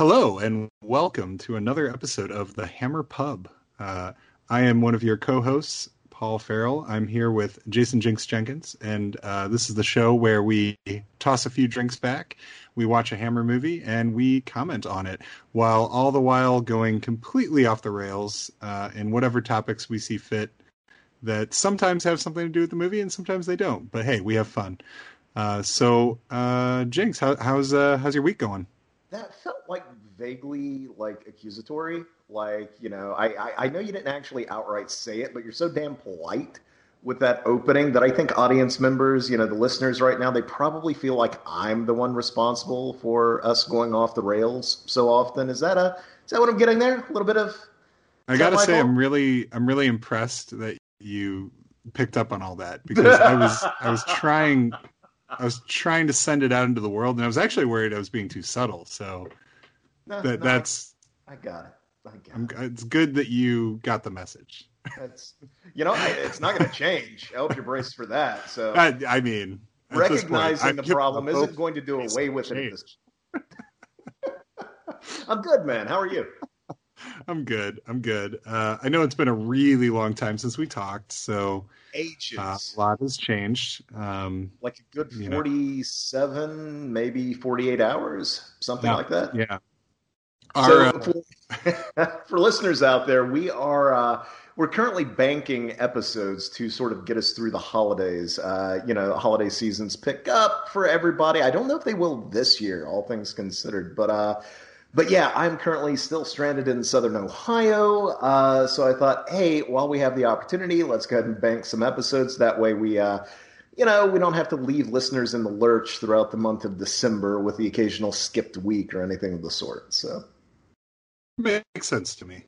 Hello, and welcome to another episode of the Hammer Pub. Uh, I am one of your co hosts, Paul Farrell. I'm here with Jason Jinx Jenkins, and uh, this is the show where we toss a few drinks back, we watch a Hammer movie, and we comment on it, while all the while going completely off the rails uh, in whatever topics we see fit that sometimes have something to do with the movie and sometimes they don't. But hey, we have fun. Uh, so, uh, Jinx, how, how's uh, how's your week going? that felt like vaguely like accusatory. Like, you know, I, I, I know you didn't actually outright say it, but you're so damn polite with that opening that I think audience members, you know, the listeners right now, they probably feel like I'm the one responsible for us going off the rails so often. Is that a is that what I'm getting there? A little bit of I gotta say I'm really I'm really impressed that you picked up on all that because I was I was trying I was trying to send it out into the world, and I was actually worried I was being too subtle. So no, that no, that's I got it. I got I'm, it. it's good that you got the message. That's you know, it's not going to change. I hope you're braced for that. So I, I mean, this point, recognizing the problem isn't going to do away with it. change. This- I'm good, man. How are you? I'm good. I'm good. Uh, I know it's been a really long time since we talked, so Ages. uh, a lot has changed. Um, like a good you know. 47, maybe 48 hours, something Yeah. like that. yeah. So Our, uh, for, for listeners out there, we are uh, we're currently banking episodes to sort of get us through the holidays. Uh, you know, holiday seasons pick up for everybody. I don't know if they will this year, all things considered, but uh, but yeah, I'm currently still stranded in southern Ohio. Uh, so I thought, hey, while we have the opportunity, let's go ahead and bank some episodes. That way, we. Uh, you know, we don't have to leave listeners in the lurch throughout the month of December with the occasional skipped week or anything of the sort. So, makes sense to me.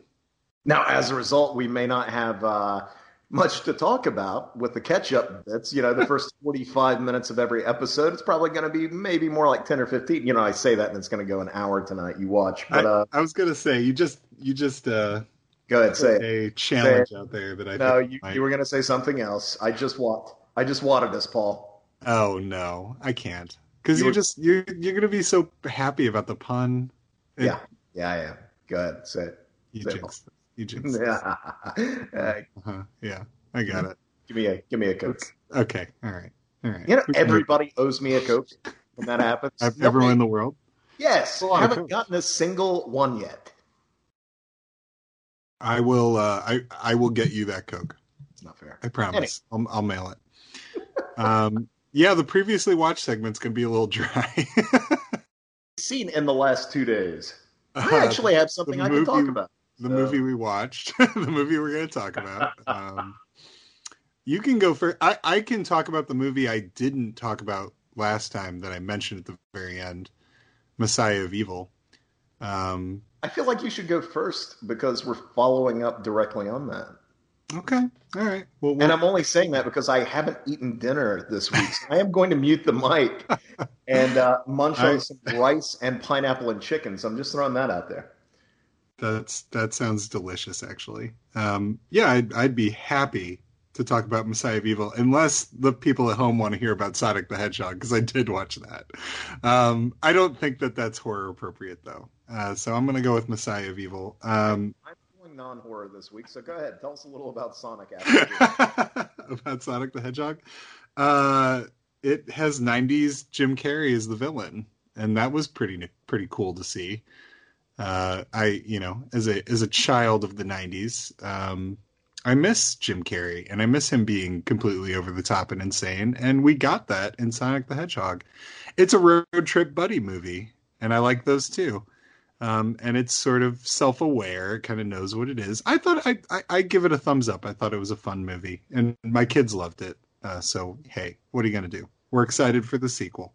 now, as a result, we may not have uh, much to talk about with the catch up bits. You know, the first 45 minutes of every episode, it's probably going to be maybe more like 10 or 15. You know, I say that and it's going to go an hour tonight. You watch. But uh, I, I was gonna say you just you just uh, go ahead, say it. a challenge out there that I No, you, might- you were going to say something else. I just want. I just wanted this, Paul. Oh no, I can't because You are were- just you're you're gonna be so happy about the pun. It- Yeah. Yeah, I am. Go ahead, say it. you Say it. You. Yeah. Uh, Uh-huh. Yeah, I got it. give me a give me a coke. Okay, all right, all right. You know, can everybody owes me a coke when that happens. Ev- everyone in the world. Yes, lot haven't Cokes. gotten a single one yet. I will. Uh, I I will get you that coke. It's not fair. I promise. I'll, I'll mail it. Um, yeah, the previously watched segment's gonna be a little dry. Seen in the last two days. I actually have something I can talk about. The So- movie we watched, the movie we're going to talk about. Um, you can go first. I, I can talk about the movie I didn't talk about last time that I mentioned at the very end, Messiah of Evil. Um, I feel like you should go first because we're following up directly on that. okay, all right. Well, And I'm only saying that because I haven't eaten dinner this week. So I am going to mute the mic and uh, munch I- on some rice and pineapple and chicken. So I'm just throwing that out there. That's that sounds delicious, actually. Um, yeah, I'd, I'd be happy to talk about Messiah of Evil, unless the people at home want to hear about Sonic the Hedgehog, because I did watch that. Um, I don't think that that's horror appropriate, though. Uh, so I'm going to go with Messiah of Evil. Um, I'm feeling non-horror this week, so go ahead. Tell us a little about Sonic. About Sonic the Hedgehog. Uh, it has '90s Jim Carrey as the villain, and that was pretty pretty cool to see. Uh, I, you know, as a as a child of the '90s, um, I miss Jim Carrey, and I miss him being completely over the top and insane. And we got that in Sonic the Hedgehog. It's a road trip buddy movie, and I like those too. Um, and it's sort of self-aware, kind of knows what it is. I thought I, I I give it a thumbs up. I thought it was a fun movie, and my kids loved it. Uh, so hey, what are you gonna do? We're excited for the sequel.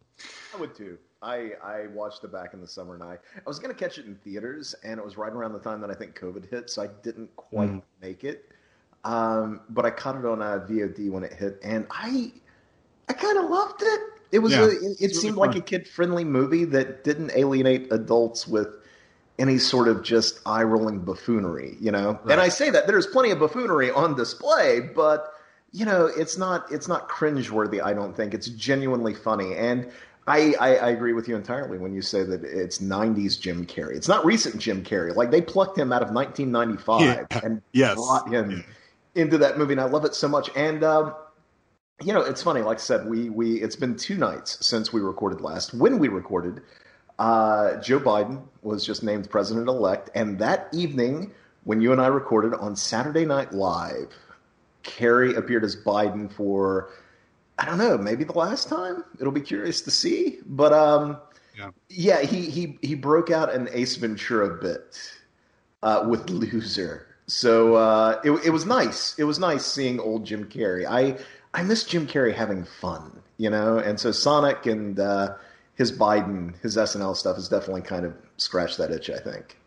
I would too. I, I watched it back in the summer and I, I was going to catch it in theaters and it was right around the time that I think COVID hit, so I didn't quite Mm. make it. Um, but I caught it on uh, VOD when it hit and I I kind of loved it. It was Yeah, a, it, it really seemed like a kid friendly movie that didn't alienate adults with any sort of just eye rolling buffoonery, you know. Right. And I say that there's plenty of buffoonery on display, but you know, it's not it's not cringeworthy. I don't think it's genuinely funny, and I, I, I agree with you entirely when you say that it's '90s Jim Carrey. It's not recent Jim Carrey. Like they plucked him out of 1995 yeah. and yes. brought him into that movie, and I love it so much. And um, you know, it's funny. Like I said, we we it's been two nights since we recorded last. When we recorded, uh, Joe Biden was just named president elect, and that evening when you and I recorded on Saturday Night Live, Carrey appeared as Biden for I don't know, maybe the last time. It'll be curious to see. But um, yeah, yeah he he he broke out an Ace Ventura bit uh, with Loser. So uh, it it was nice. It was nice seeing old Jim Carrey. I I miss Jim Carrey having fun, you know. And so Sonic and uh, his Biden, his SNL stuff has definitely kind of scratched that itch. I think.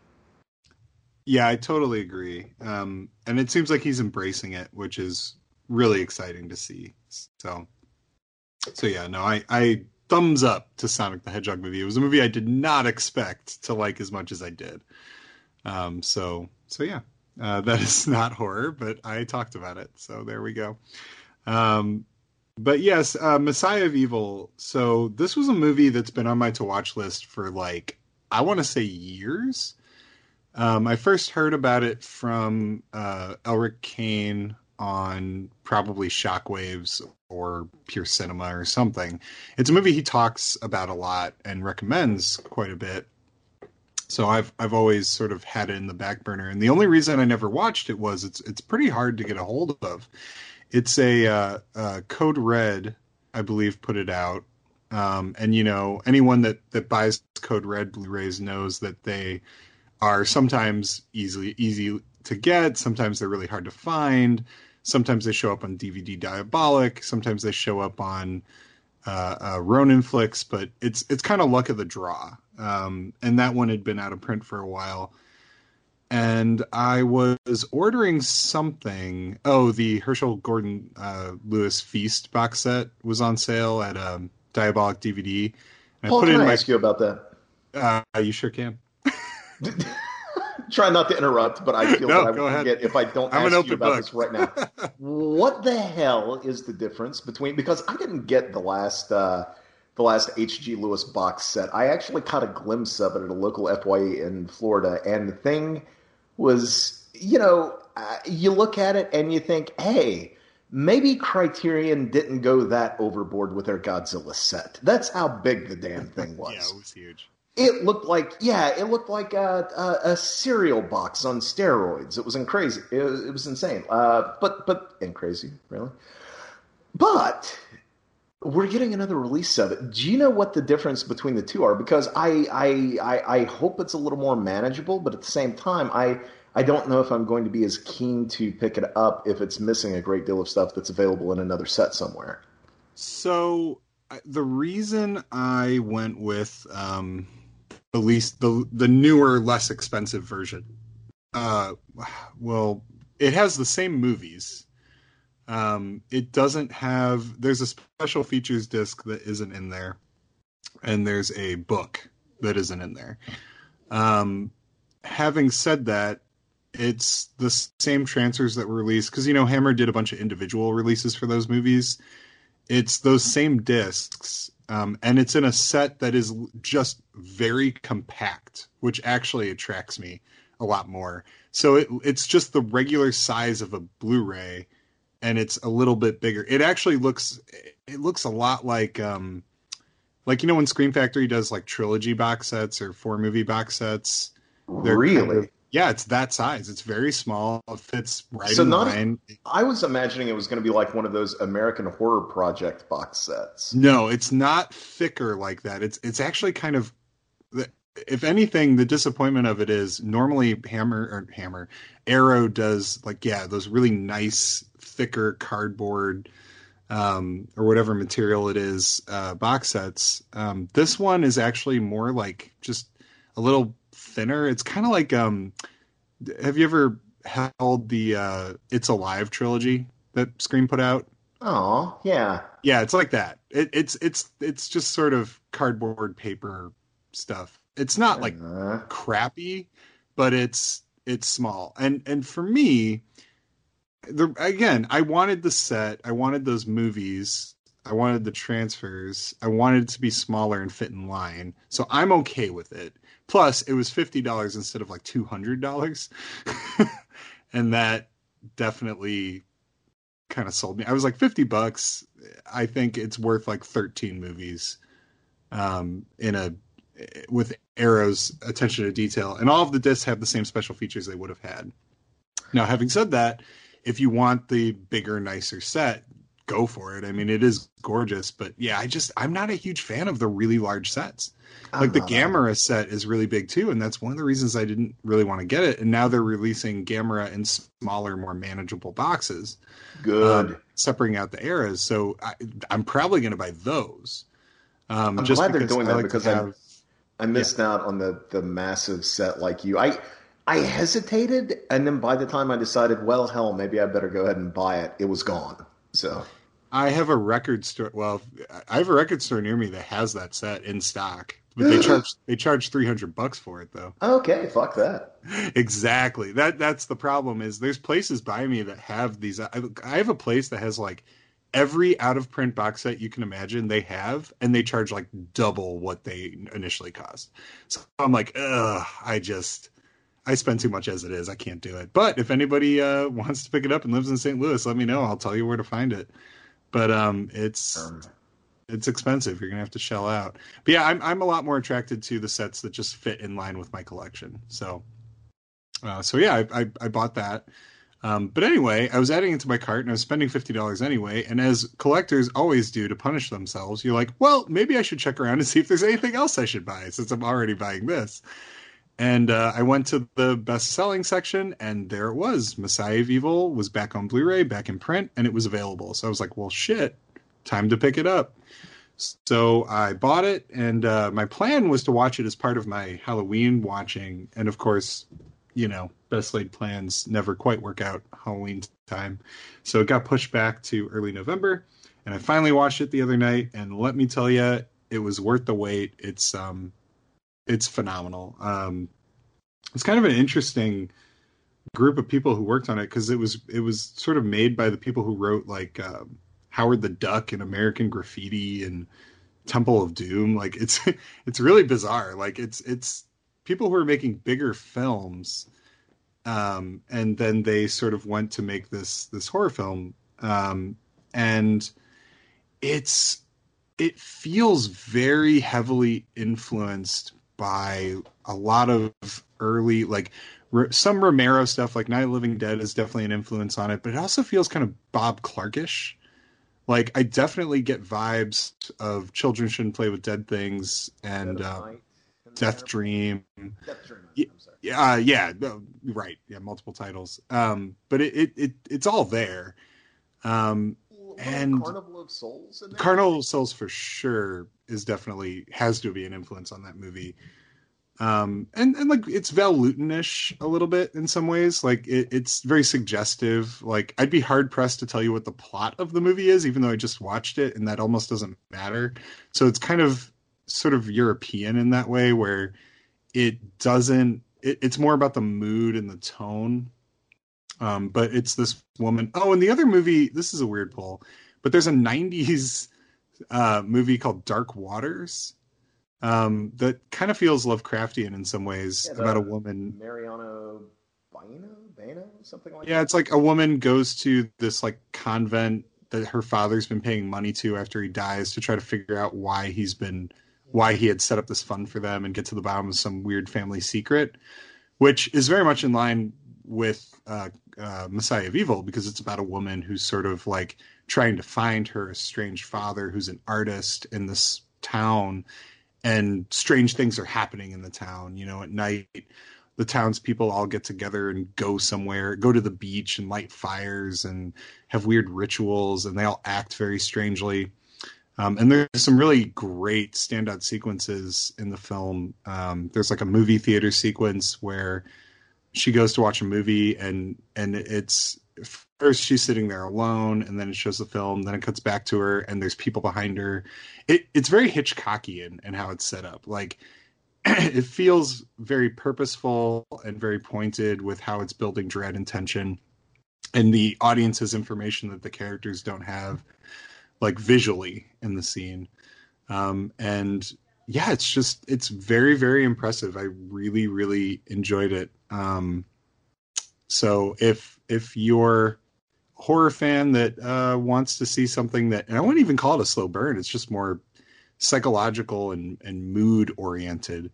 Yeah, I totally agree. Um, and it seems like he's embracing it, which is really exciting to see. So so yeah, no, I, I thumbs up to Sonic the Hedgehog movie. It was a movie I did not expect to like as much as I did. Um, so so yeah, uh, that is not horror, but I talked about it, so there we go. Um, but yes, uh, Messiah of Evil. So this was a movie that's been on my to watch list for like I want to say years. Um, I first heard about it from uh, Elric Kane on probably Shockwaves or Pure Cinema or something. It's a movie he talks about a lot and recommends quite a bit. So I've I've always sort of had it in the back burner, and the only reason I never watched it was it's it's pretty hard to get a hold of. It's a uh, uh, Code Red, I believe, put it out, um, and you know anyone that that buys Code Red Blu-rays knows that they are sometimes easily easy to get, sometimes they're really hard to find Sometimes they show up on DVD Diabolik, Sometimes they show up on uh, uh, Ronin Flix, but it's it's kind of luck of the draw. Um, and that one had been out of print for a while. And I was ordering something. Oh, the Herschell Gordon uh, Lewis Feast box set was on sale at um, Diabolik DVD. And Paul, I put can in I my, ask you about that? Uh, you sure can. try not to interrupt, but I feel no, that I will forget if I don't I'm ask you about book. this right now. what the hell is the difference between? Because I didn't get the last uh, the last H.G. Lewis box set. I actually caught a glimpse of it at a local FYE in Florida, and the thing was, you know, uh, you look at it and you think, hey. Maybe Criterion didn't go that overboard with their Godzilla set. That's how big the damn thing was. yeah, it was huge. It looked like yeah, it looked like a, a, a cereal box on steroids. It was in crazy. It was, it was insane. Uh, but but and crazy really. But we're getting another release of it. Do you know what the difference between the two are? Because I I I, I hope it's a little more manageable, but at the same time I. I don't know if I'm going to be as keen to pick it up if it's missing a great deal of stuff that's available in another set somewhere. So the reason I went with um, the least the the newer, less expensive version. Uh, well, it has the same movies. Um, it doesn't have. There's a special features disc that isn't in there, and there's a book that isn't in there. Um, having said that, it's the same transfers that were released because you know Hammer did a bunch of individual releases for those movies. It's those same discs um, and it's in a set that is just very compact, which actually attracts me a lot more. So it, it's just the regular size of a Blu-ray, and it's a little bit bigger. It actually looks it looks a lot like um, like you know when Scream Factory does like trilogy box sets or four movie box sets. Really? Kind of, yeah, it's that size. It's very small. It fits right so in not, line. I was imagining it was going to be like one of those American Horror Project box sets. No, it's not thicker like that. It's it's actually kind of if anything, the disappointment of it is normally Hammer or Hammer Arrow does like yeah those really nice thicker cardboard um, or whatever material it is uh, box sets. Um, this one is actually more like just a little thinner. It's kind of like um, have you ever held the uh, It's Alive trilogy that Scream put out? Oh, yeah. Yeah, it's like that. It, it's it's it's just sort of cardboard paper stuff. It's not like Uh, crappy, but it's it's small. And and for me, the again, I wanted the set, I wanted those movies, I wanted the transfers, I wanted it to be smaller and fit in line. So I'm okay with it. Plus, it was fifty dollars instead of like two hundred dollars, and that definitely kind of sold me. I was like fifty bucks. I think it's worth like thirteen movies, um, in a with Arrow's attention to detail, and all of the discs have the same special features they would have had. Now, having said that, if you want the bigger, nicer set, go for it. I mean, it is gorgeous, but yeah, I just I'm not a huge fan of the really large sets. Like the I'm Gamera set is really big too, and that's one of the reasons I didn't really want to get it. And now they're releasing Gamera in smaller, more manageable boxes, Good. um, separating out the eras. So I, I'm probably going to buy those. Um, I'm just glad they're because doing I that like because I'm- have- I missed out on the the massive set like you. I I hesitated, and then by the time I decided, well, hell, maybe I better go ahead and buy it, it was gone. So I have a record store. Well, I have a record store near me that has that set in stock, but they charge they charge three hundred bucks for it though. okay, fuck that. exactly. That that's the problem. Is there's places by me that have these. I, I have a place that has like every out of print box set you can imagine they have, and they charge like double what they initially cost. So I'm like, ugh, I just. I spend too much as it is. I can't do it. But if anybody uh, wants to pick it up and lives in St. Louis, let me know. I'll tell you where to find it. But um, it's Um, it's expensive. You're gonna have to shell out. But yeah, I'm I'm a lot more attracted to the sets that just fit in line with my collection. So, uh, so yeah, I, I I bought that. Um, but anyway, I was adding it to my cart and I was spending fifty dollars anyway. And as collectors always do to punish themselves, you're like, well, maybe I should check around and see if there's anything else I should buy since I'm already buying this. And uh, I went to the best selling section, and there it was. Messiah of Evil was back on Blu ray, back in print, and it was available. So I was like, well, shit, time to pick it up. So I bought it, and uh, my plan was to watch it as part of my Halloween watching. And of course, you know, best laid plans never quite work out Halloween time. So it got pushed back to early November, and I finally watched it the other night. And let me tell you, it was worth the wait. It's um, it's phenomenal. Um, it's kind of an interesting group of people who worked on it because it was it was sort of made by the people who wrote like um, Howard the Duck and American Graffiti and Temple of Doom. Like it's it's really bizarre. Like it's it's people who are making bigger films, um, and then they sort of went to make this this horror film, um, and it's it feels very heavily influenced by a lot of early like some Romero stuff like Night of Living Dead is definitely an influence on it, but it also feels kind of Bob Clarkish. Like I definitely get vibes of Children Shouldn't Play with Dead Things and uh, Death Dream. Death Dream. Yeah. I'm sorry. Yeah, uh, yeah, right. Yeah, multiple titles. Um, but it, it, it it's all there. Um, And- Carnival of Souls in there. Carnival of Souls for sure is definitely has to be an influence on that movie. Um, and and like it's Val Lewtonish a little bit in some ways. Like it, it's very suggestive. Like I'd be hard pressed to tell you what the plot of the movie is, even though I just watched it, and that almost doesn't matter. So it's kind of sort of European in that way, where it doesn't. It, it's more about the mood and the tone. Um, but it's this woman. Oh, and the other movie. This is a weird pull, but there's a '90s uh, movie called Dark Waters um, that kind of feels Lovecraftian in some ways Yeah, about a woman. Mariano Bino, Bano, something like Yeah, that. Yeah, it's like a woman goes to this like convent that her father's been paying money to after he dies to try to figure out why he's been why he had set up this fund for them and get to the bottom of some weird family secret, which is very much in line with uh, uh, Messiah of Evil because it's about a woman who's sort of like trying to find her estranged father who's an artist in this town and strange things are happening in the town. You know, at night, the townspeople all get together and go somewhere, go to the beach and light fires and have weird rituals, and they all act very strangely. Um, and there's some really great standout sequences in the film. Um, there's like a movie theater sequence where she goes to watch a movie, and and it's first she's sitting there alone, and then it shows the film, then it cuts back to her, and there's people behind her. It, it's very Hitchcockian and how it's set up. Like it feels very purposeful and very pointed with how it's building dread and tension and the audience has information that the characters don't have like visually in the scene um, and yeah it's just it's very very impressive i really really enjoyed it um, so if if you're a horror fan that uh, wants to see something that and i wouldn't even call it a slow burn it's just more psychological and, and mood oriented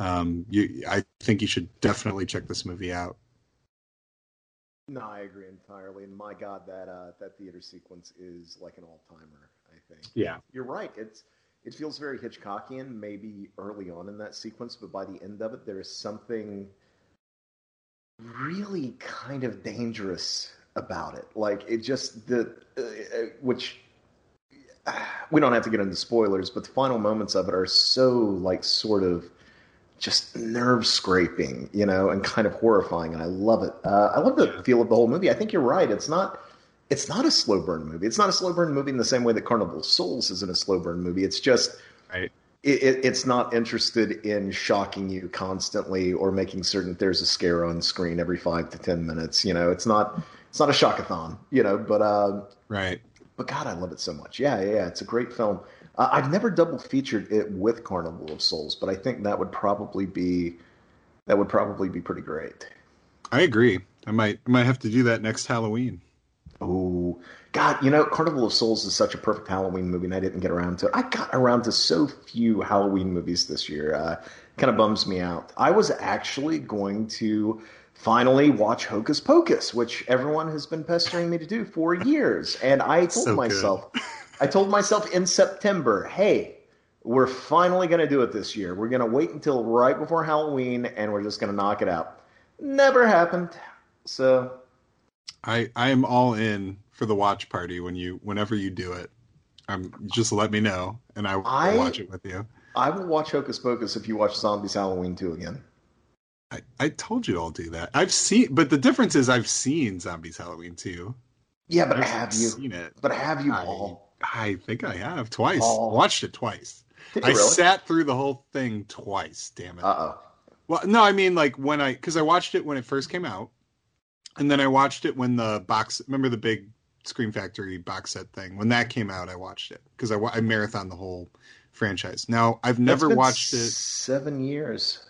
um, you, i think you should definitely check this movie out no, I agree entirely. And my God, that uh, that theater sequence is like an all timer. I think. Yeah, you're right. It's it feels very Hitchcockian, maybe early on in that sequence, but by the end of it, there is something really kind of dangerous about it. Like it just the uh, uh which we don't have to get into spoilers, but the final moments of it are so like sort of just nerve scraping, you know, and kind of horrifying, and I love it. Uh, I love the yeah. feel of the whole movie. I think you're right. It's not. It's not a slow burn movie. It's not a slow burn movie in the same way that Carnival of Souls isn't a slow burn movie. It's just right. It, it, it's not interested in shocking you constantly or making certain that there's a scare on screen every five to ten minutes. You know, it's not. It's not a shockathon. You know, but uh, right. But God, I love it so much. Yeah, yeah, it's a great film. Uh, I've never double featured it with Carnival of Souls, but I think that would probably be that would probably be pretty great. I agree. I might I might have to do that next Halloween. Oh God, you know, Carnival of Souls is such a perfect Halloween movie, and I didn't get around to it. I got around to so few Halloween movies this year. Uh, kind of bums me out. I was actually going to finally watch Hocus Pocus, which everyone has been pestering me to do for years, and I told so myself. I told myself in September, hey, we're finally going to do it this year. We're going to wait until right before Halloween and we're just going to knock it out. Never happened. So I I am all in for the watch party when you whenever you do it. Um just let me know and I will I, watch it with you. I will watch Hocus Pocus if you watch Zombie's Halloween 2 again. I, I told you I'll do that. I've seen but the difference is I've seen Zombie's Halloween 2. Yeah, but I've have you seen it? But have you, Paul? I think I have twice. Oh. Watched it twice. I really? sat through the whole thing twice. Damn it. Uh oh. Well, no, I mean like when I because I watched it when it first came out, and then I watched it when the box. Remember the big Scream Factory box set thing when that came out? I watched it because I I marathon the whole franchise. Now I've never watched it. Seven years.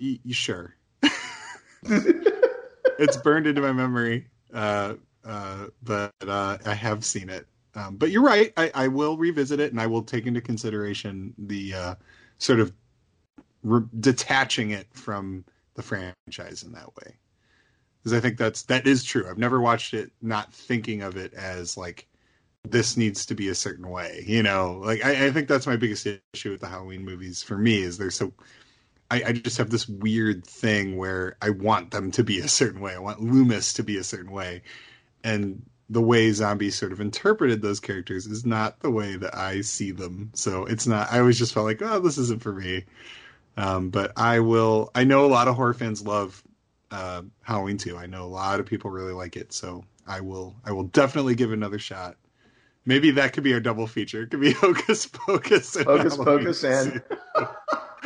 Y- you sure? it's burned into my memory, uh, uh, but uh, I have seen it. Um, but you're right. I, I, will revisit it, and I will take into consideration the uh, sort of re- detaching it from the franchise in that way, because I think that's that is true. I've never watched it not thinking of it as like this needs to be a certain way. You know, like I, I think that's my biggest issue with the Halloween movies for me is they're so. I, I just have this weird thing where I want them to be a certain way. I want Loomis to be a certain way, and the way Zombie's sort of interpreted those characters is not the way that I see them. So it's not. I always just felt like, oh, this isn't for me. Um, but I will. I know a lot of horror fans love uh, Halloween too. I know a lot of people really like it. So I will. I will definitely give it another shot. Maybe that could be our double feature. It could be Hocus Pocus. And Hocus Halloween Pocus and.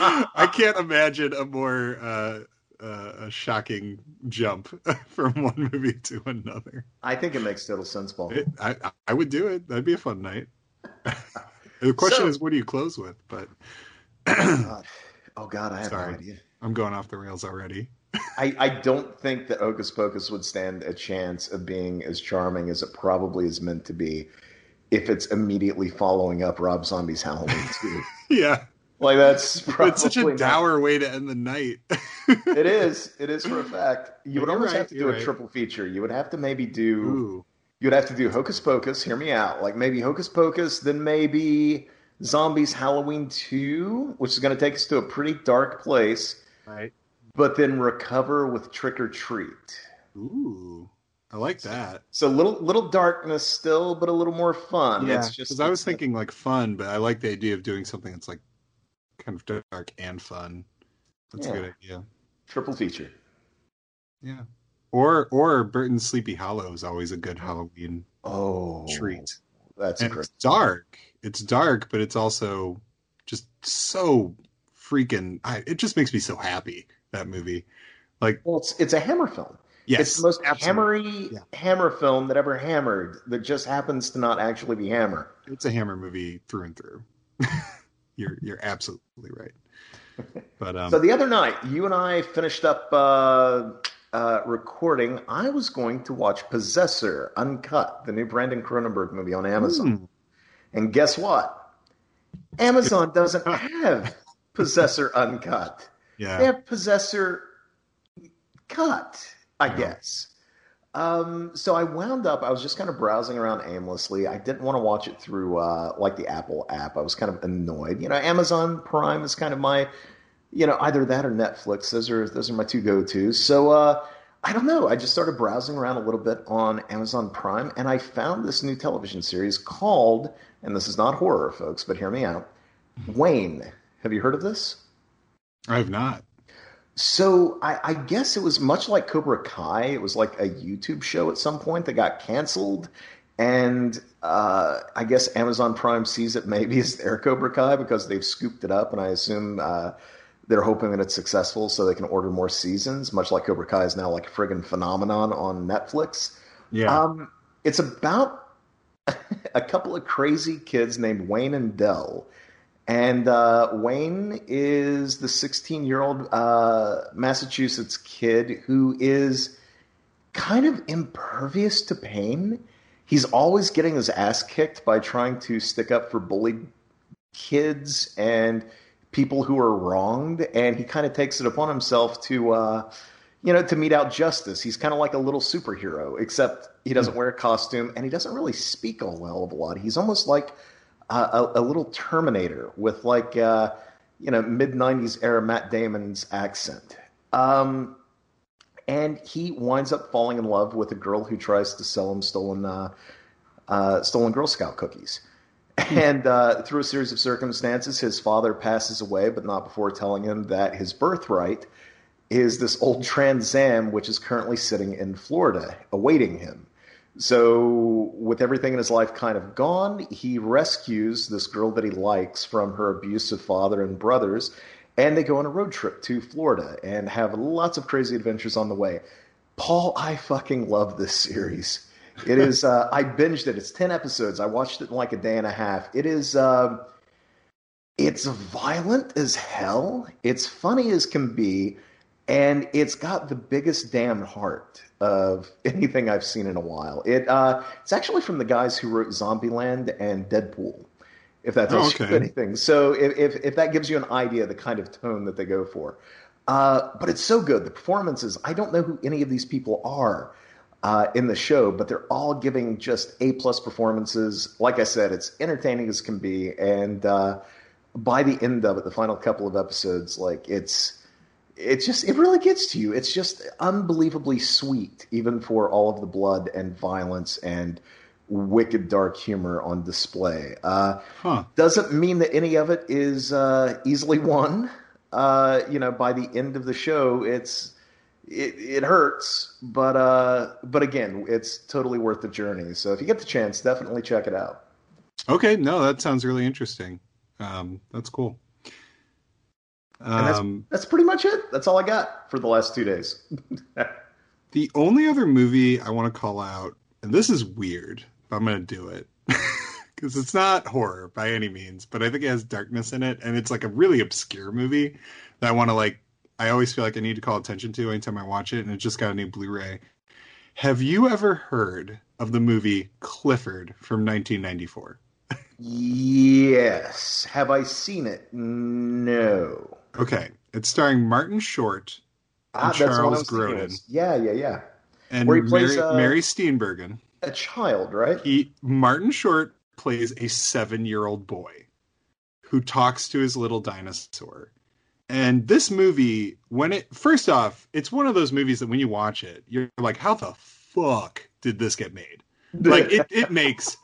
I can't imagine a more uh, uh, a shocking jump from one movie to another. I think it makes total sense, Paul. It, I I would do it. That'd be a fun night. the question so, is, what do you close with? But God. oh God, I have Sorry. no idea. I'm going off the rails already. I, I don't think that Hocus Pocus would stand a chance of being as charming as it probably is meant to be if it's immediately following up Rob Zombie's Halloween 2. yeah. Like that's it's such a dour way to end the night. it is. It is for a fact. You would almost right, have to do a right. triple feature. You would have to maybe do. Ooh. You'd have to do Hocus Pocus. Hear me out. Like maybe Hocus Pocus, then maybe Zombie's Halloween Two, which is going to take us to a pretty dark place. Right. But then recover with Trick or Treat. Ooh. I like that. So little little darkness still, but a little more fun. Yeah, it's just because I was thinking like fun, but I like the idea of doing something that's like kind of dark and fun. That's yeah. a good idea. Triple feature. Yeah. Or or Burton's Sleepy Hollow is always a good Halloween oh treat. That's and it's dark. It's dark, but it's also just so freaking. I, it just makes me so happy that movie. Like, well, it's it's a Hammer film. yes, it's the most absolutely. hammery Yeah. Hammer film that ever hammered. That just happens to not actually be Hammer. It's a Hammer movie through and through. you're you're absolutely right. But um, So the other night, you and I finished up uh, uh, recording. I was going to watch Possessor Uncut, the new Brandon Cronenberg movie on Amazon. hmm, And guess what? Amazon doesn't have Possessor Uncut. They yeah, have Possessor Cut, I Yeah. guess. Um, so I wound up, I was just kind of browsing around aimlessly. I didn't want to watch it through uh, like the Apple app. I was kind of annoyed. You know, Amazon Prime is kind of my, you know, either that or Netflix. Those are those are my two go-tos. So uh, I don't know. I just started browsing around a little bit on Amazon Prime, and I found this new television series called, and this is not horror, folks, but hear me out. Wayne. Have you heard of this? I have not. So I, I guess it was much like Cobra Kai. It was like a YouTube show at some point that got canceled, and uh, I guess Amazon Prime sees it maybe as their Cobra Kai because they've scooped it up, and I assume uh, they're hoping that it's successful so they can order more seasons. Much like Cobra Kai is now like a friggin' phenomenon on Netflix. Yeah, Um, it's about a couple of crazy kids named Wayne and Del. And uh, Wayne is the 16 year old uh, Massachusetts kid who is kind of impervious to pain. He's always getting his ass kicked by trying to stick up for bullied kids and people who are wronged. And he kind of takes it upon himself to, uh, you know, to mete out justice. He's kind of like a little superhero, except he doesn't wear a costume and he doesn't really speak a hell of a lot. He's almost like a, a little Terminator with like uh, you know mid '90s era Matt Damon's accent. Um, and he winds up falling in love with a girl who tries to sell him stolen uh, uh, stolen Girl Scout cookies. And uh, through a series of circumstances, his father passes away, but not before telling him that his birthright is this old Trans Am, which is currently sitting in Florida, awaiting him. So, with everything in his life kind of gone, he rescues this girl that he likes from her abusive father and brothers, and they go on a road trip to Florida and have lots of crazy adventures on the way. Paul, I fucking love this series. It is. Uh, I binged it. It's ten episodes. I watched it in like a day and a half. It is. Uh, it's violent as hell. It's funny as can be, and it's got the biggest damn heart of anything I've seen in a while. It. Uh, it's actually from the guys who wrote Zombieland and Deadpool. If that tells Oh, okay. you anything, so if, if if that gives you an idea of the kind of tone that they go for, uh, but it's so good. The performances. I don't know who any of these people are uh, in the show, but they're all giving just A plus performances. Like I said, it's entertaining as can be, and uh, by the end of it, the final couple of episodes, like it's it's just it really gets to you. It's just unbelievably sweet, even for all of the blood and violence and wicked dark humor on display. Uh, huh? doesn't mean that any of it is uh, easily won. Uh, you know, by the end of the show, it's it, it hurts, but uh, but again, it's totally worth the journey. So if you get the chance, definitely check it out. Okay, no, that sounds really interesting. Um, that's cool. That's- Um, That's pretty much it. That's all I got for the last two days. the only other movie I want to call out, and this is weird, but I'm going to do it because it's not horror by any means, but I think it has darkness in it, and it's like a really obscure movie that I want to like. I always feel like I need to call attention to anytime I watch it, and it just got a new Blu-ray. Have you ever heard of the movie Clifford from 1994? yes. Have I seen it? No. Okay, it's starring Martin Short Ah, And I Charles Grodin. Yeah, yeah, yeah. and Where he plays, Mary, uh, Mary Steenburgen. A child, right? He Martin Short plays a seven-year-old boy who talks to his little dinosaur. And this movie, when it first off, it's one of those movies that when you watch it, you're like, how the fuck did this get made? Like it, it makes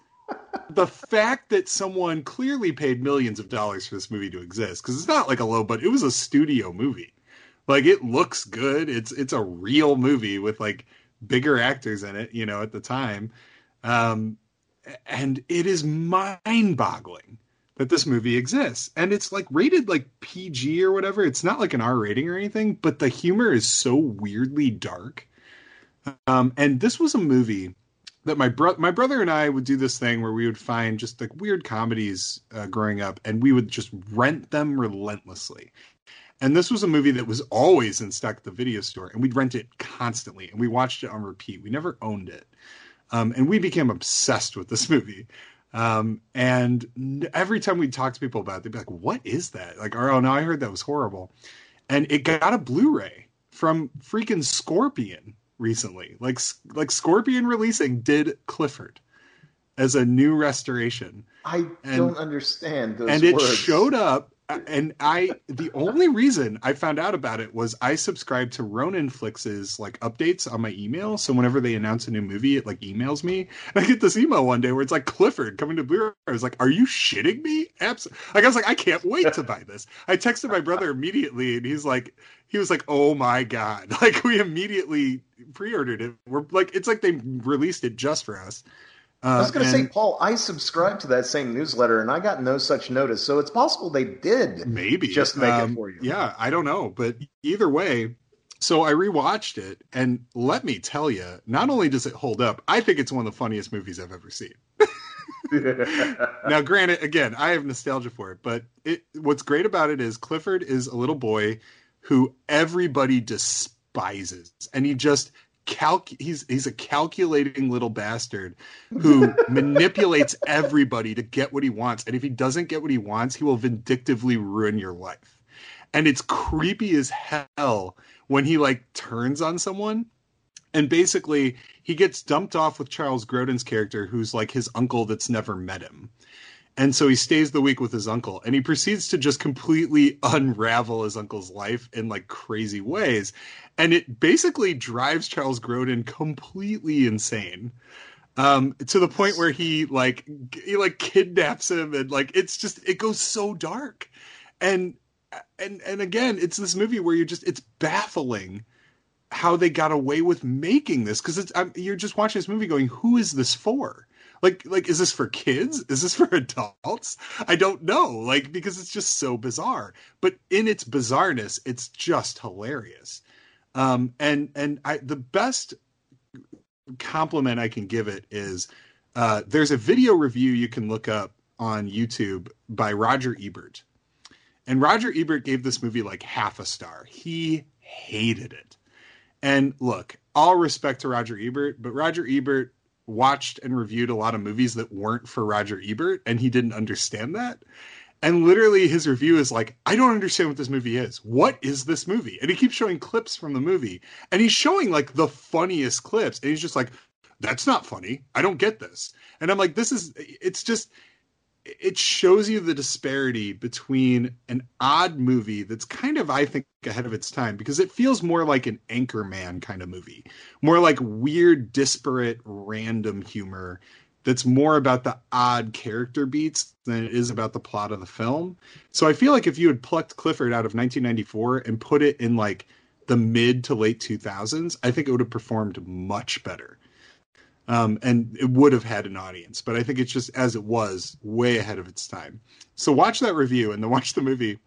the fact that someone clearly paid millions of dollars for this movie to exist, because it's not like a low, but it was a studio movie. Like it looks good. It's it's a real movie with like bigger actors in it, you know, at the time. Um, and it is mind boggling that this movie exists. And it's like rated like PG or whatever. It's not like an R rating or anything, but the humor is so weirdly dark. Um, and this was a movie that my bro- my brother and I would do this thing where we would find just like weird comedies uh, growing up, and we would just rent them relentlessly. And this was a movie that was always in stock at the video store, and we'd rent it constantly, and we watched it on repeat. We never owned it, um, and we became obsessed with this movie. Um, and every time we'd talk to people about it, they'd be like, "What is that?" Like, "Oh no, I heard that was horrible." And it got a Blu-ray from freaking Scorpion recently. Like like Scorpion releasing did Clifford as a new restoration. I and, don't understand those And words. it showed up Uh, and I the only reason I found out about it was I subscribed to Ronin Flix's like updates on my email. So whenever they announce a new movie, it like emails me. And I get this email one day where it's like Clifford coming to Blu-ray. I was like, "Are you shitting me?" Absolutely. Like I was like, "I can't wait to buy this." I texted my brother immediately, and he's like, he was like, "Oh my god!" Like we immediately pre-ordered it. We're like, it's like they released it just for us. Uh, I was going to say, Paul, I subscribed to that same newsletter and I got no such notice. So it's possible they did maybe just make um, it for you. Yeah, I don't know. But either way, so I rewatched it. And let me tell you, not only does it hold up, I think it's one of the funniest movies I've ever seen. now, granted, again, I have nostalgia for it, but it, what's great about it is Clifford is a little boy who everybody despises. And he just calc he's he's a calculating little bastard who manipulates everybody to get what he wants and if he doesn't get what he wants he will vindictively ruin your life. And it's creepy as hell when he like turns on someone and basically he gets dumped off with Charles Grodin's character who's like his uncle that's never met him and so he stays the week with his uncle and he proceeds to just completely unravel his uncle's life in like crazy ways. And it basically drives Charles Grodin completely insane. Um, to the point where he like he like kidnaps him and like it's just it goes so dark. And and and again, it's this movie where you're just it's baffling how they got away with making this because it's I'm, you're just watching this movie going, who is this for? Like like is this for kids? Is this for adults? I don't know. Like because it's just so bizarre. But in its bizarreness it's just hilarious. Um and and i the best compliment i can give it is uh there's a video review you can look up on youtube by roger ebert. And roger ebert gave this movie like half a star. He hated it. And look all respect to roger ebert but roger ebert watched and reviewed a lot of movies that weren't for Roger Ebert, and he didn't understand that. And literally, his review is like, I don't understand what this movie is. What is this movie? And he keeps showing clips from the movie, and he's showing like the funniest clips, and he's just like, that's not funny. I don't get this. And I'm like, this is, it's just, it shows you the disparity between an odd movie that's kind of i think ahead of its time because it feels more like an anchorman kind of movie. More like weird disparate random humor that's more about the odd character beats than it is about the plot of the film. So i feel like if you had plucked clifford out of 1994 and put it in like the mid to late 2000s i think it would have performed much better um, and it would have had an audience. But I think it's just as it was, way ahead of its time. So watch that review and then watch the movie.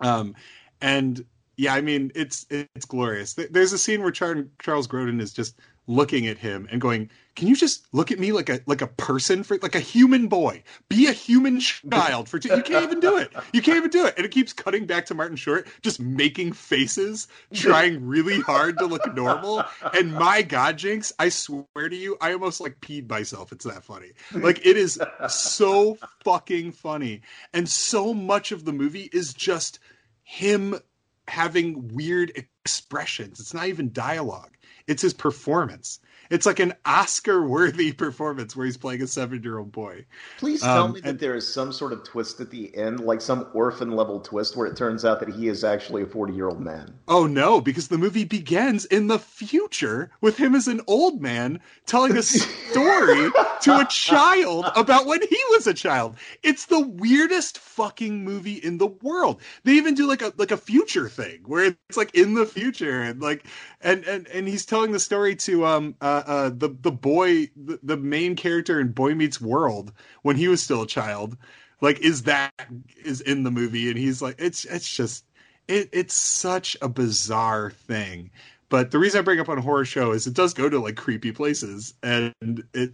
Um, and yeah, I mean it's it's glorious. There's a scene where Char- Charles Grodin is just looking at him and going, "Can you just look at me like a like a person for like a human boy? Be a human child for two. you can't even do it. You can't even do it." And it keeps cutting back to Martin Short just making faces, trying really hard to look normal. And my God, Jinx, I swear to you, I almost like peed myself. It's that funny. Like it is so fucking funny, and so much of the movie is just him having weird expressions. It's not even dialogue. It's his performance. It's like an Oscar-worthy performance where he's playing a seven-year-old boy. Please tell um, me that and, there is some sort of twist at the end, like some orphan level twist, where it turns out that he is actually a forty-year-old man. Oh no, because the movie begins in the future with him as an old man telling a story to a child about when he was a child. It's the weirdest fucking movie in the world. They even do like a like a future thing where it's like in the future and like and and and he's telling the story to um. Uh, uh, the the boy, the, the, main character in Boy Meets World when he was still a child. like is that is in the movie and he's like it's it's just it, it's such a bizarre thing but the reason i bring up on horror show is it does go to like creepy places and it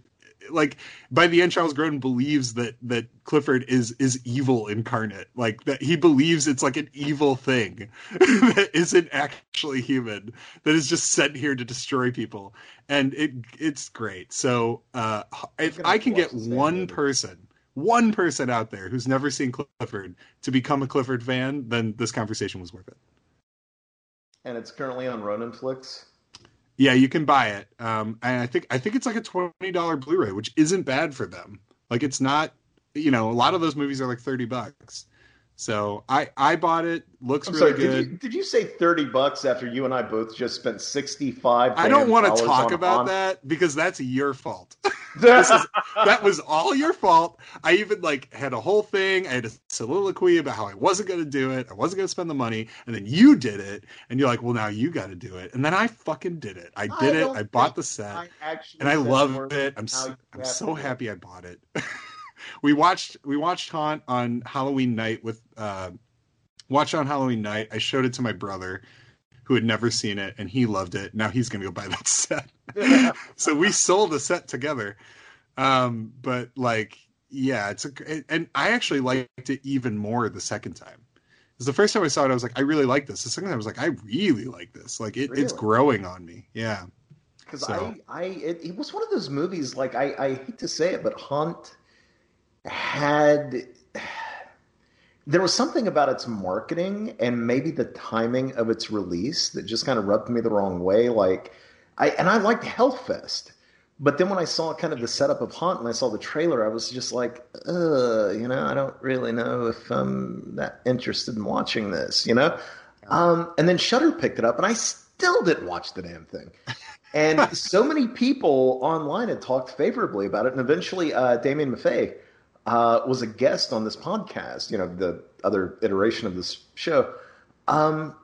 like by the end charles grodin believes that that clifford is is evil incarnate. Like that he believes it's like an evil thing that isn't actually human that is just sent here to destroy people. And it it's great. So uh if i can get one person one person out there who's never seen clifford to become a clifford fan then this conversation was worth it. And it's currently on Ronin Flix yeah, you can buy it. Um, and I think I think it's like a twenty dollar Blu-ray, which isn't bad for them. Like it's not, you know, a lot of those movies are like thirty bucks. So I I bought it. Looks I'm really sorry, good. Did you, did you say thirty bucks after you and I both just spent sixty five? I don't want to talk about on... that because that's your fault. is, that was all your fault. I even like had a whole thing. I had a soliloquy about how I wasn't going to do it. I wasn't going to spend the money, and then you did it, and you're like, "Well, now you got to do it." And then I fucking did it. I did I it. I bought the set, I and I love it. I'm so, I'm so happy I bought it. we watched we watched Haunt on Halloween night with uh, watched on Halloween night. I showed it to my brother who had never seen it and he loved it. Now he's going to go buy that set. so we sold a set together. Um, but like, yeah, it's a, and I actually liked it even more the second time. Because the first time I saw it, I was like, I really like this. The second time, I was like, I really like this. Like, it, Really? it's growing on me. Yeah. because So- I, I, it, it was one of those movies. Like I, I hate to say it, but Haunt had there was something about its marketing and maybe the timing of its release that just kind of rubbed me the wrong way. Like I and I liked Hellfest. But then when I saw kind of the setup of Haunt and I saw the trailer, I was just like, uh, you know, I don't really know if I'm that interested in watching this, you know? Um, and then Shudder picked it up and I still didn't watch the damn thing. And so many people online had talked favorably about it. And eventually, uh, Damian Maffei uh, was a guest on this podcast, you know, the other iteration of this show. Um,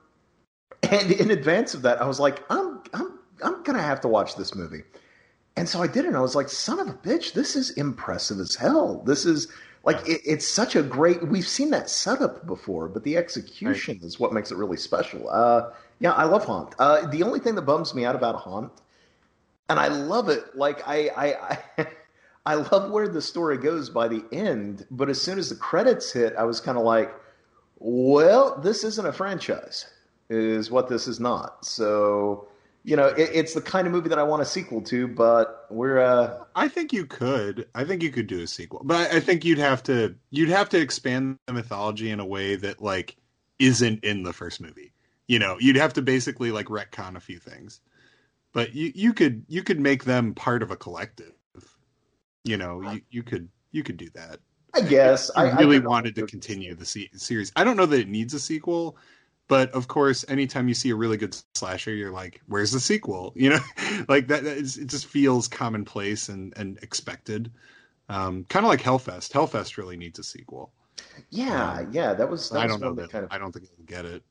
and in advance of that, I was like, I'm, I'm, I'm going to have to watch this movie. And so I did it. And I was like, son of a bitch, this is impressive as hell. This is like, it, it's such a great, we've seen that setup before, but the execution is what makes it really special. Uh, yeah, I love Haunt. Uh, the only thing that bums me out about Haunt, and I love it, like, I, I, I, I love where the story goes by the end, but as soon as the credits hit, I was kind of like, well, this isn't a franchise, is what this is not. So, you know, it, it's the kind of movie that I want a sequel to, but we're uh, I think you could. I think you could do a sequel, but I think you'd have to you'd have to expand the mythology in a way that like isn't in the first movie. You know, you'd have to basically like retcon a few things, but you you could you could make them part of a collective. You know, you you could you could do that. I guess I, I really I- wanted to continue the se- series. I don't know that it needs a sequel, but of course, anytime you see a really good slasher, you're like, "Where's the sequel?" You know, like that. that is, it just feels commonplace and and expected. Um, kind of like Hellfest. Hellfest really needs a sequel. Yeah, yeah, that was. That I was don't know that. kind of. I don't think it'll get it.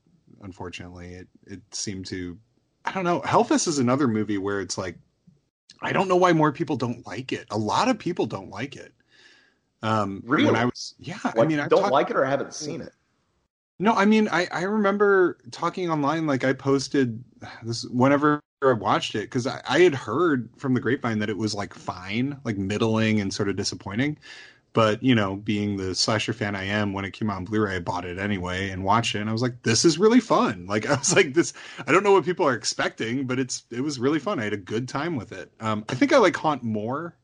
Unfortunately, it it seemed to. I don't know. Hellfest is another movie where it's like, I don't know why more people don't like it. A lot of people don't like it. Um, Really? When I was, yeah, I mean, I don't like it or haven't seen it. No, I mean, I, I remember talking online, like I posted this whenever I watched it, because I, I had heard from the grapevine that it was like fine, like middling and sort of disappointing. But, you know, being the slasher fan I am, when it came out on Blu ray, I bought it anyway and watched it. And I was like, this is really fun. Like, I was like, this, I don't know what people are expecting, but it's, it was really fun. I had a good time with it. Um, I think I like Haunt more.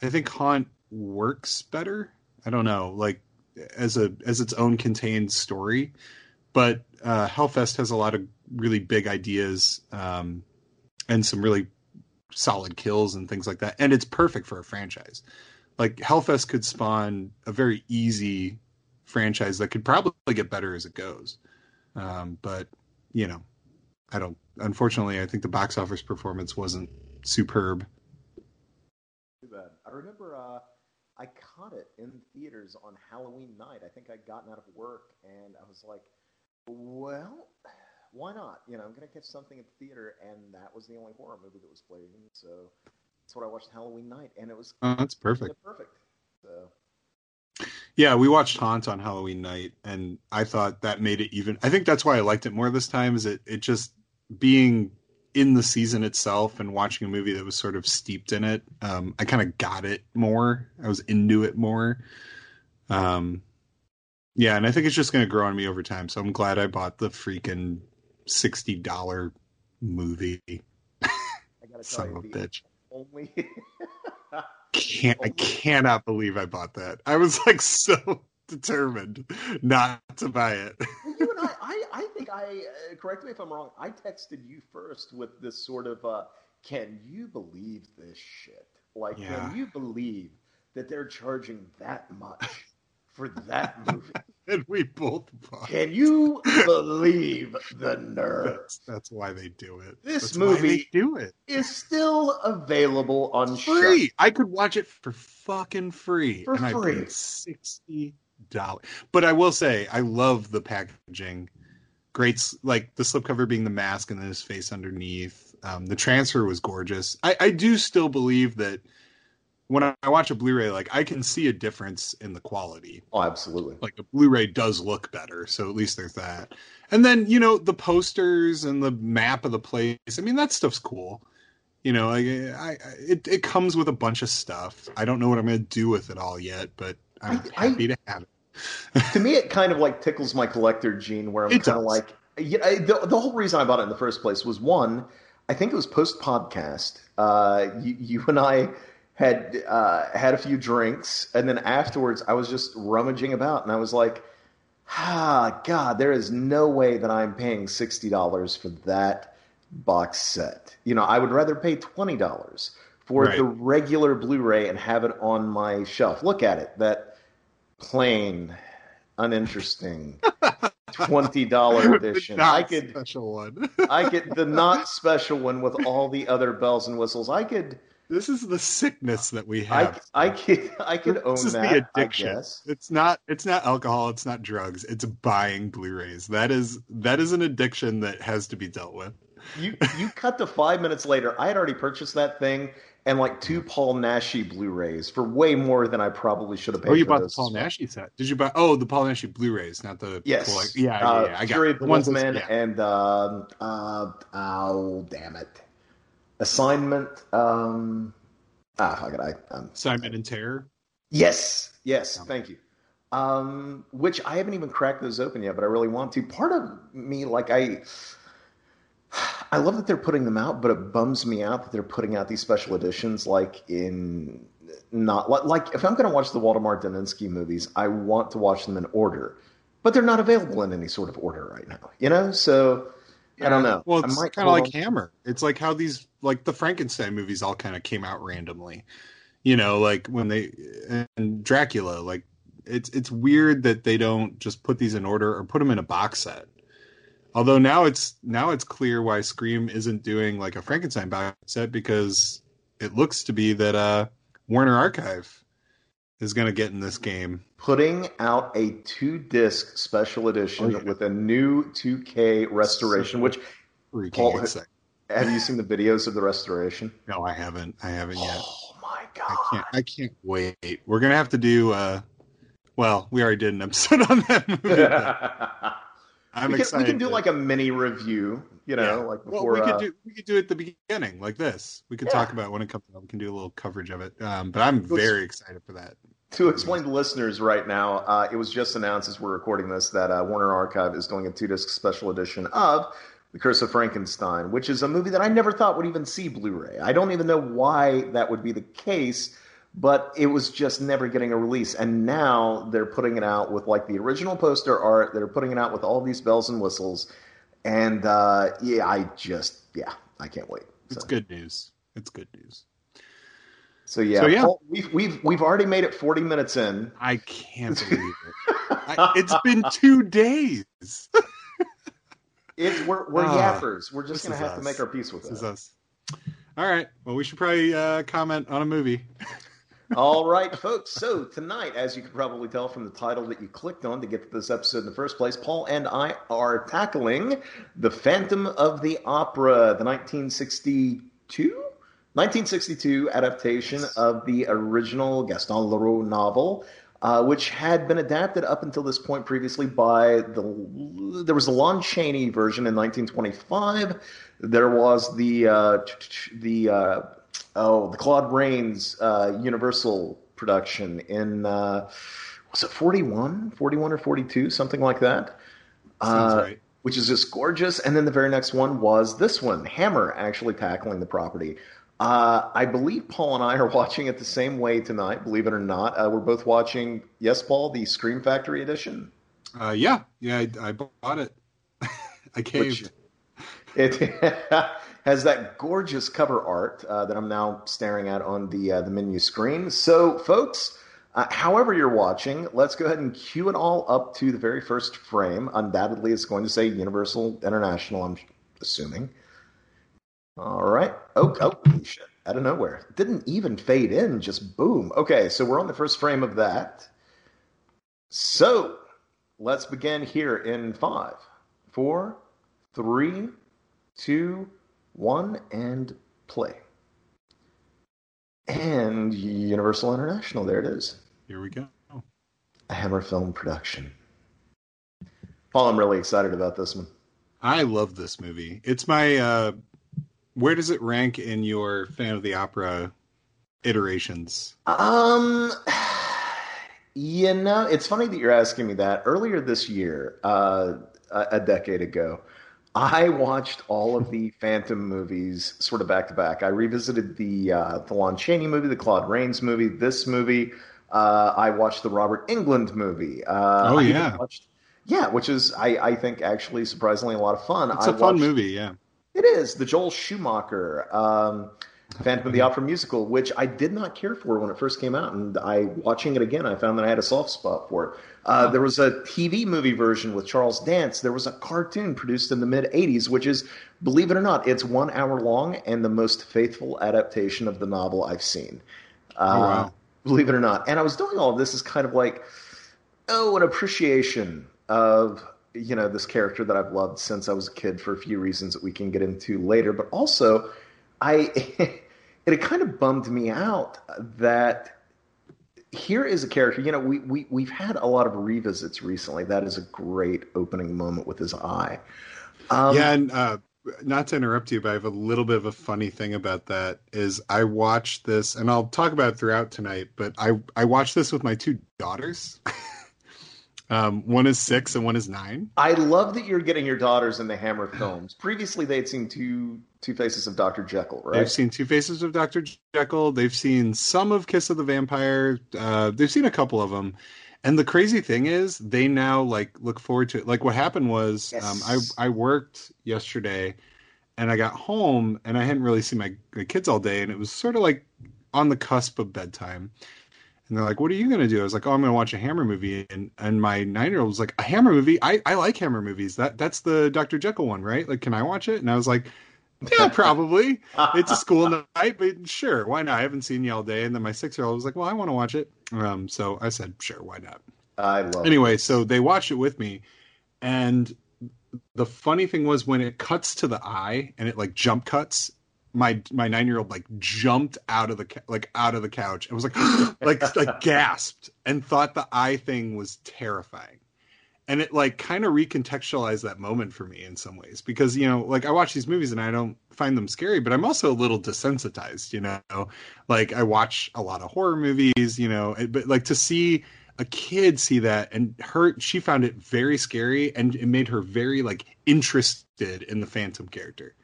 I think Haunt works better. I don't know. Like, as a as its own contained story. But uh, Hellfest has a lot of really big ideas um, and some really solid kills and things like that, and it's perfect for a franchise. Like Hellfest could spawn a very easy franchise that could probably get better as it goes. Um, but you know, I don't. Unfortunately, I think the box office performance wasn't superb. Too bad. I remember uh, I caught it in theaters on Halloween night. I think I'd gotten out of work and I was like, well, why not? You know, I'm going to catch something at the theater, and that was the only horror movie that was playing. So that's what I watched Halloween night, and it was Oh, that's perfect. perfect. So Yeah, we watched Haunt on Halloween night, and I thought that made it even. I think that's why I liked it more this time. Is it it just being in the season itself and watching a movie that was sort of steeped in it. Um, I kind of got it more. I was into it more. Um, yeah, and I think it's just going to grow on me over time. So I'm glad I bought the freaking sixty dollar movie. I gotta tell Son you, of a the bitch. Only Can't I cannot believe I bought that. I was like so determined not to buy it. Well, you and I, I, I think I, uh, correct me if I'm wrong, I texted you first with this sort of, uh, can you believe this shit? Like, Yeah. can you believe that they're charging that much for that movie? and we both bought. Can you believe the nerve? That's, that's why they do it. This That's movie- do it. Is still available on free. Shut. I could watch it for fucking free. For and I free. paid sixty dollars. But I will say, I love the packaging. Great, like the slipcover being the mask and then his face underneath. Um, the transfer was gorgeous. I, I do still believe that when I I watch a Blu-ray, like I can see a difference in the quality. Oh, absolutely. Like a Blu-ray does look better, so at least there's that. And then you know the posters and the map of the place. I mean that stuff's cool. You know, like, I, I it it comes with a bunch of stuff. I don't know what I'm going to do with it all yet, but I'm I- I- happy to have it. to me, it kind of like tickles my collector gene, where I'm kind of like, yeah, I- the, the whole reason I bought it in the first place was one, I think it was post podcast. Uh, you, you and I had uh, had a few drinks, and then afterwards, I was just rummaging about, and I was like, ah, God, there is no way that I'm paying sixty dollars for that box set. You know, I would rather pay twenty dollars for Right. the regular Blu-ray and have it on my shelf. Look at it, that plain, uninteresting twenty dollar edition. I could, special one. I could the not special one with all the other bells and whistles. I could, this is the sickness that we have. I can, I own this is that. the addiction. I guess. It's not it's not alcohol, it's not drugs, it's buying Blu-rays. That is that is an addiction that has to be dealt with. You you cut to five minutes later. I had already purchased that thing and like two Paul Naschy Blu-rays for way more than I probably should have paid. Oh, you bought the. Paul Naschy set. Did you buy? Oh, the Paul Naschy Blu-rays, not the. Yes. yeah, yeah, Uh, yeah. I got Fury the ones that- yeah. and um, uh, oh damn it, assignment. Um, ah, fuck it. I, I'm, Simon and Terror. yes, yes, thank you. Um, which I haven't even cracked those open yet, but I really want to. Part of me, like I, I love that they're putting them out, but it bums me out that they're putting out these special editions, like in not like, like if I'm going to watch the Waldemar Daninsky movies, I want to watch them in order, but they're not available in any sort of order right now. You know, so I don't know. Well, it's kind of like on- Hammer. It's like how these, like the Frankenstein movies, all kind of came out randomly. You know, like when they and Dracula. Like it's it's weird that they don't just put these in order or put them in a box set. Although now it's now it's clear why Scream isn't doing like a Frankenstein box set because it looks to be that uh Warner Archive is going to get in this game. putting out a two disc special edition Oh, yeah. with a new 2K restoration. So- Which Paul- have you seen the videos of the restoration? No, I haven't. I haven't yet. Oh my I god! can't. I can't wait. We're gonna have to do. uh Well, we already did an episode on that movie. I'm we, can, excited. we can do like a mini review, you know, yeah. like Well, we could uh, do. We could do it at the beginning, like this. We could Yeah. talk about when it comes out. We can do a little coverage of it. Um, but I'm very excited for that. To explain to listeners right now, uh, it was just announced as we're recording this that uh, Warner Archive is doing a two disc special edition of The Curse of Frankenstein, which is a movie that I never thought would even see Blu ray. I don't even know why that would be the case, but it was just never getting a release. And now they're putting it out with like the original poster art, they're putting it out with all these bells and whistles. And uh, yeah, I just, yeah, I can't wait. It's good news. It's good news. So yeah, So, yeah. Paul, we've we've we've already made it 40 minutes in. I can't believe it. I, it's been two days. It's we're we're Ah, yappers. We're just gonna have to make our peace with This is us. All right. Well, we should probably uh, comment on a movie. All right, folks. So tonight, as you can probably tell from the title that you clicked on to get to this episode in the first place, Paul and I are tackling the Phantom of the Opera, the 1962. 1962 adaptation of the original Gaston Leroux novel. uh, which had been adapted up until this point previously by the. There was a Lon Chaney version in 1925. There was the uh, the uh, oh the Claude Rains uh, Universal production in uh, was it 41, 41 or 42, something like that. Sounds Uh, right. which is just gorgeous. And then the very next one was this one, Hammer actually tackling the property. Uh, I believe Paul and I are watching it the same way tonight. Believe it or not, uh, we're both watching. Yes, Paul, the Scream Factory edition. Uh, yeah, yeah, I, I bought it. I caved. It has that gorgeous cover art uh, that I'm now staring at on the uh, the menu screen. So, folks, uh, however you're watching, let's go ahead and cue it all up to the very first frame. Undoubtedly, it's going to say Universal International. I'm assuming. All right. Oh, oh shit! Out of nowhere, didn't even fade in. Just boom. Okay, so we're on the first frame of that. So, let's begin here in five, four, three two, one, and play. And Universal International, there it is. Here we go. A Hammer Film production. Paul, I'm really excited about this one. I love this movie. It's my. Uh, where does it rank in your fan of the opera iterations? Um, you know, it's funny that you're asking me that. Earlier this year, uh, a, a decade ago, I watched all of the Phantom movies sort of back to back. I revisited the uh, the Lon Chaney movie, the Claude Rains movie, this movie. Uh, I watched the Robert Englund movie. Uh, Oh, yeah. watched, yeah, which is I, I think actually surprisingly a lot of fun. It's a a fun movie, yeah. It is the Joel Schumacher um, Phantom of the Opera musical, which I did not care for when it first came out, and I watching it again, I found that I had a soft spot for it. Uh, there was a TV movie version with Charles Dance. There was a cartoon produced in the mid '80s, which is, believe it or not, it's one hour long and the most faithful adaptation of the novel I've seen. Uh, Oh, wow. Believe it or not, and I was doing all of this as kind of like, oh, an appreciation of you know this character that I've loved since I was a kid for a few reasons that we can get into later, but also I it kind of bummed me out that here is a character. You know, we we we've had a lot of revisits recently. That is a great opening moment with his eye. Um, yeah, and uh, not to interrupt you, but I have a little bit of a funny thing about that. Is I watched this, and I'll talk about it throughout tonight. But I I watched this with my two daughters. um, one is six and one is nine. I love that you're getting your daughters in the Hammer films. Previously, they had seen two two faces of Doctor Jekyll, right? They've seen Two Faces of Doctor Jekyll. They've seen some of Kiss of the Vampire. Uh, they've seen a couple of them. And the crazy thing is, they now like look forward to it. Like what happened was, Yes. um, I I worked yesterday, and I got home, and I hadn't really seen my, my kids all day, and it was sort of like on the cusp of bedtime. And they're like, "What are you going to do?" I was like, "Oh, I'm going to watch a Hammer movie." And and my nine year old was like, "A Hammer movie? I I like Hammer movies. That that's the Doctor Jekyll one, right? Like, can I watch it?" And I was like, "Yeah, probably." it's a school night, but sure, why not? I haven't seen you all day. And then my six year old was like, "Well, I want to watch it." Um, so I said, "Sure, why not?" I love. Anyway, so they watched it with me, and the funny thing was when it cuts to the eye and it like jump cuts. My my nine year old like jumped out of the like out of the couch and was like like like gasped and thought the eye thing was terrifying. And it like kind of recontextualized that moment for me in some ways because you know like i watch these movies and i don't find them scary but i'm also a little desensitized you know? Like i watch a lot of horror movies you know but like to see a kid see that and her she found it very scary and it made her very like interested in the phantom character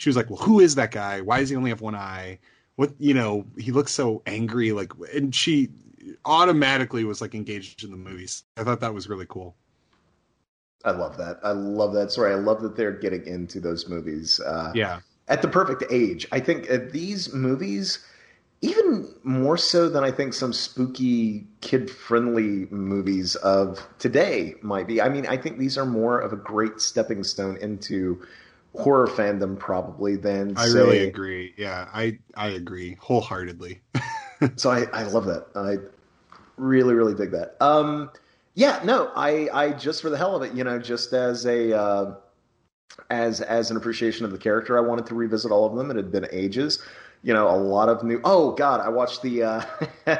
she was like well who is that guy why does he only have one eye what you know he looks so angry like and she automatically was like engaged in the movies i thought that was really cool I love that. I love that story. I love that they're getting into those movies. Uh, yeah at the perfect age. I think uh, these movies, even more so than I think some spooky kid friendly movies of today might be. I mean, I think these are more of a great stepping stone into horror fandom probably than i say, really agree yeah i i agree wholeheartedly so I, I love that. I really, really dig that. Um, yeah, no, I, I just for the hell of it, you know, just as a uh, as as an appreciation of the character, I wanted to revisit all of them. It had been ages, you know, a lot of new. Oh God, I watched the uh,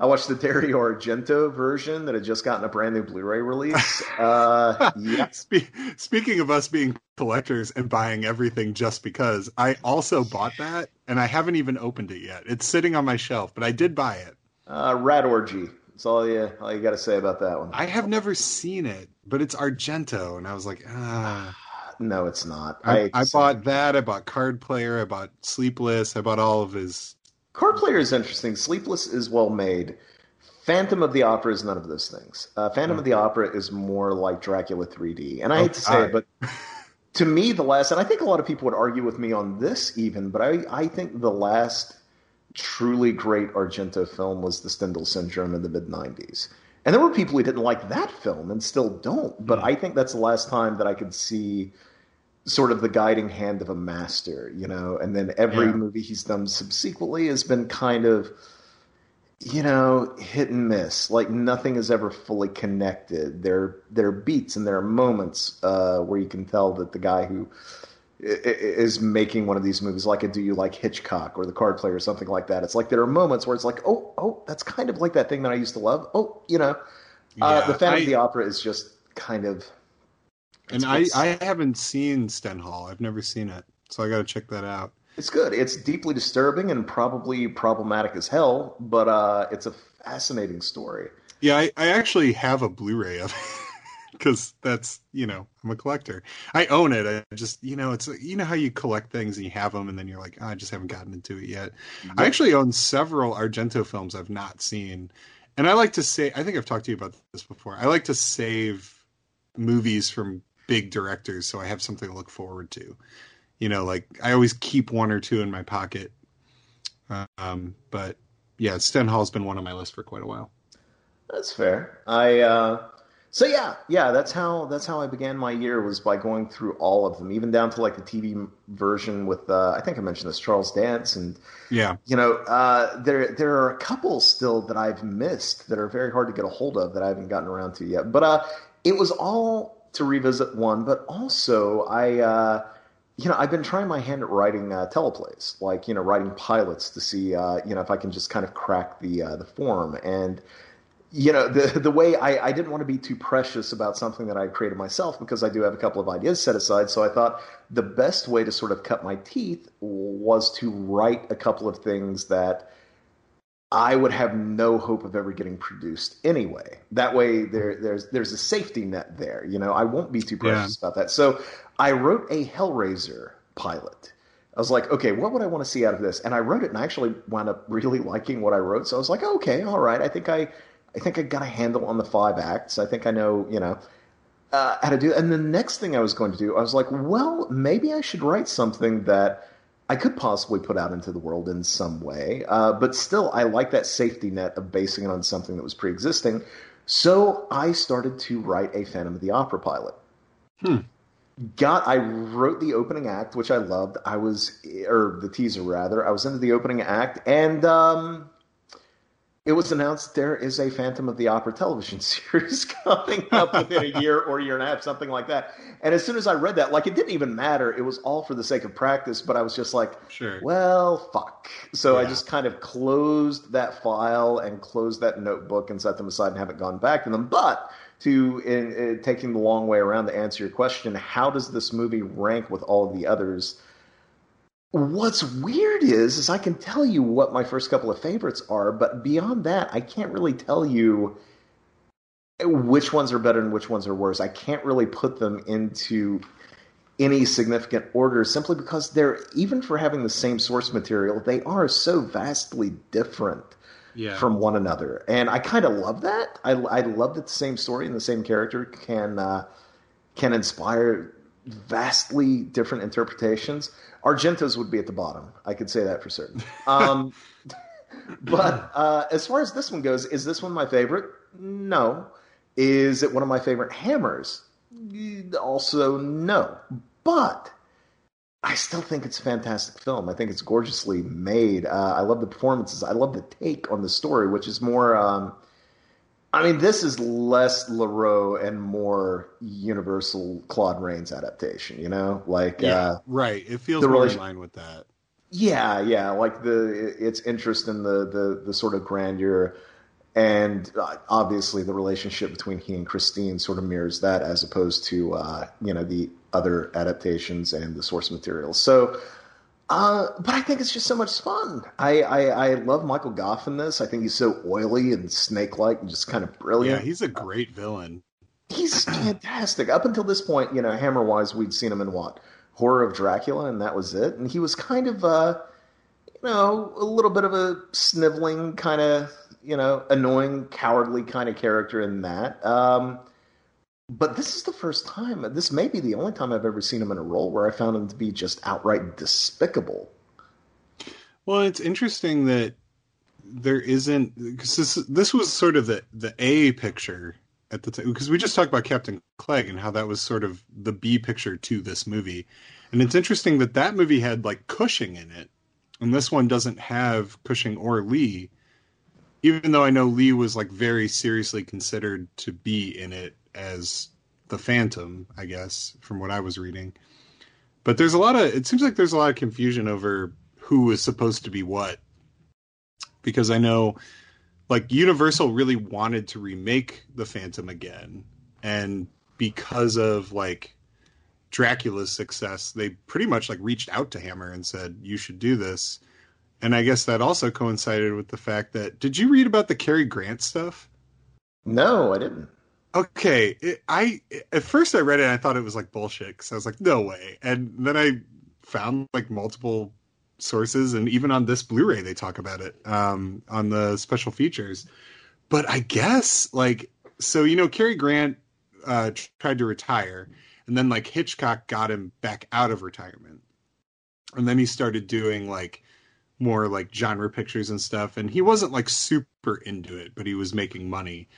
I watched the Dario Argento version that had just gotten a brand new Blu-ray release. Uh, yeah. Spe- speaking of us being collectors and buying everything just because, I also bought that and I haven't even opened it yet. It's sitting on my shelf, but I did buy it. Uh, Rat Orgy. That's all you all you got to say about that one. I have never seen it, but it's Argento, and I was like, ah. No, it's not. I, I, I bought that. I bought Card Player. I bought Sleepless. I bought all of his. Card Player is interesting. Sleepless is well made. Phantom of the Opera is none of those things. Uh, Phantom of the Opera is more like Dracula 3D, and I hate to say it, but to me, the last, and I think a lot of people would argue with me on this even, but I, I think the last truly great Argento film was The Stendhal Syndrome in the mid 90s. And there were people who didn't like that film and still don't, but mm. I think that's the last time that I could see sort of the guiding hand of a master, you know, and then every yeah. movie he's done subsequently has been kind of you know, hit and miss. Like nothing is ever fully connected. There, there are beats and there are moments uh, where you can tell that the guy who is making one of these movies, like a Do You Like Hitchcock or The Card Player or something like that. It's like there are moments where it's like, oh, oh, that's kind of like that thing that I used to love. Oh, you know, uh, yeah, uh, the Phantom I, of the Opera is just kind of. And I, I haven't seen Stendhal. I've never seen it, so I got to check that out. It's good. It's deeply disturbing and probably problematic as hell, but uh, it's a fascinating story. Yeah, I, I actually have a Blu-ray of it because that's you know I'm a collector. I own it. I just you know it's you know how you collect things and you have them and then you're like oh, I just haven't gotten into it yet. Yep. I actually own several Argento films I've not seen, and I like to say I think I've talked to you about this before. I like to save movies from big directors so I have something to look forward to you know, like I always keep one or two in my pocket. Um, but yeah, Stendhal's been one on my list for quite a while. That's fair. I uh, so yeah, yeah. That's how that's how I began my year was by going through all of them, even down to like the TV version with uh, I think I mentioned this Charles Dance and yeah, you know, uh, there there are a couple still that I've missed that are very hard to get a hold of that I haven't gotten around to yet. But uh, it was all to revisit one, but also I. Uh, you know, I've been trying my hand at writing uh, teleplays, like you know, writing pilots to see, uh, you know, if I can just kind of crack the uh, the form. And you know, the the way I, I didn't want to be too precious about something that I created myself because I do have a couple of ideas set aside. So I thought the best way to sort of cut my teeth was to write a couple of things that I would have no hope of ever getting produced anyway. That way, there, there's there's a safety net there. You know, I won't be too precious yeah. about that. So I wrote a Hellraiser pilot. I was like, okay, what would I want to see out of this? And I wrote it, and I actually wound up really liking what I wrote. So I was like, okay, all right, I think I, I think I got a handle on the five acts. I think I know, you know, uh, how to do. It. And the next thing I was going to do, I was like, well, maybe I should write something that I could possibly put out into the world in some way. Uh, but still, I like that safety net of basing it on something that was pre-existing. So I started to write a Phantom of the Opera pilot. Hmm got I wrote the opening act, which I loved. I was or the teaser rather. I was into the opening act, and um, it was announced there is a Phantom of the Opera television series coming up within a year or a year and a half, something like that. And as soon as I read that, like it didn't even matter. It was all for the sake of practice, but I was just like, sure. well, fuck. So yeah. I just kind of closed that file and closed that notebook and set them aside and haven't gone back to them. But to in, in, taking the long way around to answer your question, how does this movie rank with all of the others? What's weird is, is I can tell you what my first couple of favorites are, but beyond that, I can't really tell you which ones are better and which ones are worse. I can't really put them into any significant order simply because they're even for having the same source material, they are so vastly different yeah. from one another, and I kind of love that. I, I love that the same story and the same character can uh, can inspire vastly different interpretations. Argento's would be at the bottom. I could say that for certain. Um, but uh, as far as this one goes, is this one my favorite? No. Is it one of my favorite hammers? Also, no. But I still think it's a fantastic film. I think it's gorgeously made. Uh, I love the performances. I love the take on the story, which is more. Um, I mean, this is less Leroux and more Universal Claude Rains adaptation. You know, like yeah, uh, right. It feels more relation- in line with that. Yeah, yeah, like the its interest in the the the sort of grandeur and uh, obviously the relationship between he and Christine sort of mirrors that, as opposed to uh, you know the other adaptations and the source material. So. Uh, but I think it's just so much fun. I, I, I love Michael Gough in this. I think he's so oily and snake-like and just kind of brilliant. Yeah, he's a great villain. He's fantastic. Up until this point, you know, Hammer-wise, we'd seen him in what? Horror of Dracula, and that was it. And he was kind of, uh, you know, a little bit of a sniveling kind of, you know, annoying, cowardly kind of character in that. Um, but this is the first time, this may be the only time I've ever seen him in a role where I found him to be just outright despicable. Well, it's interesting that there isn't because this this was sort of the the A picture at the time because we just talked about Captain Clegg and how that was sort of the B picture to this movie, and it's interesting that that movie had like Cushing in it, and this one doesn't have Cushing or Lee, even though I know Lee was like very seriously considered to be in it as the Phantom, I guess, from what I was reading. But there's a lot of it seems like there's a lot of confusion over who is supposed to be what. Because I know like Universal really wanted to remake the Phantom again and because of like Dracula's success, they pretty much like reached out to Hammer and said you should do this. And I guess that also coincided with the fact that did you read about the Cary Grant stuff? No, I didn't. Okay, it, I at first I read it and I thought it was like bullshit because I was like, no way. And then I found like multiple sources and even on this Blu-ray they talk about it um, on the special features. But I guess like so you know Cary Grant uh, tried to retire and then like Hitchcock got him back out of retirement. And then he started doing like more like genre pictures and stuff and he wasn't like super into it, but he was making money.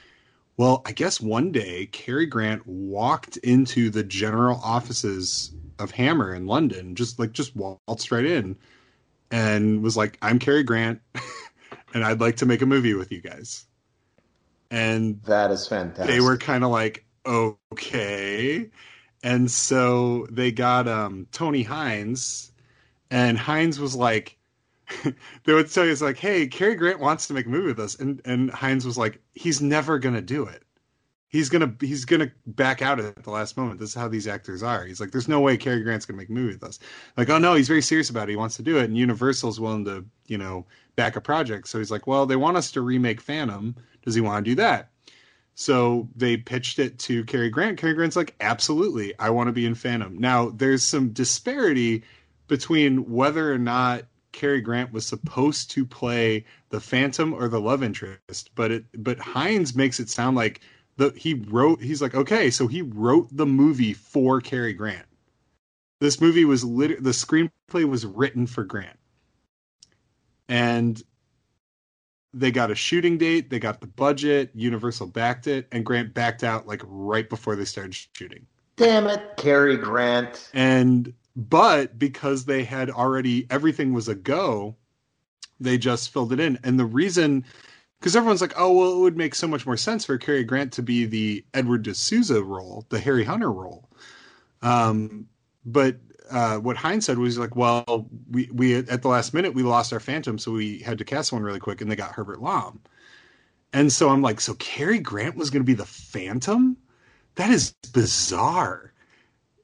Well, I guess one day Cary Grant walked into the general offices of Hammer in London, just like just waltzed right in, and was like, "I'm Cary Grant, and I'd like to make a movie with you guys." And that is fantastic. They were kind of like, "Okay," and so they got um, Tony Hinds, and Hinds was like, they would tell you it's like, hey, Cary Grant wants to make a movie with us, and and Hinds was like, he's never gonna do it. He's gonna he's gonna back out at the last moment. This is how these actors are. He's like, there's no way Cary Grant's gonna make a movie with us. Like, oh no, he's very serious about it. He wants to do it, and Universal's willing to you know back a project. So he's like, well, they want us to remake Phantom. Does he want to do that? So they pitched it to Cary Grant. Cary Grant's like, absolutely, I want to be in Phantom. Now there's some disparity between whether or not Cary Grant was supposed to play the Phantom or the love interest, but it but Hinds makes it sound like the he wrote he's like okay, so he wrote the movie for Cary Grant. This movie was lit- the screenplay was written for Grant. And they got a shooting date, they got the budget, Universal backed it, and Grant backed out like right before they started shooting. Damn it, Cary Grant. And but because they had already everything was a go they just filled it in. And the reason because everyone's like oh well it would make so much more sense for Cary Grant to be the Edward de Souza role the Harry Hunter role. Um, but uh, what Hinds said was like well we we at the last minute we lost our phantom so we had to cast one really quick and they got Herbert Lom. And so I'm like so Cary Grant was going to be the phantom? That is bizarre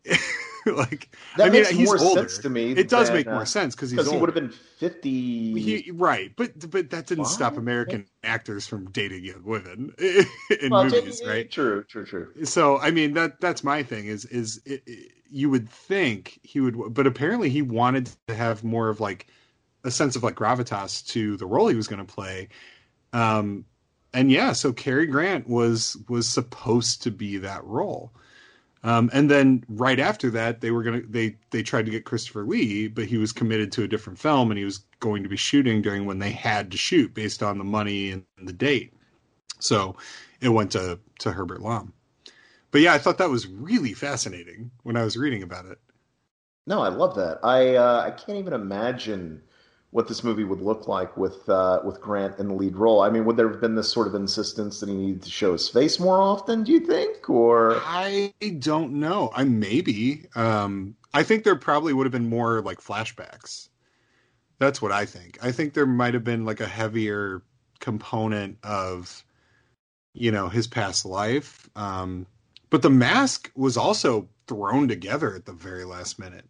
like that I mean, makes he's more older. sense to me. It does than, make uh, more sense because he's he would have been fifty. He, right, but but that didn't stop American actors from dating young women in Well, movies, right? True, true, true. So I mean that that's my thing is is it, it- you would think he would, but apparently he wanted to have more of like a sense of like gravitas to the role he was going to play. Um, and yeah, so Cary Grant was was supposed to be that role. Um, and then right after that, they were gonna they they tried to get Christopher Lee, but he was committed to a different film, and he was going to be shooting during when they had to shoot based on the money and the date. So it went to to Herbert Lom. But yeah, I thought that was really fascinating when I was reading about it. No, I love that. I uh, I can't even imagine what this movie would look like with uh, with Grant in the lead role. I mean, would there have been this sort of insistence that he needed to show his face more often? Do you think, or I don't know. I maybe. Um, I think there probably would have been more like flashbacks. That's what I think. I think there might have been like a heavier component of you know his past life. Um, but the mask was also thrown together at the very last minute.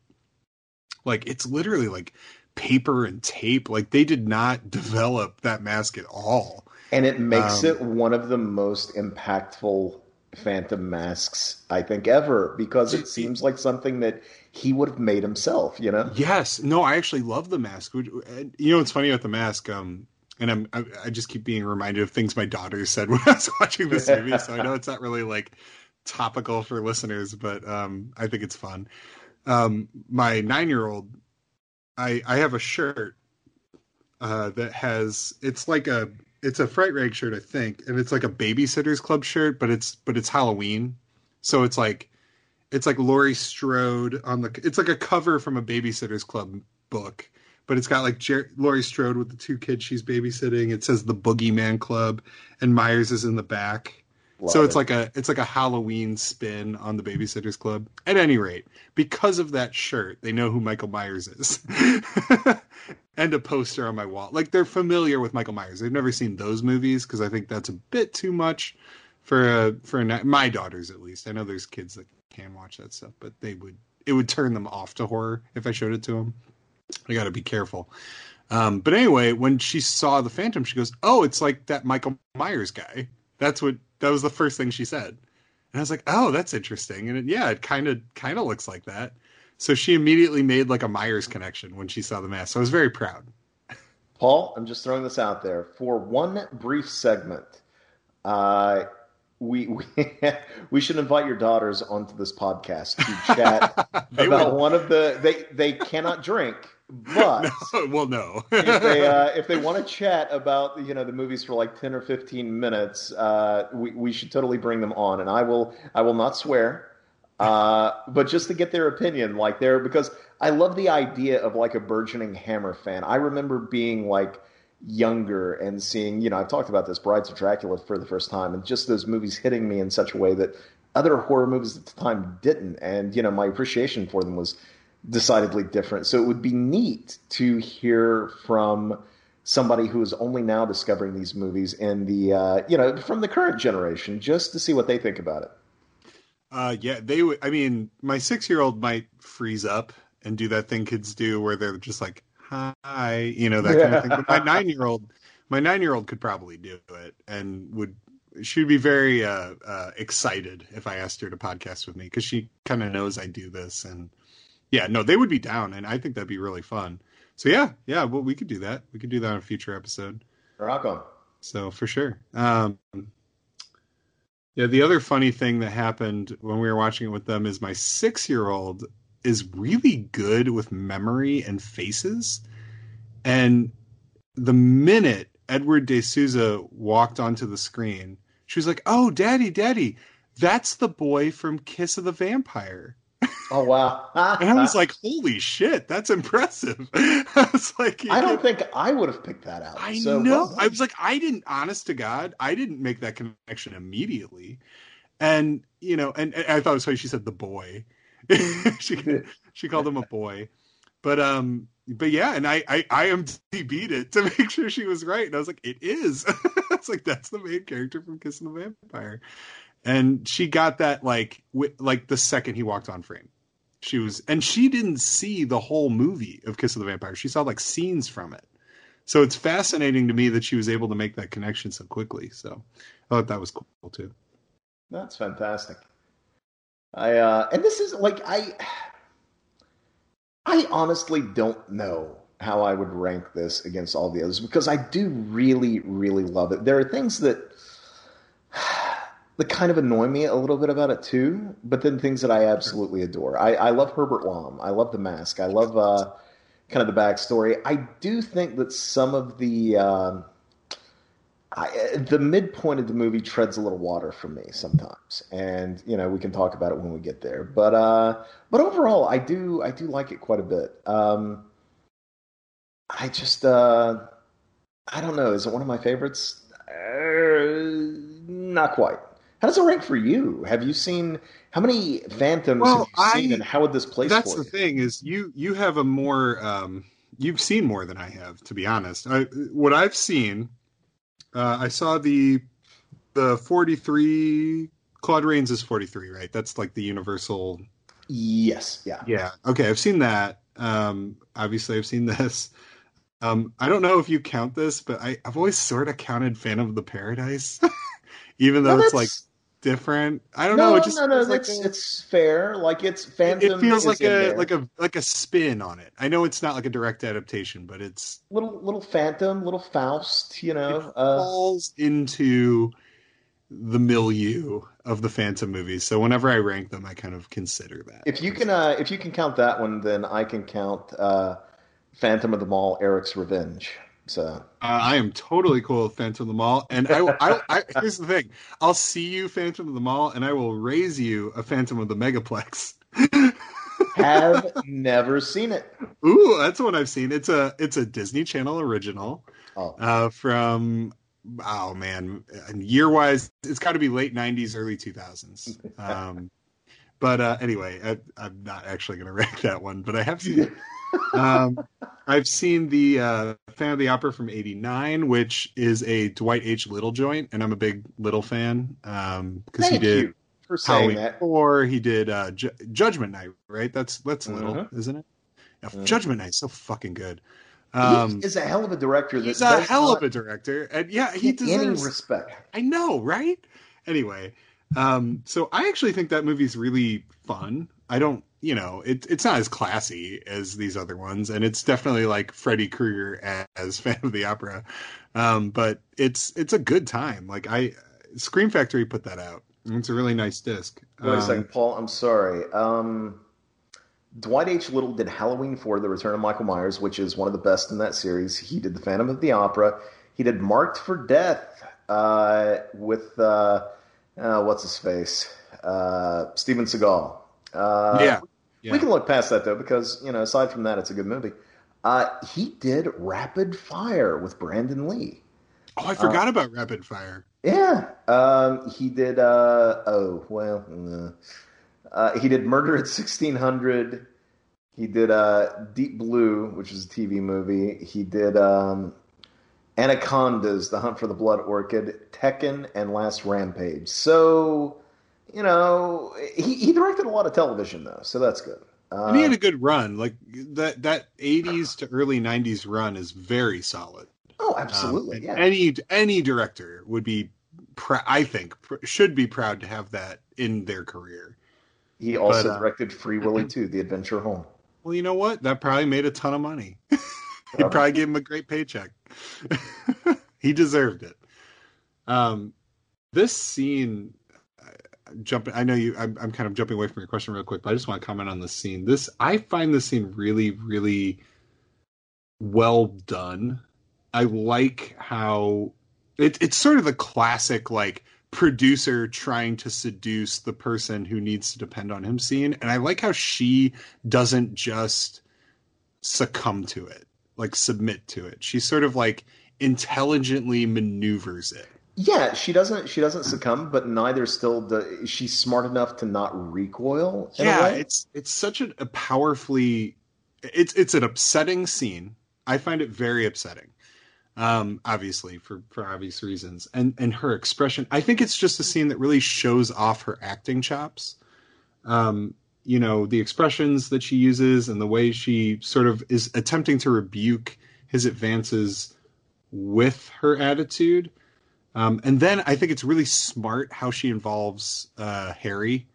Like it's literally like paper and tape. Like they did not develop that mask at all. And it makes um, it one of the most impactful Phantom masks I think ever because it seems like something that he would have made himself, you know? Yes. No, I actually love the mask. You know, it's funny about the mask. Um, and I'm I, I, just keep being reminded of things my daughter said when I was watching this movie. so I know it's not really like topical for listeners, but um, I think it's fun. Um, my nine year old, I I have a shirt uh, that has it's like a it's a fright rag shirt, I think, and it's like a babysitters club shirt, but it's but it's Halloween, so it's like it's like Laurie Strode on the it's like a cover from a babysitters club book, but it's got like Jer- Laurie Strode with the two kids she's babysitting. It says the Boogeyman Club, and Myers is in the back. Love so it's it. like a it's like a Halloween spin on the Babysitters Club. At any rate, because of that shirt, they know who Michael Myers is, and a poster on my wall. Like they're familiar with Michael Myers. They've never seen those movies because I think that's a bit too much for a, for a, my daughters at least. I know there's kids that can watch that stuff, but they would it would turn them off to horror if I showed it to them. I got to be careful. Um, but anyway, when she saw the Phantom, she goes, "Oh, it's like that Michael Myers guy." That's what that was the first thing she said. And I was like, "Oh, that's interesting." And it, yeah, it kind of kind of looks like that. So she immediately made like a Myers connection when she saw the mask. So I was very proud. Paul, I'm just throwing this out there for one brief segment. Uh, we we, we should invite your daughters onto this podcast to chat about one of the they they cannot drink but no, well, no. if they uh, if they want to chat about you know the movies for like ten or fifteen minutes, uh, we we should totally bring them on, and I will I will not swear, uh, but just to get their opinion, like there because I love the idea of like a burgeoning Hammer fan. I remember being like younger and seeing you know I've talked about this Brides of Dracula for the first time, and just those movies hitting me in such a way that other horror movies at the time didn't, and you know my appreciation for them was decidedly different. So it would be neat to hear from somebody who is only now discovering these movies and the uh, you know from the current generation, just to see what they think about it. Uh, yeah, they would. I mean, my six-year-old might freeze up and do that thing kids do, where they're just like, "Hi," you know, that kind of thing. But my nine-year-old, my nine-year-old could probably do it and would. She'd be very uh, uh, excited if I asked her to podcast with me because she kind of knows I do this and yeah, no, they would be down, and I think that'd be really fun. So yeah, yeah, well, we could do that. We could do that on a future episode. Rock on. So for sure. Um, yeah, the other funny thing that happened when we were watching it with them is my six-year-old is really good with memory and faces, and the minute Edward De Souza walked onto the screen, she was like, "Oh, Daddy, Daddy, that's the boy from Kiss of the Vampire." Oh wow! and I was like, "Holy shit, that's impressive!" I was like, "I don't think I would have picked that out." I so, know. Well, I was like, "I didn't." Honest to God, I didn't make that connection immediately. And you know, and, and I thought it was funny. She said the boy. she she called him a boy, but um, but yeah, and I I I beat it to make sure she was right, and I was like, "It is." it's like that's the main character from Kiss of the Vampire and she got that like w- like the second he walked on frame she was and she didn't see the whole movie of kiss of the vampire. She saw like scenes from it. So it's fascinating to me that she was able to make that connection so quickly. So i thought that was cool too. That's fantastic. I uh and this is like i i honestly don't know how i would rank this against all the others because i do really really love it. There are things that that kind of annoy me a little bit about it too, but then things that I absolutely adore. I, I love Herbert Lom. I love the mask. I love uh, kind of the backstory. I do think that some of the uh, I, the midpoint of the movie treads a little water for me sometimes, and you know we can talk about it when we get there. But uh, but overall, I do I do like it quite a bit. Um, I just uh, I don't know. Is it one of my favorites? Uh, not quite. How does it rank for you? Have you seen how many Phantoms well, have you seen, I, and how would this place? That's the you? thing is you you have a more um, you've seen more than I have, to be honest. I, what I've seen, uh, I saw the the 43 Claude Rains is 43, right? That's like the universal. Yes. Yeah. Yeah. Okay, I've seen that. Um, obviously, I've seen this. Um, I don't know if you count this, but I, I've always sort of counted Phantom of the Paradise, even though No, it's like different. I don't no, know. It just no, no. feels like It's a- it's fair. Like it's Phantom. it feels like a like a like a spin on it. I know it's not like a direct adaptation, but it's little little Phantom, little Faust. You know. it Uh, falls into the milieu of the Phantom movies. So whenever I rank them, I kind of consider that. if you can, uh, if you can count that one, then I can count uh, Phantom of the Mall, Eric's Revenge. So Uh, I am totally cool with Phantom of the Mall, and I, I, I here's the thing: I'll see you Phantom of the Mall, and I will raise you a Phantom of the Megaplex. have never seen it. Ooh, that's one I've seen. It's a it's a Disney Channel original Oh, uh, from oh man, year wise, it's got to be late '90s, early 2000s. Um, but uh, anyway, I, I'm not actually going to rank that one, but I have seen it. Um, I've seen the uh, Phantom of the Opera from '89, which is a Dwight H. Little joint, and I'm a big Little fan because he did you for Halloween that. Four. He did uh, Ju- Judgment Night, right? That's that's Little, Mhm. isn't it? Yeah, Mhm. Judgment Night, so fucking good. Um, he is a hell of a director. He's a hell of a director, and yeah, he deserves. respect. I know, right? Anyway, um, so I actually think that movie's really fun. I don't, you know, it, it's not as classy as these other ones, and it's definitely like Freddy Krueger as, as fan of the opera. Um, but it's it's a good time. Like I, Scream Factory put that out. It's a really nice disc. Wait a Um, second, Paul. I'm sorry. Um, Dwight H. Little did Halloween for The Return of Michael Myers, which is one of the best in that series. He did The Phantom of the Opera. He did Marked for Death uh, with uh, uh, what's his face, uh, Steven Seagal. Uh, yeah, yeah. We can look past that though, because you know, aside from that, it's a good movie. Uh, he did Rapid Fire with Brandon Lee. Oh, I forgot about Rapid Fire. Yeah, um, he did. Uh, oh well, uh, uh, he did Murder at sixteen hundred. He did uh, Deep Blue, which is a TV movie. He did um, Anacondas, The Hunt for the Blood Orchid, Tekken, and Last Rampage. So, you know, he, he directed a lot of television though, so that's good. Uh, And he had a good run. Like that that 80s to early 90s run is very solid. oh, Um, absolutely, and yeah. Any any director would be, pr- I think, pr- should be proud to have that in their career. he also but, uh, directed Free Willy 2, The Adventure Home. Well, you know what? That probably made a ton of money. It probably gave him a great paycheck. he deserved it. Um, this scene, uh, jumping. I know you. I'm, I'm kind of jumping away from your question real quick, but I just want to comment on this scene. This I find this scene really, really well done. I like how it, it's sort of the classic like producer trying to seduce the person who needs to depend on him scene, and I like how she doesn't just succumb to it like submit to it she sort of like intelligently maneuvers it Yeah, she doesn't. She doesn't succumb, but neither still. Do, she's smart enough to not recoil. yeah it's it's such a, a powerfully it's it's an upsetting scene i find it very upsetting um obviously for for obvious reasons and and her expression i think it's just a scene that really shows off her acting chops um you know the expressions that she uses and the way she sort of is attempting to rebuke his advances with her attitude um and then i think it's really smart how she involves uh harry.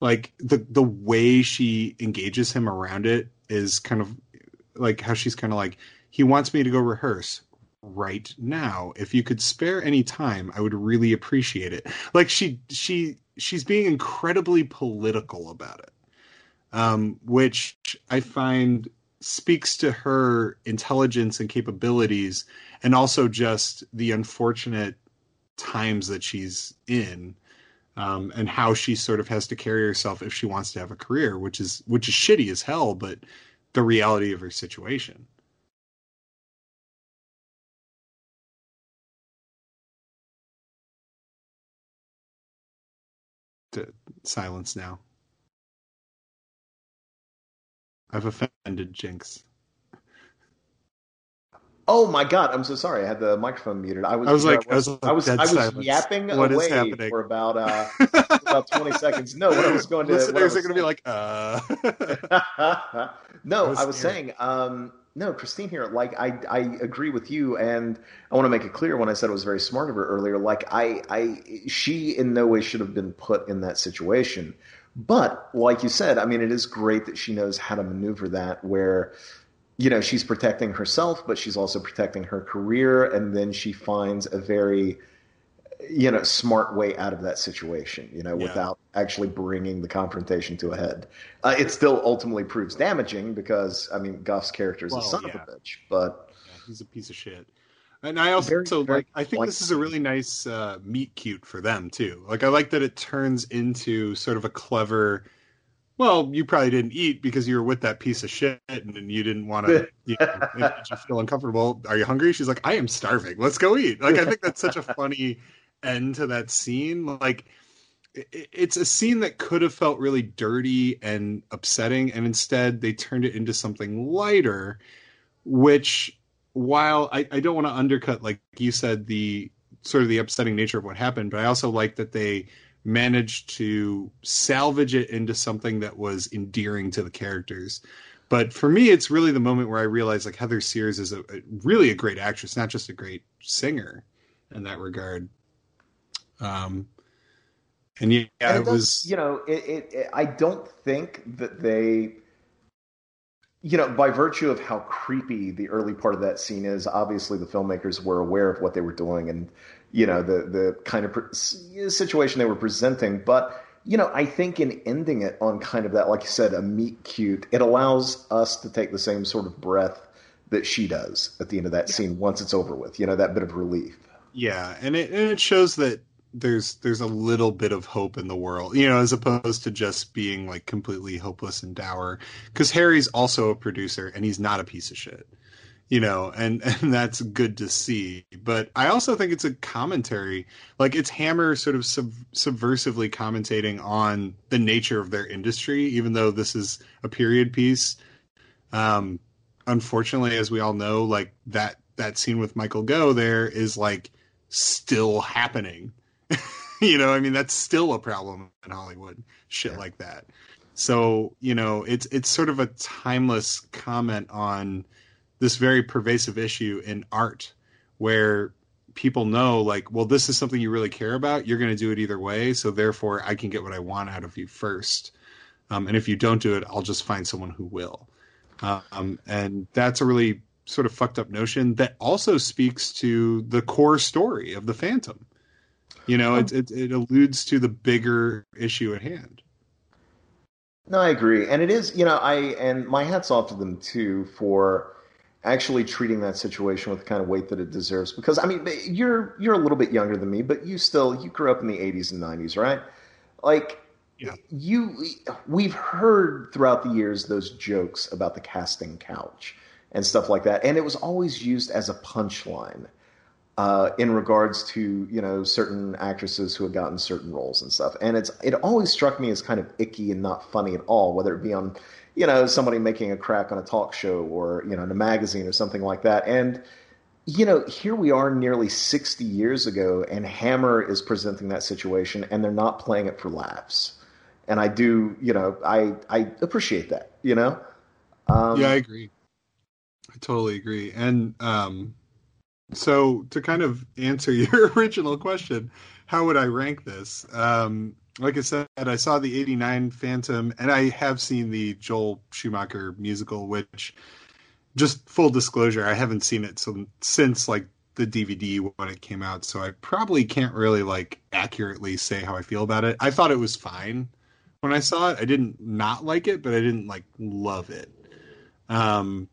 Like the the way she engages him around it is kind of like how she's kind of like he wants me to go rehearse right now. If you could spare any time i would really appreciate it. Like she she she's being incredibly political about it. Um which i find speaks to her intelligence and capabilities and also just the unfortunate times that she's in um, and how she sort of has to carry herself if she wants to have a career, which is which is shitty as hell, but the reality of her situation. To silence now. I've offended Jinx. Oh my god! I'm so sorry. I had the microphone muted. I was. I was like, I was, I was, I was, I was yapping What away for about uh, about 20 seconds. No, what I was going to. Listeners was are going to be like, uh. no, I was I was scared. saying, um, no, Christine here. Like, I, I agree with you, and I want to make it clear when I said it was very smart of her earlier. Like, I, I, she in no way should have been put in that situation. But like you said, I mean, it is great that she knows how to maneuver that where. You know, she's protecting herself, but she's also protecting her career, and then she finds a very, you know, smart way out of that situation. You know, Yeah. without actually bringing the confrontation to a head. Uh, it still ultimately proves damaging because I mean Gough's character is Well, a son yeah. of a bitch, but Yeah, he's a piece of shit. And I also Very, very like. I think this is a really nice uh, meet cute for them too. Like I like that it turns into sort of a clever. Well, you probably didn't eat because you were with that piece of shit, and, you didn't want to. You know, it made you feel uncomfortable. Are you hungry? She's like, I am starving. Let's go eat. Like I think that's such a funny end to that scene. Like it's a scene that could have felt really dirty and upsetting, and instead they turned it into something lighter, which while I, I don't want to undercut, like you said, the sort of the upsetting nature of what happened, but I also like that they managed to salvage it into something that was endearing to the characters. But for me, it's really the moment where I realized like Heather Sears is a, a really a great actress, not just a great singer in that regard. Um, and yeah, and it, it was you know, it, it, it. I don't think that they, you know, by virtue of how creepy the early part of that scene is, obviously the filmmakers were aware of what they were doing and you know the the kind of pre- situation they were presenting, but. You know, I think in ending it on kind of that, like you said, a meet cute, it allows us to take the same sort of breath that she does at the end of that scene once it's over with. You know, that bit of relief. Yeah, and it and it shows that there's there's a little bit of hope in the world, you know, as opposed to just being like completely hopeless and dour. Because Harry's also a producer, and he's not a piece of shit, you know, and and that's good to see. But I also think it's a commentary, like it's Hammer sort of sub, subversively commentating on the nature of their industry, even though this is a period piece. Um, unfortunately, as we all know, like that that scene with Michael Go there is like still happening. you know, I mean that's still a problem in Hollywood. Shit Yeah. like that. So, you know, it's it's sort of a timeless comment on this very pervasive issue in art where people know like, well, this is something you really care about. You're going to do it either way, so therefore I can get what I want out of you first. Um, and if you don't do it, I'll just find someone who will. Um, and that's a really sort of fucked up notion that also speaks to the core story of the Phantom. You know, it, it, it alludes to the bigger issue at hand. No, I agree, and it is. You know, I and my hats off to them too for actually treating that situation with the kind of weight that it deserves. Because I mean, you're you're a little bit younger than me, but you still you grew up in the '80s and '90s, right? Like, Yeah. you we've heard throughout the years those jokes about the casting couch and stuff like that, and it was always used as a punchline uh, in regards to you know certain actresses who had gotten certain roles and stuff. And it's it always struck me as kind of icky and not funny at all, whether it be on you know somebody making a crack on a talk show or you know in a magazine or something like that. And you know here we are nearly sixty years ago, and Hammer is presenting that situation, and they're not playing it for laughs. And I do, you know, I I appreciate that, you know. Um, yeah, I agree. I totally agree. And um, so to kind of answer your original question, how would I rank this? Um, like I said, I saw the 89 Phantom and I have seen the Joel Schumacher musical, which just full disclosure, I haven't seen it some, since like the DVD when it came out. So I probably can't really like accurately say how I feel about it. I thought it was fine when I saw it. I didn't not like it, but I didn't like love it. Um,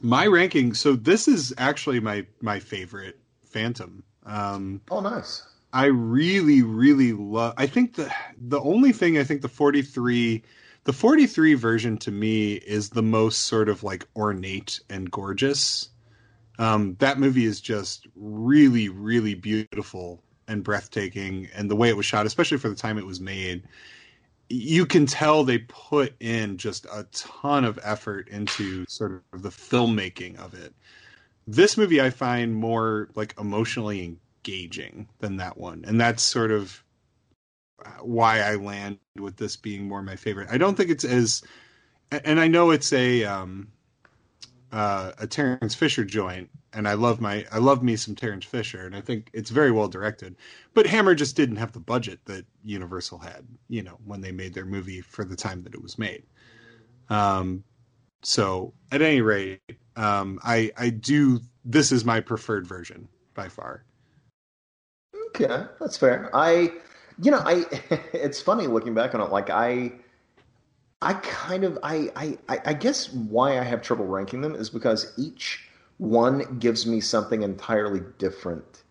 my ranking. So this is actually my my favorite Phantom. Um, Oh, nice. I really, really love. I think the the only thing I think the forty three, the forty three version to me is the most sort of like ornate and gorgeous. Um, that movie is just really, really beautiful and breathtaking, and the way it was shot, especially for the time it was made, you can tell they put in just a ton of effort into sort of the filmmaking of it. this movie I find more like emotionally engaging than that one, and that's sort of why I land with this being more my favorite. I don't think it's as, and I know it's a um, uh, a Terence Fisher joint, and I love my I love me some Terence Fisher, and I think it's very well directed. But Hammer just didn't have the budget that Universal had, you know, when they made their movie for the time that it was made. Um, so at any rate, um, I I do this is my preferred version by far. Okay, that's fair. I, you know, I it's funny looking back on it. Like I, I kind of I I I guess why I have trouble ranking them is because each one gives me something entirely different.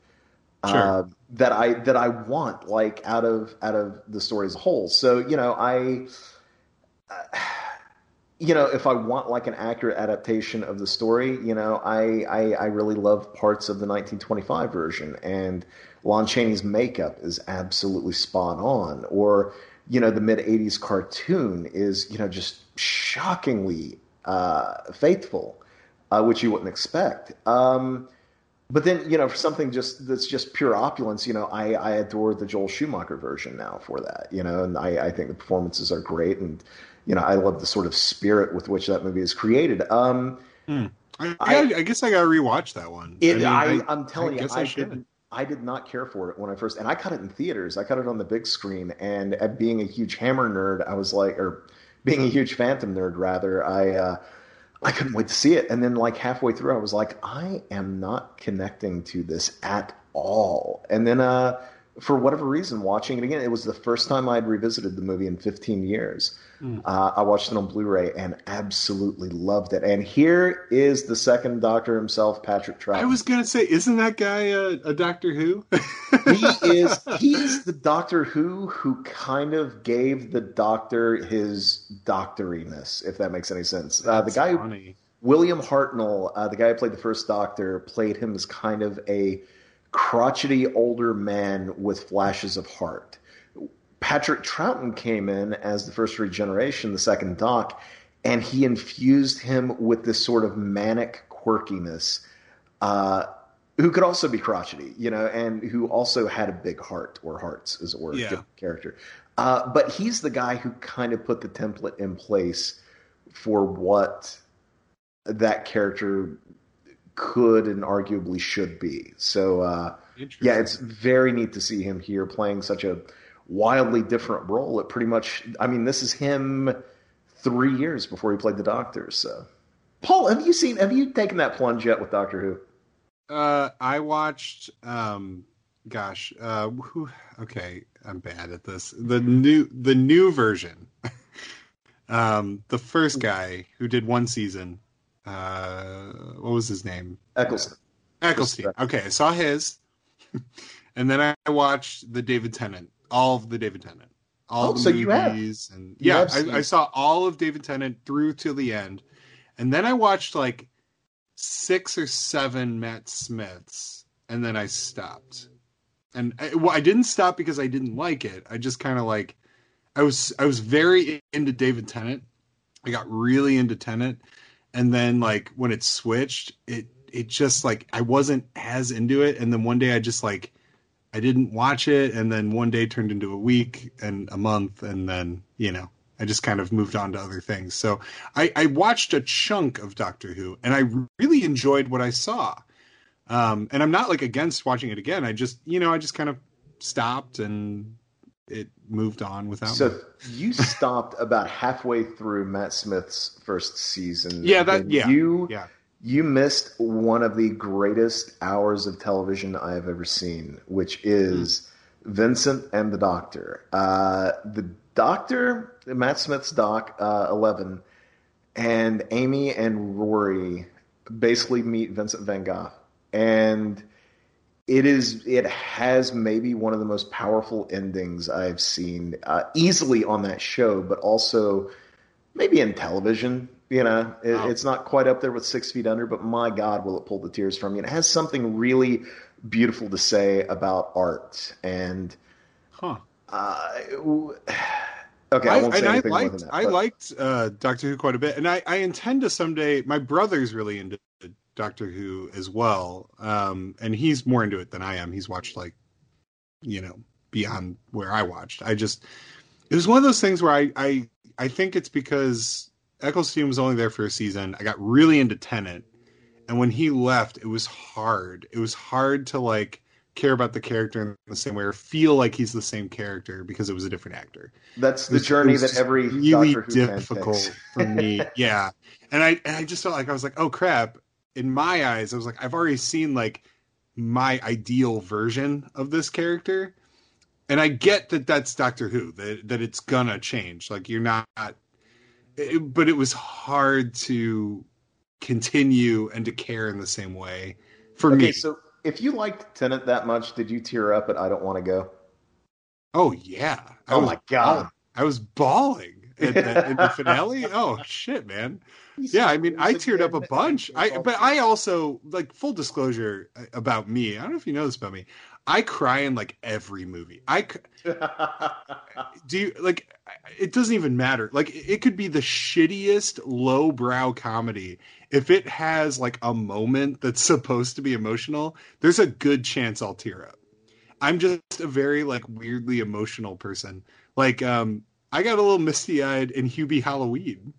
Sure. Uh, that I that I want like out of out of the story as a whole. So you know I. Uh, you know, if I want like an accurate adaptation of the story, you know, I, I, I really love parts of the 1925 version, and Lon Chaney's makeup is absolutely spot on. Or, you know, the mid 80s cartoon is, you know, just shockingly uh, faithful, uh, which you wouldn't expect. Um, but then, you know, for something just that's just pure opulence, you know, I, I adore the Joel Schumacher version now for that, you know, and I, I think the performances are great and you know, I love the sort of spirit with which that movie is created. Um, mm. I, I, I, guess I got to rewatch that one. It, I am telling you, I, did, I did not care for it when I first, and I cut it in theaters. I cut it on the big screen, and being a huge Hammer nerd, I was like, or being a huge Phantom nerd rather, I. Uh, I couldn't wait to see it. And then, like halfway through, I was like, I am not connecting to this at all. And then, uh, for whatever reason, watching it again, it was the first time I had revisited the movie in 15 years. Mm. Uh, I watched it on Blu-ray and absolutely loved it. And here is the second Doctor himself, Patrick Troughton. I was gonna say, isn't that guy a, a Doctor Who? he is. He's the Doctor Who who kind of gave the Doctor his doctoriness, if that makes any sense. Uh, the guy, funny. William Hartnell, uh, the guy who played the first Doctor, played him as kind of a crotchety older man with flashes of heart. Patrick Troughton came in as the first regeneration, the second Doc, and he infused him with this sort of manic quirkiness, uh, who could also be crotchety, you know, and who also had a big heart or hearts, as it were, yeah. character. Uh, but he's the guy who kind of put the template in place for what that character could and arguably should be. So, uh, yeah, it's very neat to see him here playing such a wildly different role. It pretty much, I mean, this is him three years before he played the Doctor. So, Paul, have you seen? Have you taken that plunge yet with Doctor Who? Uh, I watched. Um, gosh, uh, who, okay, I'm bad at this. The new, the new version. um, the first guy who did one season. Uh, what was his name? Eccleston. Eccleston. Okay, I saw his, and then I watched the David Tennant all of the David Tennant, all oh, the so movies, and you yeah, I, I, saw all of David Tennant through to the end, and then I watched like six or seven Matt Smiths, and then I stopped. And I, well, I didn't stop because I didn't like it. I just kind of like, I was I was very into David Tennant. I got really into Tennant, and then like when it switched, it it just like I wasn't as into it, and then one day I just like I didn't watch it, and then one day turned into a week and a month, and then you know I just kind of moved on to other things. So I, I watched a chunk of Doctor Who, and I really enjoyed what I saw. Um, and I'm not like against watching it again. I just you know I just kind of stopped and it moved on without. So me. you stopped about halfway through Matt Smith's first season. Yeah, that yeah you yeah you missed one of the greatest hours of television I have ever seen, which is mm. Vincent and the Doctor. Uh, the Doctor, Matt Smith's Doc uh, 11, and Amy and Rory basically meet Vincent Van Gogh. And it is it has maybe one of the most powerful endings I've seen uh, easily on that show, but also maybe in television. You know, it, wow. it's not quite up there with Six Feet Under, but my God, will it pull the tears from you? And it has something really beautiful to say about art and. Huh. Uh, okay, I, I won't say anything liked, more than that. I liked uh, Doctor Who quite a bit, and I, I intend to someday. My brother's really into Doctor Who as well, um, and he's more into it than I am. He's watched like, you know, beyond where I watched. I just it was one of those things where I I I think it's because Eccleston was only there for a season. I got really into Tennant, and when he left, it was hard. It was hard to like care about the character in the same way or feel like he's the same character because it was a different actor. That's the journey that every really difficult for me. yeah, and I and I just felt like I was like, oh crap. In my eyes, I was like, I've already seen like my ideal version of this character, and I get that that's Doctor Who that that it's gonna change. Like you're not, it, but it was hard to continue and to care in the same way for okay, me. So if you liked Tennant that much, did you tear up at I Don't Want to Go? Oh yeah. I oh my god. Bawling. I was bawling in, in the finale. Oh shit, man. yeah, I mean, I teared up a bunch. I but I also like full disclosure about me. I don't know if you know this about me. I cry in like every movie. I do you like it doesn't even matter. Like it could be the shittiest lowbrow comedy. If it has like a moment that's supposed to be emotional, there's a good chance I'll tear up. I'm just a very like weirdly emotional person. Like um I got a little misty-eyed in Hubie Halloween.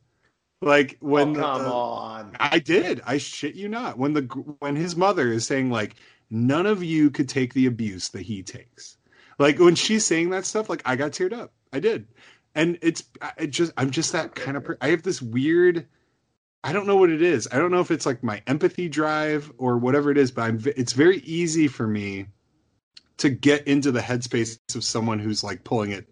Like when oh, come uh, on. I did. I shit you not. When the when his mother is saying like none of you could take the abuse that he takes. Like when she's saying that stuff, like I got teared up. I did, and it's it just I'm just that kind of. Per- I have this weird. I don't know what it is. I don't know if it's like my empathy drive or whatever it is, but I'm. It's very easy for me to get into the headspace of someone who's like pulling it,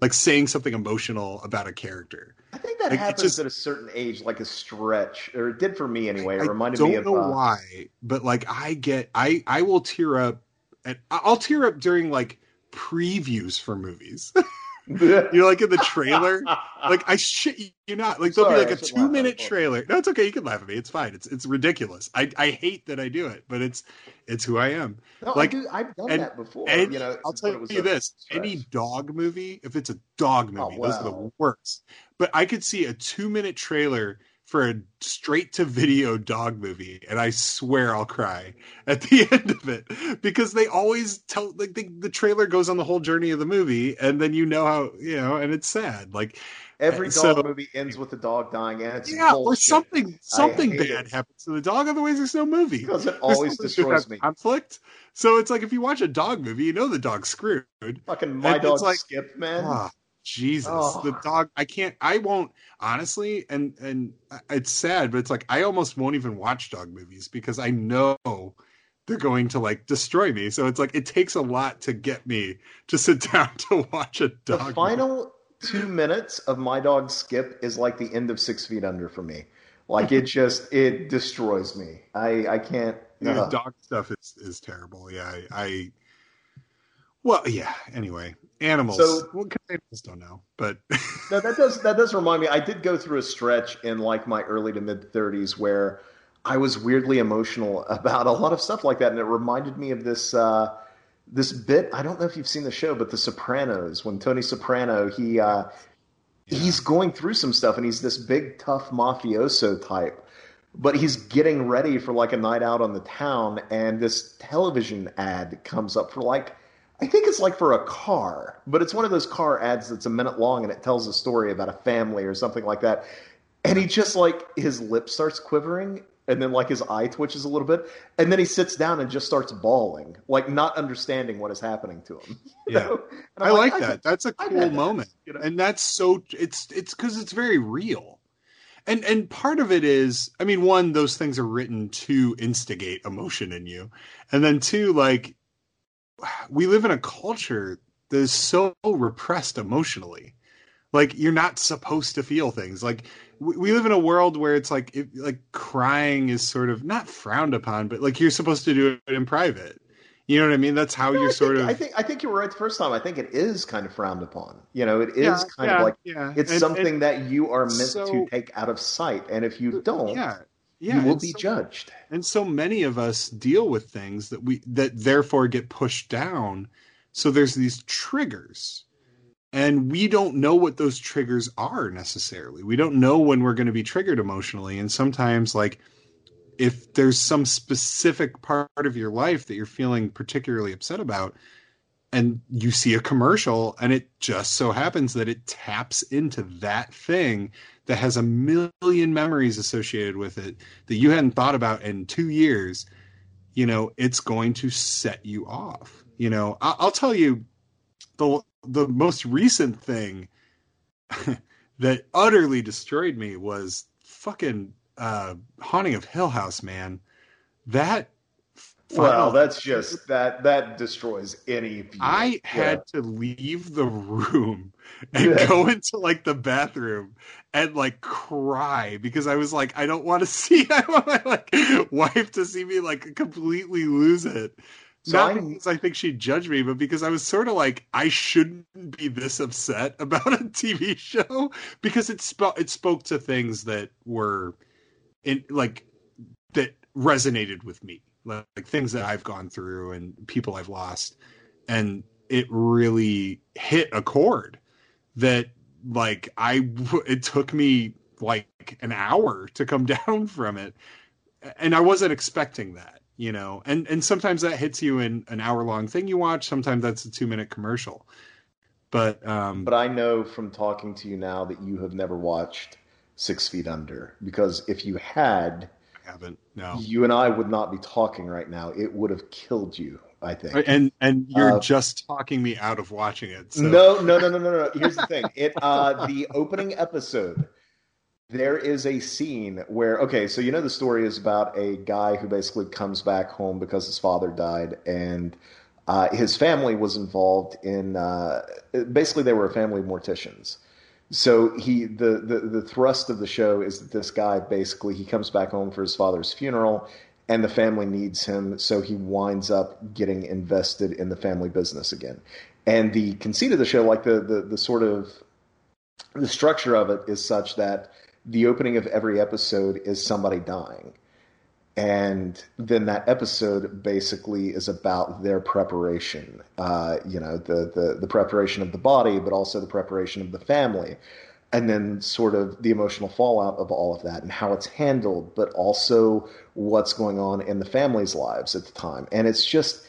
like saying something emotional about a character. I think that like, happens just, at a certain age, like a stretch, or it did for me anyway. It reminded me of. I don't know uh, why, but like I get, I I will tear up, and I'll tear up during like previews for movies. you know, like in the trailer, like I shit you not. Like there'll Sorry, be like a two minute trailer. No, it's okay. You can laugh at me. It's fine. It's it's ridiculous. I I hate that I do it, but it's it's who I am. No, like I have done and, that before. And, you know, I'll tell you this: stretch. any dog movie, if it's a dog oh, movie, oh, wow. those are the worst. But I could see a two minute trailer for a straight to video dog movie and i swear i'll cry at the end of it. Because they always tell like the, the trailer goes on the whole journey of the movie and then you know how you know and it's sad. Like every dog so, movie ends with the dog dying and it's yeah bullshit. or something something bad it. happens to the dog otherwise there's no movie. Because it always destroys me. conflict. So it's like if you watch a dog movie you know the dog's screwed. Fucking my dog like, skip man. ah, Jesus, oh. the dog. I can't. I won't honestly. And and it's sad, but it's like I almost won't even watch dog movies because I know they're going to like destroy me. So it's like it takes a lot to get me to sit down to watch a dog. The final movie. two minutes of my dog Skip is like the end of Six Feet Under for me. Like it just it destroys me. I I can't. Yeah, uh, dog stuff is is terrible. Yeah, I, I well, yeah. Anyway, animals. So well, animals don't know, but no, that does that does remind me. I did go through a stretch in like my early to mid thirties where I was weirdly emotional about a lot of stuff like that, and it reminded me of this uh, this bit. I don't know if you've seen the show, but The Sopranos. When Tony Soprano he uh, yeah. he's going through some stuff, and he's this big tough mafioso type. But he's getting ready for like a night out on the town, and this television ad comes up for like I think it's like for a car, but it's one of those car ads that's a minute long and it tells a story about a family or something like that. And he just like his lip starts quivering and then like his eye twitches a little bit and then he sits down and just starts bawling, like not understanding what is happening to him. Yeah. I like, like that. that's a cool moment. That, you know? And that's so it's it's cuz it's very real. And and part of it is, I mean, one, those things are written to instigate emotion in you. And then two, like we live in a culture that is so repressed emotionally. Like you're not supposed to feel things. Like we, we live in a world where it's like it, like crying is sort of not frowned upon, but like you're supposed to do it in private. You know what I mean? That's how no, you're sort of. I think I think you were right the first time. I think it is kind of frowned upon. You know, it is yeah, kind yeah, of like yeah. it's and, something and that you are meant so, to take out of sight, and if you uh, don't, yeah, yeah, you will be so, judged. And so many of us deal with things that we that therefore get pushed down. So there's these triggers. And we don't know what those triggers are necessarily. We don't know when we're going to be triggered emotionally. And sometimes like if there's some specific part of your life that you're feeling particularly upset about and you see a commercial and it just so happens that it taps into that thing that has a million memories associated with it that you hadn't thought about in 2 years you know it's going to set you off you know I- will tell you the the most recent thing that utterly destroyed me was fucking uh, Haunting of Hill House, man. That well, that's just that that destroys any view. I had to leave the room and go into like the bathroom and like cry because I was like, I don't want to see I want my like wife to see me like completely lose it. So Not I, because I think she'd judge me, but because I was sort of like, I shouldn't be this upset about a TV show because it spoke it spoke to things that were in like that resonated with me, like, like things that I've gone through and people I've lost, and it really hit a chord that like I it took me like an hour to come down from it, and I wasn't expecting that you know? And and sometimes that hits you in an hour long thing you watch sometimes that's a two minute commercial. But um but i know from talking to you now that you have never watched six feet under because if you had haven't no you and i would not be talking right now it would have killed you I think. And and you're uh, just talking me out of watching it. So. No, no, no, no, no, no. Here's the thing. It uh the opening episode there is a scene where okay so you know the story is about a guy who basically comes back home because his father died and uh, his family was involved in uh, basically they were a family of morticians so he the, the the thrust of the show is that this guy basically he comes back home for his father's funeral and the family needs him so he winds up getting invested in the family business again and the conceit of the show like the the, the sort of the structure of it is such that the opening of every episode is somebody dying. And then that episode basically is about their preparation, uh, you know, the, the, the preparation of the body, but also the preparation of the family. And then sort of the emotional fallout of all of that and how it's handled, but also what's going on in the family's lives at the time. And it's just,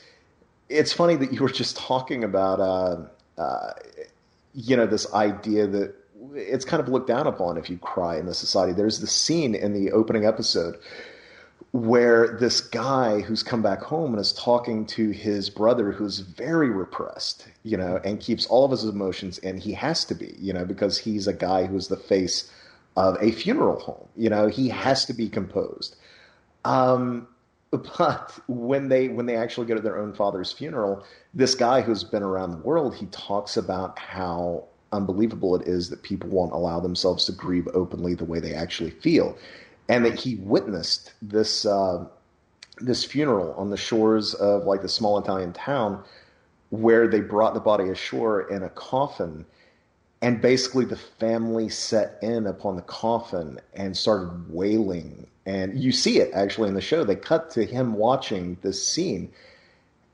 it's funny that you were just talking about, uh, uh, you know, this idea that it's kind of looked down upon if you cry in the society. There's the scene in the opening episode where this guy who's come back home and is talking to his brother who's very repressed, you know, and keeps all of his emotions and he has to be, you know, because he's a guy who's the face of a funeral home. You know, he has to be composed. Um, but when they when they actually go to their own father's funeral, this guy who's been around the world, he talks about how unbelievable it is that people won't allow themselves to grieve openly the way they actually feel, and that he witnessed this uh, this funeral on the shores of like the small Italian town where they brought the body ashore in a coffin. And basically, the family set in upon the coffin and started wailing. And you see it actually in the show. They cut to him watching this scene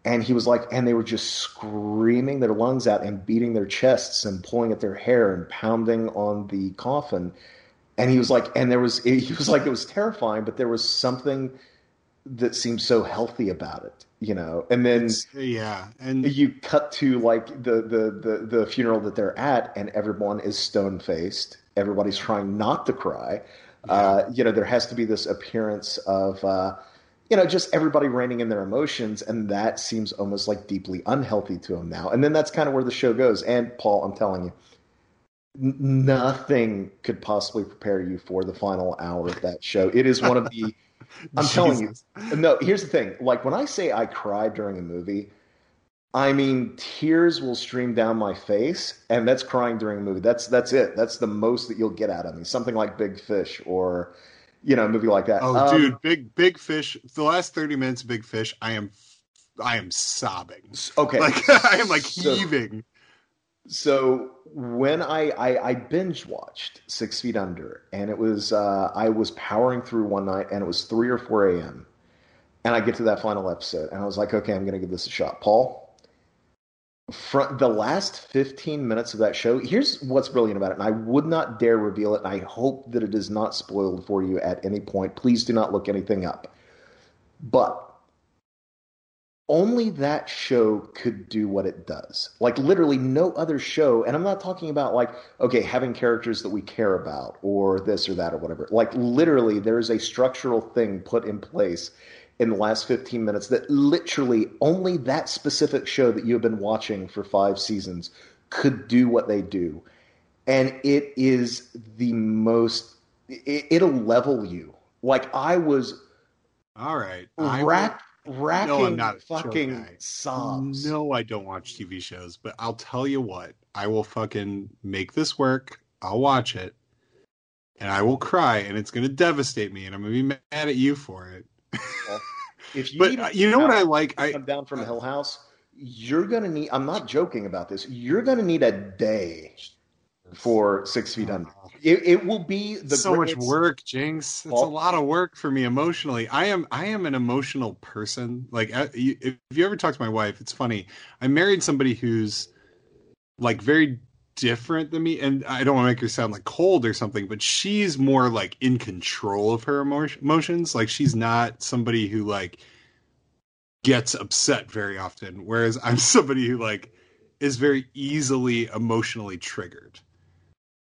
and he was like, and they were just screaming their lungs out and beating their chests and pulling at their hair and pounding on the coffin. And he was like, and there was, he was like, it was terrifying, but there was something that seemed so healthy about it, you know. And then, it's, yeah, and you cut to like the, the the the funeral that they're at, and everyone is stone faced. Everybody's trying not to cry. Yeah. Uh, you know, there has to be this appearance of. Uh, you know, just everybody reining in their emotions, and that seems almost like deeply unhealthy to him now. And then that's kind of where the show goes. And Paul, I'm telling you, nothing could possibly prepare you for the final hour of that show. It is one of the. I'm telling you. No, here's the thing. Like when I say I cried during a movie, I mean tears will stream down my face, and that's crying during a movie. That's that's it. That's the most that you'll get out of me. Something like Big Fish or you know, a movie like that. Oh, um, dude, big big fish. The last thirty minutes of Big Fish, I am, I am sobbing. Okay, like I am like so, heaving. So when I, I, I binge watched Six Feet Under, and it was uh, I was powering through one night, and it was three or four a.m. And I get to that final episode, and I was like, okay, I'm going to give this a shot. Paul, from the last 15 minutes of that show, here's what's brilliant about it. And I would not dare reveal it. And I hope that it is not spoiled for you at any point. Please do not look anything up. But only that show could do what it does. Like literally no other show, and I'm not talking about like, okay, having characters that we care about or this or that or whatever. Like literally there is a structural thing put in place in the last 15 minutes that literally only that specific show that you have been watching for 5 seasons could do what they do. And it is the most it, it'll level you. Like I was all right. Racked racking no, I'm not fucking sobs. No, I don't watch TV shows, but I'll tell you what, I will fucking make this work. I'll watch it, and I will cry, and it's going to devastate me, and I'm going to be mad at you for it. Well, if you but uh, you know what I like, I come down from Hill House. You're going to need. I'm not joking about this. You're going to need a day for Six Feet Under. It, it will be the so much work, Jinx. It's a lot of work for me emotionally. I am I am an emotional person. Like if you ever talk to my wife, it's funny. I married somebody who's like very different than me, and I don't want to make her sound like cold or something, but she's more like in control of her emotions. Like she's not somebody who like gets upset very often, whereas I'm somebody who like is very easily emotionally triggered.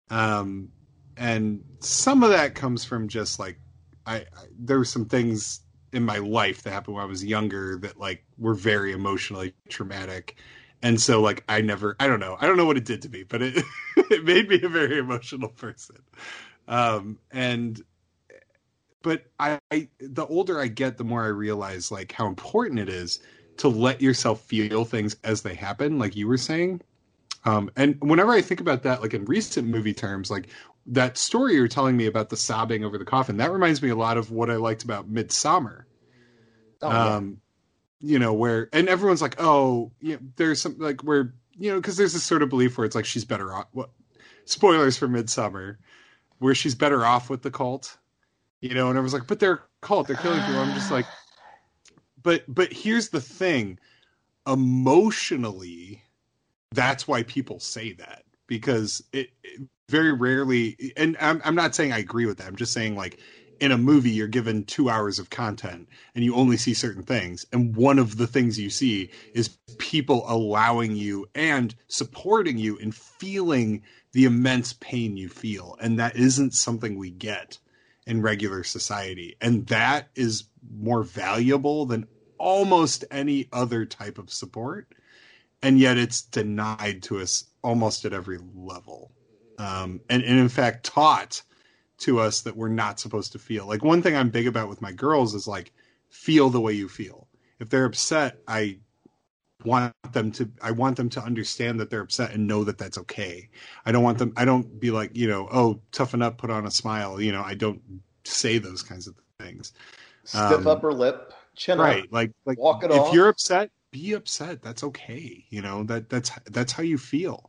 Um, and some of that comes from just like I, I there were some things in my life that happened when I was younger that like were very emotionally traumatic. And so like I never I don't know. I don't know what it did to me, but it it made me a very emotional person. Um and but I, I the older I get, the more I realize like how important it is to let yourself feel things as they happen, like you were saying. Um, and whenever I think about that, like in recent movie terms, like that story you're telling me about the sobbing over the coffin, that reminds me a lot of what I liked about Midsommar. Oh, um, yeah. you know, where and everyone's like, oh, you know, there's some like where you know, because there's this sort of belief where it's like she's better off. What spoilers for Midsommar, where she's better off with the cult, you know, and everyone's like, but they're cult, they're killing people. I'm just like, but but here's the thing, emotionally that's why people say that because it, it very rarely and I'm, I'm not saying i agree with that. I'm just saying like in a movie you're given two hours of content and you only see certain things. And one of the things you see is people allowing you and supporting you in feeling the immense pain you feel. And that isn't something we get in regular society. And that is more valuable than almost any other type of support. And yet it's denied to us almost at every level um, and, and in fact taught to us that we're not supposed to feel like one thing i'm big about with my girls is like feel the way you feel if they're upset i want them to i want them to understand that they're upset and know that that's okay i don't want them i don't be like you know oh toughen up put on a smile you know i don't say those kinds of things stiff um, upper lip chin right up, like like walk it if off. you're upset be upset. That's okay. You know that that's that's how you feel.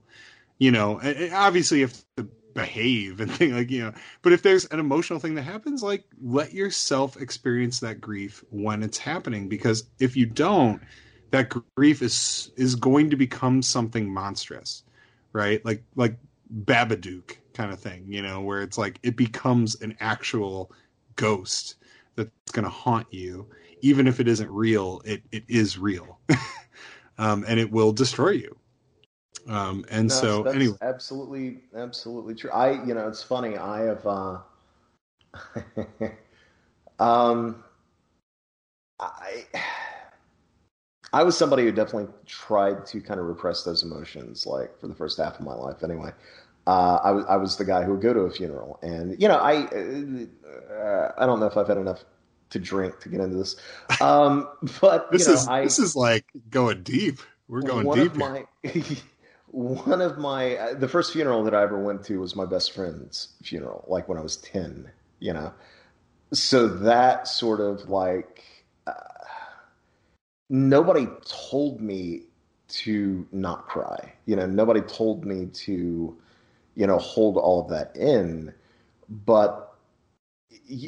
You know, obviously you have to behave and thing like you know. But if there's an emotional thing that happens, like let yourself experience that grief when it's happening. Because if you don't, that grief is is going to become something monstrous, right? Like like Babadook kind of thing. You know, where it's like it becomes an actual ghost that's going to haunt you even if it isn't real, it, it is real. um, and it will destroy you. Um, and no, so anyway, absolutely, absolutely true. I, you know, it's funny. I have, uh, um, I, I was somebody who definitely tried to kind of repress those emotions, like for the first half of my life, anyway. Uh, I was I was the guy who would go to a funeral, and you know, I uh, I don't know if I've had enough to drink to get into this. Um, but this know, is I, this is like going deep. We're going one deep. Of my, one of my uh, the first funeral that I ever went to was my best friend's funeral, like when I was ten. You know, so that sort of like uh, nobody told me to not cry. You know, nobody told me to you know hold all of that in, but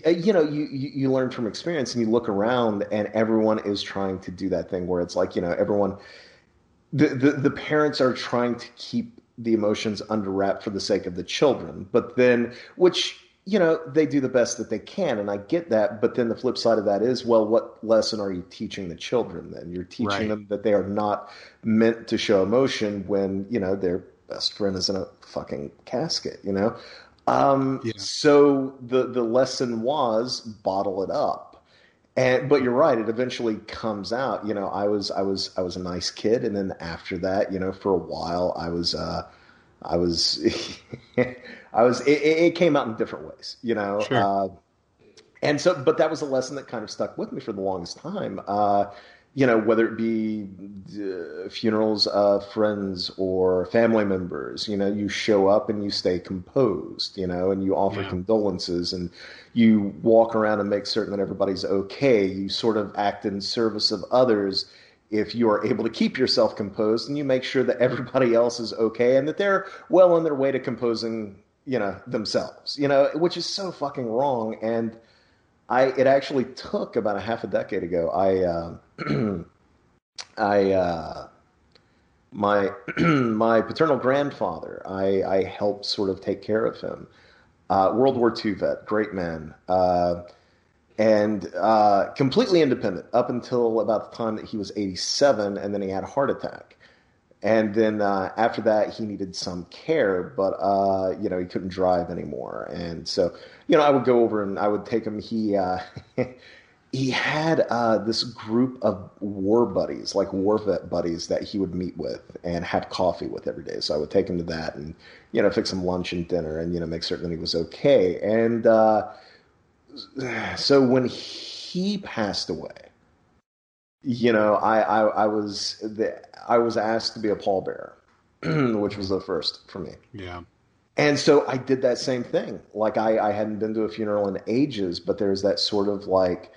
uh, you know you, you learn from experience and you look around and everyone is trying to do that thing where it's like you know everyone the, the the parents are trying to keep the emotions under wrap for the sake of the children, but then which you know they do the best that they can, and I get that. But then the flip side of that is, well, what lesson are you teaching the children? Then you're teaching Right. them that they are not meant to show emotion when you know their best friend is in a fucking casket. You know. Um, Yeah. So the the lesson was bottle it up. And but you're right. It eventually comes out. You know, I was I was I was a nice kid, and then after that, you know, for a while, I was uh, I was I was. It, it came out in different ways. You know, Sure. uh, and so, but that was a lesson that kind of stuck with me for the longest time. Uh, you know, whether it be uh, funerals of friends or family members, you know, you show up and you stay composed, you know, and you offer Yeah. condolences and you walk around and make certain that everybody's okay. You sort of act in service of others if you are able to keep yourself composed and you make sure that everybody else is okay and that they're well on their way to composing, you know, themselves, you know, which is so fucking wrong. And, I it actually took about a half a decade ago. I uh, I uh, my my paternal grandfather. I I helped sort of take care of him. Uh, World War II vet, great man, uh, and uh, completely independent up until about the time that he was 87, and then he had a heart attack. And then uh, after that, he needed some care, but uh, you know he couldn't drive anymore. And so, you know, I would go over and I would take him. He he had uh, this group of war buddies, like war vet buddies, that he would meet with and have coffee with every day. So I would take him to that and you know fix him lunch and dinner and you know make certain that he was okay. And uh, so when he passed away, you know, I, I, I was the, I was asked to be a pallbearer, which was the first for me. Yeah. And so I did that same thing. Like I, I hadn't been to a funeral in ages, but there's that sort of like,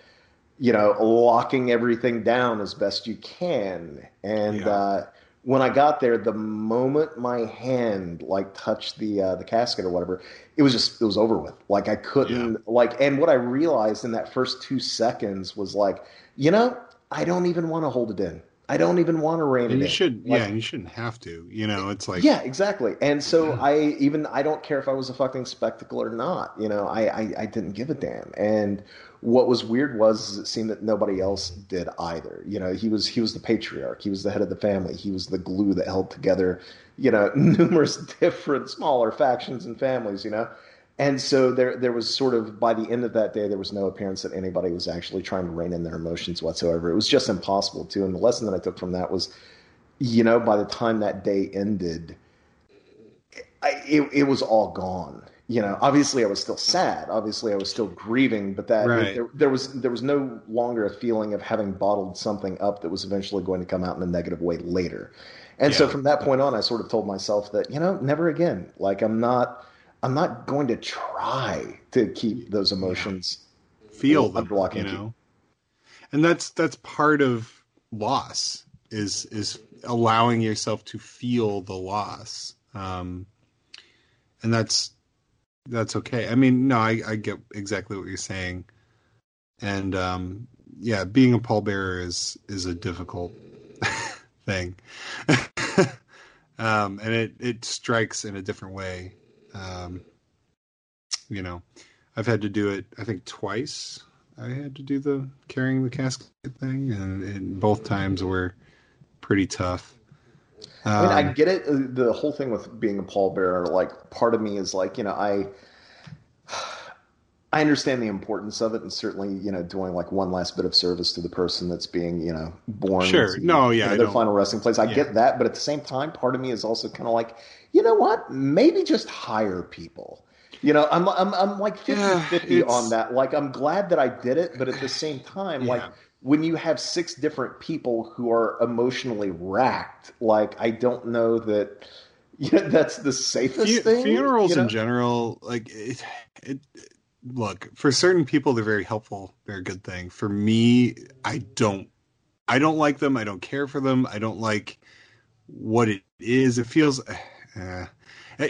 you know, locking everything down as best you can. And Yeah. uh, when I got there, the moment my hand like touched the uh, the casket or whatever, it was just it was over with. Like I couldn't like. And what I realized in that first two seconds was like, you know, I don't even want to hold it in. I don't even want to rein And it you in. should, Like, yeah, and you shouldn't have to. You know, it's like, yeah, exactly. And so I even I don't care if I was a fucking spectacle or not. You know, I, I I didn't give a damn. And what was weird was it seemed that nobody else did either. You know, he was he was the patriarch. He was the head of the family. He was the glue that held together. You know, numerous different smaller factions and families. You know. And so there, there was sort of by the end of that day, there was no appearance that anybody was actually trying to rein in their emotions whatsoever. It was just impossible to. And the lesson that I took from that was, you know, by the time that day ended, it, it was all gone. You know, obviously I was still sad. Obviously I was still grieving, but that Right. there, there was there was no longer a feeling of having bottled something up that was eventually going to come out in a negative way later. And so from that point on, I sort of told myself that you know, never again. Like I'm not, I'm not going to try to keep those emotions. feel them, you know. And that's that's part of loss is is allowing yourself to feel the loss. Um, and that's that's okay. I mean, no, I, I get exactly what you're saying. And um, yeah, being a pallbearer is is a difficult thing. um, and it, it strikes in a different way. Um, you know, I've had to do it, I think, twice. I had to do the carrying the casket thing, and, and both times were pretty tough. I mean, I Um, get it. uh, The whole thing with being a pallbearer, like part of me is like, you know, I, I understand the importance of it, and certainly, you know, doing like one last bit of service to the person that's being, you know, born. Sure. to, No, you yeah, know, their final resting place. I yeah. get that, but at the same time, part of me is also kind of like, you know what? Maybe just hire people. You know, I'm I'm I'm like 50 Yeah, 50 it's- on that. Like I'm glad that I did it, but at the same time, like Yeah. When you have six different people who are emotionally racked, like I don't know that you know, that's the safest fu- thing. funerals you know? in general, like it, it. Look, for certain people, they're very helpful. They're a good thing. For me, I don't. I don't like them. I don't care for them. I don't like what it is. It feels. Uh,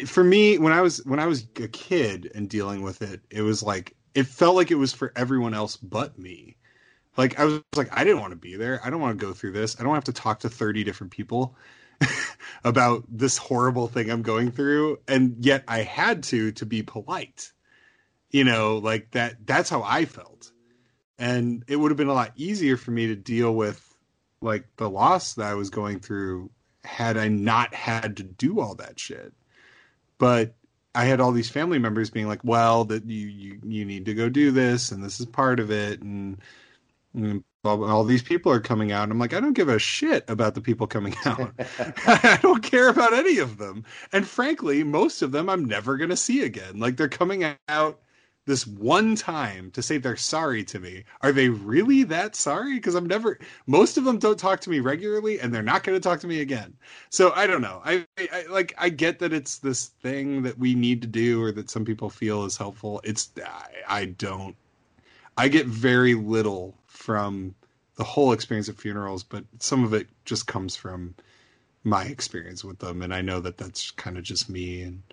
for me, when I was when I was a kid and dealing with it, it was like it felt like it was for everyone else but me. Like I was like, I didn't want to be there. I don't want to go through this. I don't have to talk to 30 different people about this horrible thing I'm going through. And yet I had to to be polite. You know, like that that's how I felt. And it would have been a lot easier for me to deal with like the loss that I was going through had I not had to do all that shit. But I had all these family members being like, "Well, that you you you need to go do this, and this is part of it," and and all these people are coming out. I'm like, I don't give a shit about the people coming out. I don't care about any of them. And frankly, most of them I'm never going to see again. Like they're coming out this one time to say they're sorry to me. Are they really that sorry? Because I'm never. Most of them don't talk to me regularly, and they're not going to talk to me again. So I don't know. I, I like. I get that it's this thing that we need to do, or that some people feel is helpful. It's. I, I don't. I get very little from the whole experience of funerals, but some of it just comes from my experience with them, and I know that that's kind of just me and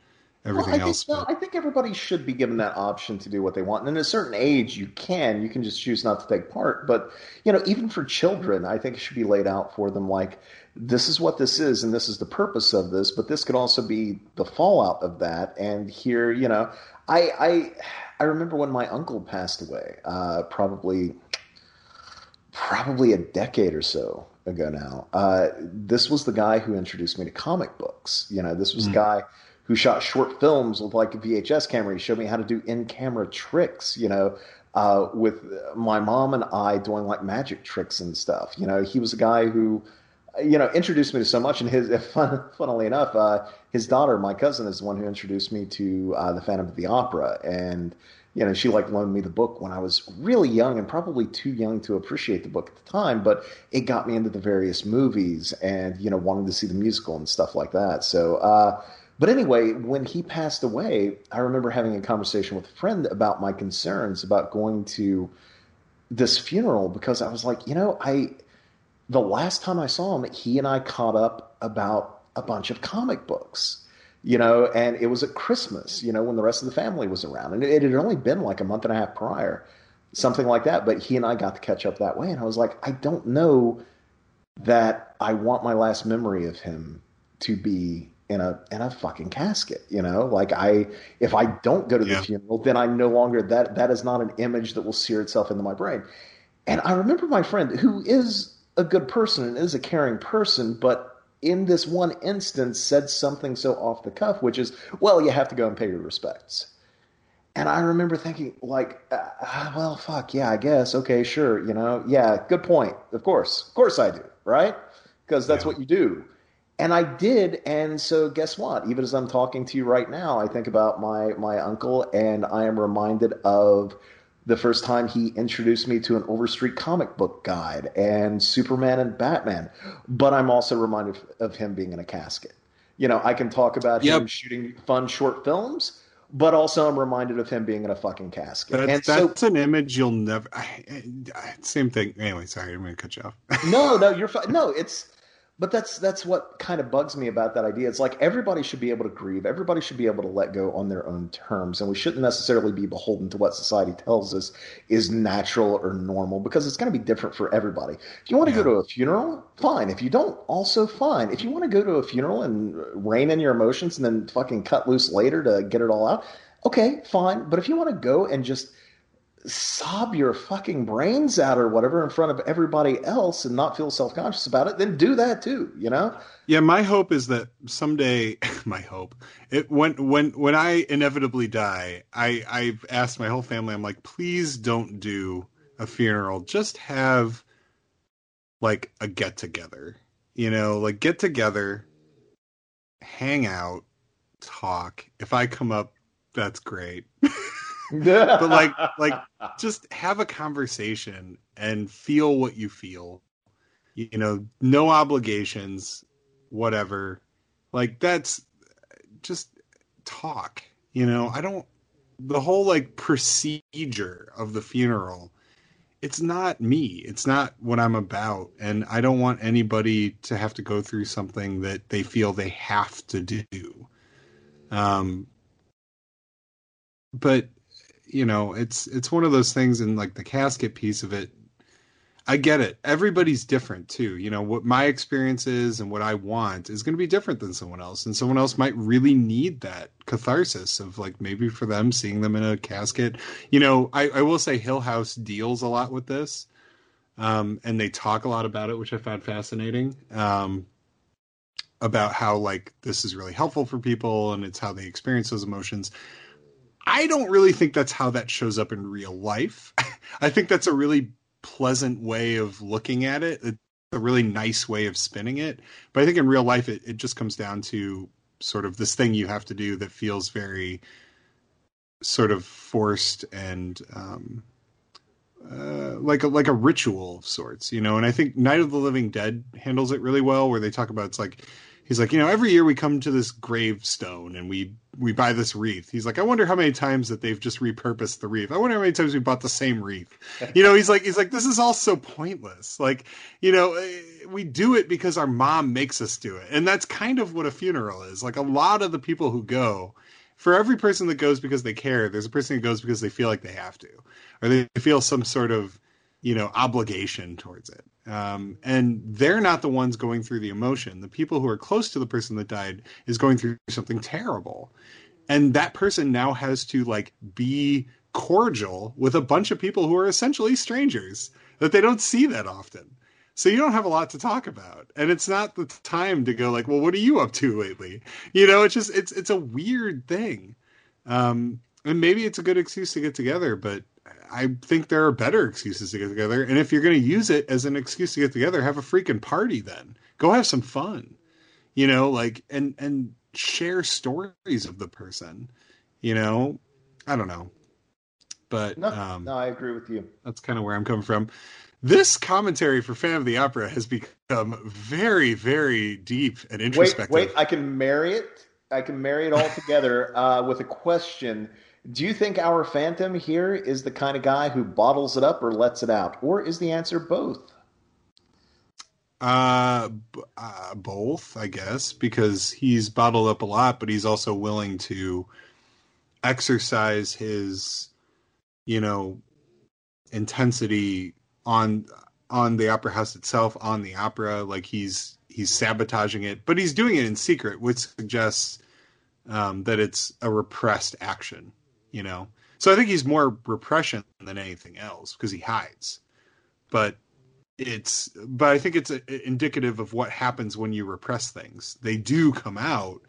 everything well, else. Think, no, I think everybody should be given that option to do what they want. And at a certain age, you can. You can just choose not to take part. But you know, even for children, I think it should be laid out for them like this is what this is, and this is the purpose of this. But this could also be the fallout of that. And here, you know, I I I remember when my uncle passed away, uh, probably probably a decade or so ago now. Uh, this was the guy who introduced me to comic books. You know, this was mm. the guy who shot short films with like a VHS camera. He showed me how to do in camera tricks, you know, uh, with my mom and I doing like magic tricks and stuff. You know, he was a guy who, you know, introduced me to so much. And his, fun, funnily enough, uh, his daughter, my cousin, is the one who introduced me to uh, the Phantom of the Opera. And, you know, she like loaned me the book when I was really young and probably too young to appreciate the book at the time, but it got me into the various movies and, you know, wanting to see the musical and stuff like that. So, uh, but anyway, when he passed away, I remember having a conversation with a friend about my concerns about going to this funeral because I was like, you know, I, the last time I saw him, he and I caught up about a bunch of comic books you know, and it was at Christmas, you know, when the rest of the family was around. And it, it, had only been like a month and a half prior, something like that. But he and I got to catch up that way. And I was like, I don't know that I want my last memory of him to be in a in a fucking casket, you know? Like I if I don't go to the yeah. funeral, then I'm no longer that that is not an image that will sear itself into my brain. And I remember my friend who is a good person and is a caring person, but in this one instance said something so off the cuff, which is, well, you have to go and pay your respects. And I remember thinking, like, uh, uh, well, fuck, yeah, I guess. Okay, sure. You know, yeah, good point. Of course. Of course I do, right? Because that's yeah. what you do. And I did. And so, guess what? Even as I'm talking to you right now, I think about my, my uncle and I am reminded of the first time he introduced me to an Overstreet comic book guide and Superman and Batman. But I'm also reminded of him being in a casket. You know, I can talk about yep. him shooting fun short films, but also I'm reminded of him being in a fucking casket. That's, and that's so, an image you'll never. I, I, same thing. Anyway, sorry, I'm going to cut you off. no, no, you're fine. No, it's but that's that's what kind of bugs me about that idea. It's like everybody should be able to grieve. Everybody should be able to let go on their own terms, and we shouldn't necessarily be beholden to what society tells us is natural or normal because it's going to be different for everybody. If you want to yeah. go to a funeral, fine. If you don't, also fine. If you want to go to a funeral and rein in your emotions and then fucking cut loose later to get it all out, okay, fine. But if you want to go and just sob your fucking brains out or whatever in front of everybody else and not feel self conscious about it, then do that too, you know? Yeah, my hope is that someday my hope it when when when I inevitably die, I I've asked my whole family, I'm like, please don't do a funeral. Just have like a get together. You know, like get together, hang out, talk. If I come up, that's great. but like like just have a conversation and feel what you feel. You know no obligations whatever. Like that's just talk you know? I don't the whole like procedure of the funeral it's not me. It's not what i'm about. And i don't want anybody to have to go through something that they feel they have to do. Um but you know, it's it's one of those things, and like the casket piece of it, I get it. Everybody's different too. You know, what my experience is and what I want is going to be different than someone else. And someone else might really need that catharsis of like maybe for them seeing them in a casket. You know, I, I will say Hill House deals a lot with this. Um, and they talk a lot about it, which I found fascinating. Um, about how like this is really helpful for people and it's how they experience those emotions. I don't really think that's how that shows up in real life. I think that's a really pleasant way of looking at it. It's a really nice way of spinning it. But I think in real life, it, it just comes down to sort of this thing you have to do that feels very sort of forced and um, uh, like a like a ritual of sorts, you know. And I think Night of the Living Dead handles it really well, where they talk about it's like he's like, you know, every year we come to this gravestone and we we buy this wreath. He's like, I wonder how many times that they've just repurposed the wreath. I wonder how many times we bought the same wreath. You know, he's like, he's like, this is all so pointless. Like, you know, eh, we do it because our mom makes us do it, and that's kind of what a funeral is. Like a lot of the people who go, for every person that goes because they care, there's a person who goes because they feel like they have to, or they feel some sort of, you know, obligation towards it. Um, and they're not the ones going through the emotion. The people who are close to the person that died is going through something terrible. And that person now has to like be cordial with a bunch of people who are essentially strangers that they don't see that often. So you don't have a lot to talk about. And it's not the time to go like, well, what are you up to lately? You know, it's just it's it's a weird thing. Um, and maybe it's a good excuse to get together, but I think there are better excuses to get together. And if you're going to use it as an excuse to get together, have a freaking party then. Go have some fun. You know, like and and share stories of the person. You know, I don't know. But no, um, no, I agree with you. That's kind of where I'm coming from. This commentary for Fan of the Opera has become very, very deep and introspective. Wait, wait, I can marry it. I can marry it all together uh, with a question do you think our Phantom here is the kind of guy who bottles it up or lets it out? Or is the answer both? Uh, uh, both, I guess, because he's bottled up a lot, but he's also willing to exercise his, you know, intensity on on the opera house itself, on the opera. Like he's he's sabotaging it, but he's doing it in secret, which suggests um, that it's a repressed action you know. So I think he's more repression than anything else because he hides. But it's but I think it's a, indicative of what happens when you repress things. They do come out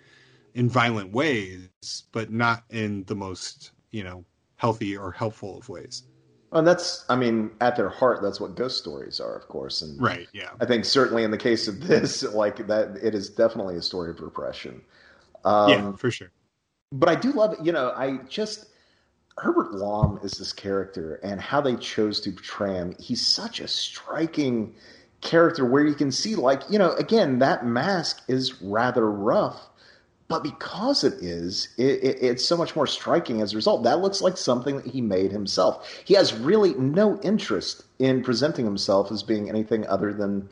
in violent ways, but not in the most, you know, healthy or helpful of ways. And that's, I mean, at their heart, that's what ghost stories are, of course. And right, yeah. I think certainly in the case of this, like that, it is definitely a story of repression. Um, yeah, for sure. But I do love it. You know, I just Herbert Lom is this character and how they chose to portray him. He's such a striking character where you can see, like, you know, again, that mask is rather rough, but because it is, it, it, it's so much more striking as a result. That looks like something that he made himself. He has really no interest in presenting himself as being anything other than,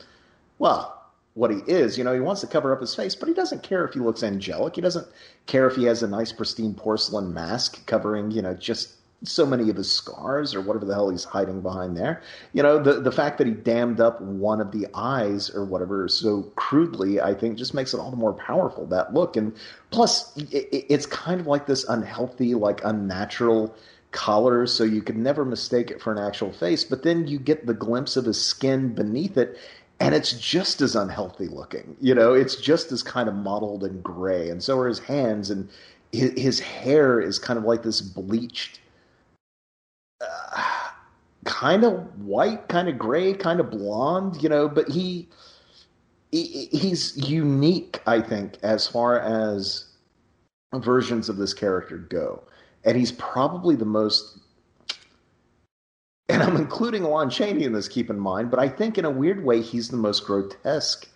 well, what he is. You know, he wants to cover up his face, but he doesn't care if he looks angelic. He doesn't care if he has a nice pristine porcelain mask covering, you know, just so many of his scars or whatever the hell he's hiding behind there. You know, the the fact that he dammed up one of the eyes or whatever so crudely, I think, just makes it all the more powerful that look. And plus, it, it's kind of like this unhealthy, like unnatural collar, so you could never mistake it for an actual face. But then you get the glimpse of his skin beneath it, and it's just as unhealthy looking. You know, it's just as kind of mottled and gray, and so are his hands, and his, his hair is kind of like this bleached, uh, kind of white, kind of gray, kind of blonde. You know, but he, he he's unique, I think, as far as versions of this character go, and he's probably the most and I'm including Lon Chaney in this, keep in mind, but I think in a weird way, he's the most grotesque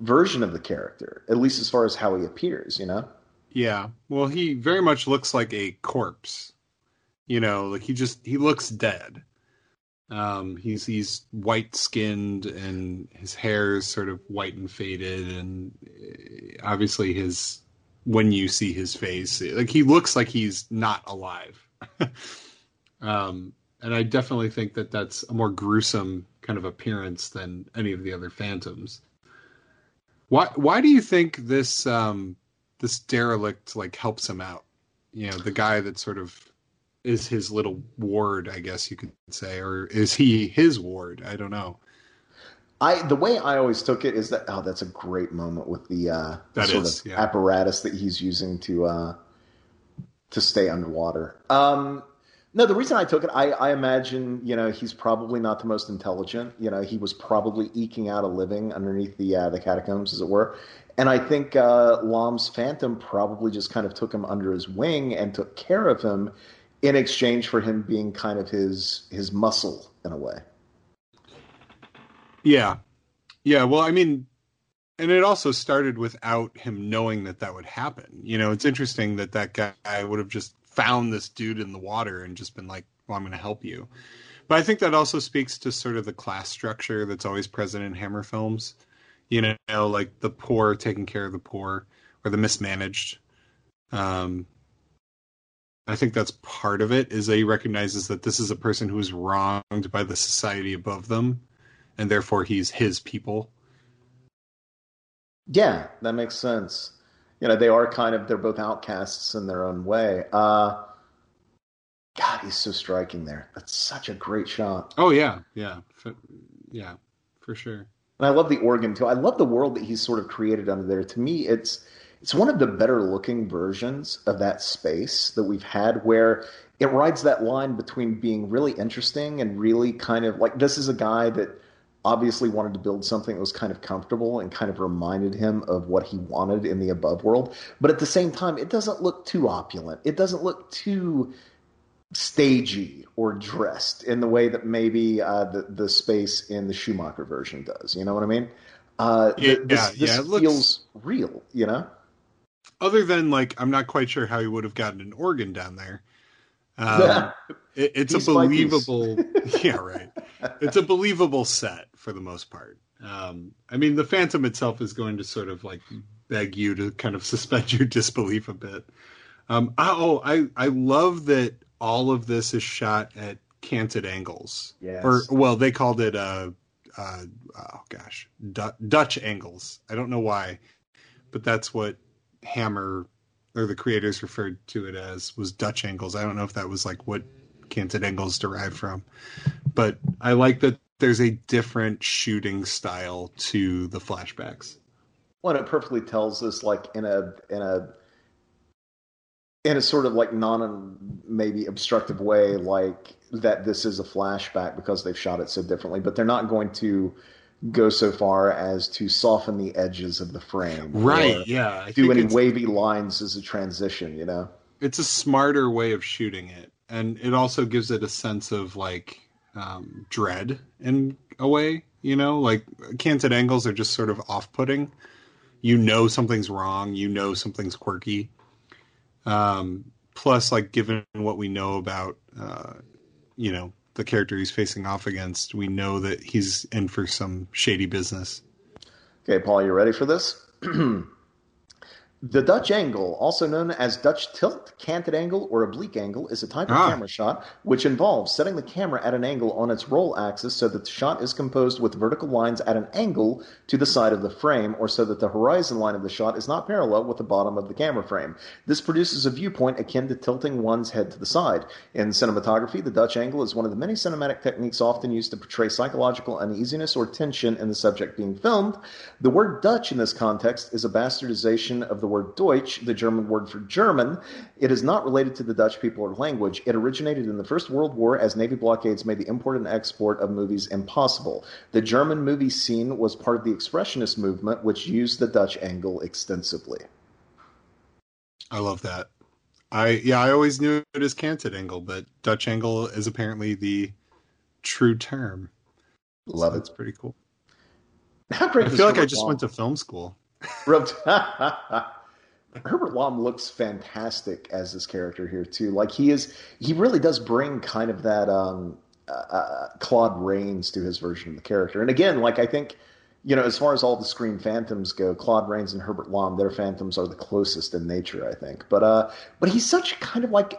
version of the character, at least as far as how he appears, you know? Yeah. Well, he very much looks like a corpse. You know, like he just he looks dead. Um, he's he's white skinned and his hair is sort of white and faded, and eh, obviously his when you see his face, like he looks like he's not alive. um, and I definitely think that that's a more gruesome kind of appearance than any of the other Phantoms. Why why do you think this um, this derelict like helps him out? You know, the guy that sort of is his little ward, I guess you could say, or is he his ward? I don't know. I the way I always took it is that oh, that's a great moment with the, uh, the sort is, of yeah. apparatus that he's using to uh, to stay underwater. Um, no, the reason I took it, I, I imagine, you know, he's probably not the most intelligent. You know, he was probably eking out a living underneath the uh, the catacombs, as it were. And I think uh, Lom's Phantom probably just kind of took him under his wing and took care of him in exchange for him being kind of his his muscle in a way. Yeah, yeah. Well, I mean, and it also started without him knowing that that would happen. You know, it's interesting that that guy would have just found this dude in the water and just been like, "Well, I'm going to help you." But I think that also speaks to sort of the class structure that's always present in Hammer films. You know, like the poor taking care of the poor or the mismanaged. Um, I think that's part of it is that he recognizes that this is a person who is wronged by the society above them, and therefore he's his people. Yeah, that makes sense. You know, they are kind of they're both outcasts in their own way. Uh God, he's so striking there. That's such a great shot. Oh yeah, yeah, for, yeah, for sure. And I love the organ too. I love the world that he's sort of created under there. To me, it's it's one of the better looking versions of that space that we've had where it rides that line between being really interesting and really kind of like this is a guy that obviously wanted to build something that was kind of comfortable and kind of reminded him of what he wanted in the above world but at the same time it doesn't look too opulent it doesn't look too stagey or dressed in the way that maybe uh, the the space in the Schumacher version does. You know what I mean? Uh, yeah, this, yeah, this yeah, feels looks, real. You know other than like I'm not quite sure how he would have gotten an organ down there. Um, it, it's a believable, yeah, right. It's a believable set for the most part. Um, I mean, the Phantom itself is going to sort of like beg you to kind of suspend your disbelief a bit. Um, oh, I I love that all of this is shot at canted angles. Yes. Or well, they called it uh, uh oh gosh, D- Dutch angles. I don't know why, but that's what Hammer or the creators referred to it as was Dutch angles. I don't know if that was like what canted angles derived from, but I like that there's a different shooting style to the flashbacks. Well, it perfectly tells us like in a in a in a sort of like non maybe obstructive way, like that this is a flashback because they've shot it so differently, but they're not going to go so far as to soften the edges of the frame. Right. Yeah. I do any wavy lines as a transition, you know? It's a smarter way of shooting it. And it also gives it a sense of like um, dread in a way, you know? Like canted angles are just sort of off putting. You know something's wrong, you know something's quirky. Um, plus, like, given what we know about, uh, you know, the character he's facing off against, we know that he's in for some shady business. Okay, Paul, you ready for this? The Dutch angle, also known as Dutch tilt, canted angle, or oblique angle, is a type of ah. camera shot which involves setting the camera at an angle on its roll axis so that the shot is composed with vertical lines at an angle to the side of the frame, or so that the horizon line of the shot is not parallel with the bottom of the camera frame. This produces a viewpoint akin to tilting one's head to the side. In cinematography, the Dutch angle is one of the many cinematic techniques often used to portray psychological uneasiness or tension in the subject being filmed. The word Dutch in this context is a bastardization of the word Deutsch, the German word for German. It is not related to the Dutch people or language. It originated in the First World War as Navy blockades made the import and export of movies impossible. The German movie scene was part of the Expressionist movement, which used the Dutch angle extensively. I love that. I yeah, I always knew it as canted angle, but Dutch angle is apparently the true term. Love so it. It's pretty cool. How great! I feel like I just went to film school. Herbert Lom looks fantastic as this character here too. Like he is, he really does bring kind of that um, uh, uh, Claude Rains to his version of the character. And again, like I think, you know, as far as all the screen phantoms go, Claude Rains and Herbert Lom, their phantoms are the closest in nature, I think. But uh, but he's such kind of like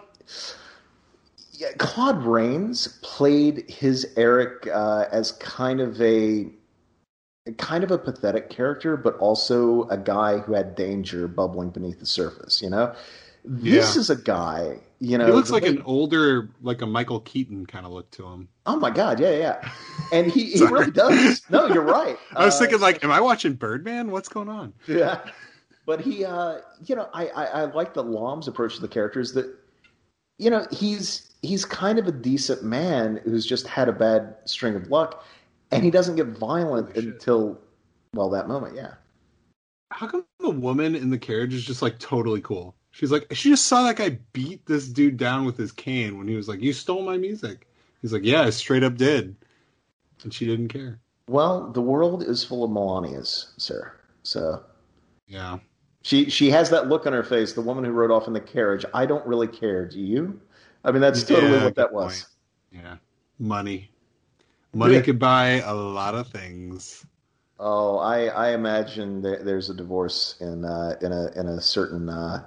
Claude Rains played his Eric uh, as kind of a kind of a pathetic character, but also a guy who had danger bubbling beneath the surface. You know, this Yeah. is a guy. You know, he looks like way- an older, like a Michael Keaton kind of look to him. Oh my god, yeah, yeah, and he, he really does. No, you're right. I was Uh, thinking, like, am I watching Birdman? What's going on? yeah, but he, uh, you know, I, I, I like the Lom's approach to the characters. That you know, he's he's kind of a decent man who's just had a bad string of luck, and he doesn't get violent Holy shit. until well that moment. Yeah, How come the woman in the carriage is just like totally cool? She's like, she just saw that guy beat this dude down with his cane when he was like, "You stole my music." He's like, "Yeah, I straight up did," and she didn't care. well, the world is full of Melanias, sir. So Yeah, she she has that look on her face. The woman who rode off in the carriage. I don't really care. Do you? I mean, that's totally Yeah, what that was. point. yeah, money, money could buy a lot of things. Oh, I, I imagine there, there's a divorce in uh, in a in a certain uh,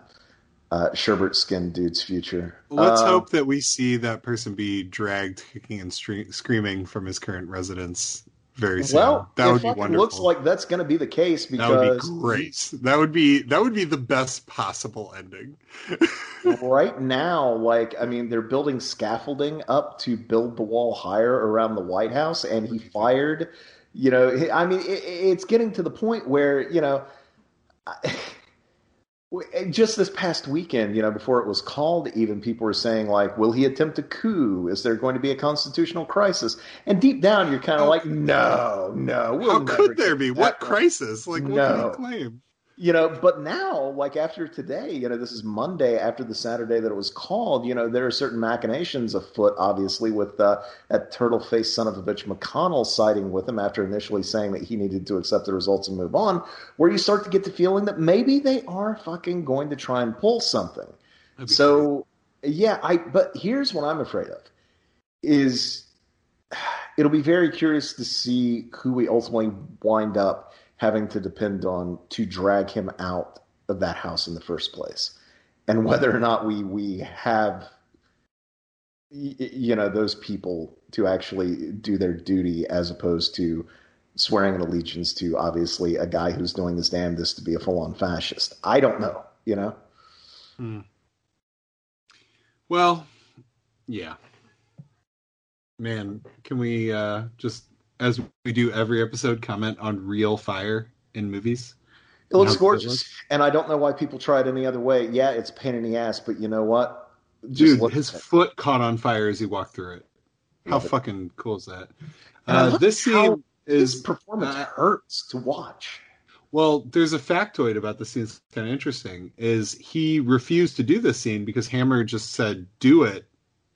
uh, sherbet skinned dude's future. Let's Uh, hope that we see that person be dragged kicking and stre- screaming from his current residence very soon. Well, that would be wonderful. looks like that's going to be the case because that would be great. That would be that would be the best possible ending. right now, like I mean, they're building scaffolding up to build the wall higher around the White House, and he fired. You know, I mean, it, it's getting to the point where you know. I- Eh, just this past weekend, you know, before it was called, even people were saying like, "Will he attempt a coup? Is there going to be a constitutional crisis?" And deep down, you're kind of oh. How- like, "No, no, we'll How could there be? What crisis? Like what No. can he claim? You know but now like after today you know this is monday after the saturday that it was called you know there are certain machinations afoot obviously with uh, that turtle faced son of a bitch mcconnell siding with him after initially saying that he needed to accept the results and move on where you start to get the feeling that maybe they are fucking going to try and pull something. So yeah i but here's what i'm afraid of is it'll be very curious to see who we ultimately wind up having to depend on to drag him out of that house in the first place. And whether or not we we have you know those people to actually do their duty as opposed to swearing an allegiance to obviously a guy who's doing his damnedest to be a full-on fascist. I don't know you know? Well, yeah. Man, can we uh just as we do every episode comment on real fire in movies? It looks gorgeous, look? and I don't know why people try it any other way. Yeah, it's a pain in the ass, but you know what? Just Dude, his it. foot caught on fire as he walked through it. How Love it. fucking cool is that? Uh, this scene his is performance uh, hurts to watch. Well, there's a factoid about the scene that's kind of interesting. Is he refused to do this scene because Hammer just said do it,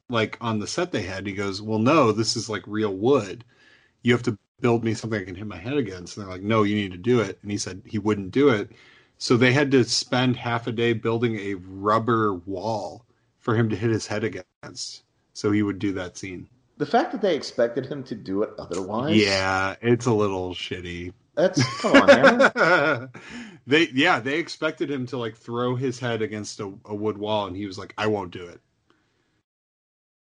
like on the set they had. He goes, "Well, no, this is like real wood. You have to build me something I can hit my head against." And they're like, "No, you need to do it." And he said he wouldn't do it, so they had to spend half a day building a rubber wall for him to hit his head against, so he would do that scene. The fact that they expected him to do it otherwise, Yeah, it's a little shitty. that's come on, they yeah they expected him to like throw his head against a, a wood wall and he was like i won't do it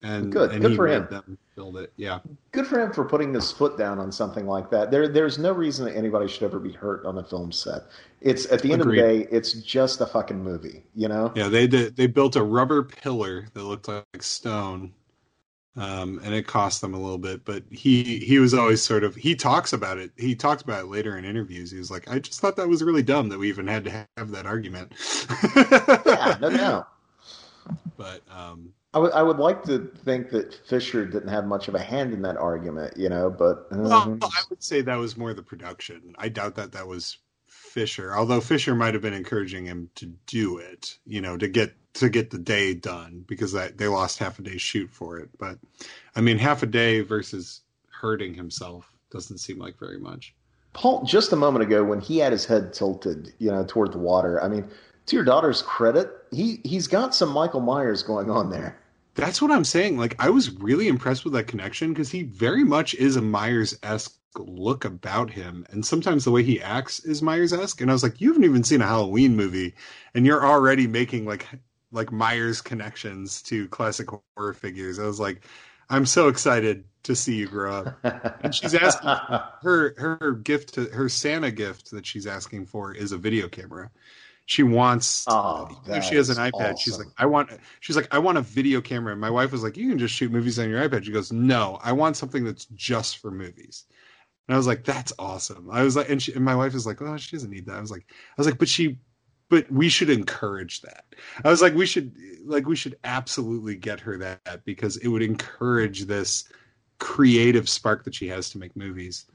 and Good. and Good for him. them build it yeah Good for him for putting his foot down on something like that. There, there's no reason that anybody should ever be hurt on a film set. It's at the end Agreed. of the day, it's just a fucking movie, you know. yeah they did they built a rubber pillar that looked like stone um, and it cost them a little bit but he he was always sort of he talks about it he talked about it later in interviews he was like i just thought that was really dumb that we even had to have that argument Yeah, no doubt. but um I would, would like to think that Fisher didn't have much of a hand in that argument, you know, but Well, uh-huh. I would say that was more the production. I doubt that that was Fisher, although Fisher might have been encouraging him to do it, you know, to get to get the day done because that, they lost half a day shoot for it. But I mean, half a day versus hurting himself doesn't seem like very much. Paul, just a moment ago, when he had his head tilted, you know, toward the water, I mean, to your daughter's credit, he he's got some Michael Myers going on there. That's what I'm saying. Like, I was really impressed with that connection because he very much is a Myers esque look about him, and sometimes the way he acts is Myers esque. And I was like, you haven't even seen a Halloween movie, and you're already making like like Myers connections to classic horror figures. I was like, I'm so excited to see you grow up. And she's asking her her gift to her Santa gift that she's asking for is a video camera. She wants Oh, if she has an iPad, she's like, I want she's like, I want a video camera. And my wife was like, You can just shoot movies on your iPad. She goes, No, I want something that's just for movies. And I was like, That's awesome. I was like, and, she, and my wife is like, Oh, she doesn't need that. I was like, I was like, but she but we should encourage that. I was like, we should like we should absolutely get her that because it would encourage this creative spark that she has to make movies.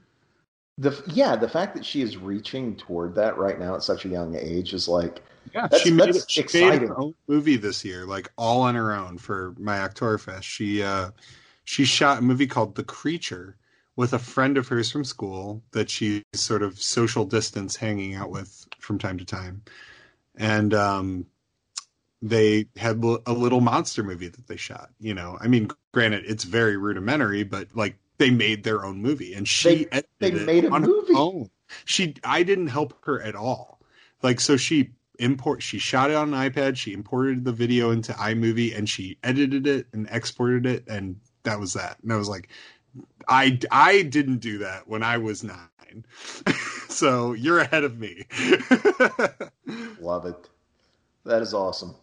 The yeah, the fact that she is reaching toward that right now at such a young age is like Yeah, she made she made her own movie this year, like all on her own for my Oktoberfest. She uh, she shot a movie called The Creature with a friend of hers from school that she's sort of social distance hanging out with from time to time, and um, they had a little monster movie that they shot. You know, I mean, granted, it's very rudimentary, but like they made their own movie, and she They- they made a on her movie. own. She, I didn't help her at all. Like, so she import, she shot it on an iPad. She imported the video into iMovie, and she edited it and exported it, and that was that. And I was like, I, I didn't do that when I was nine. so you're ahead of me. love it. That is awesome.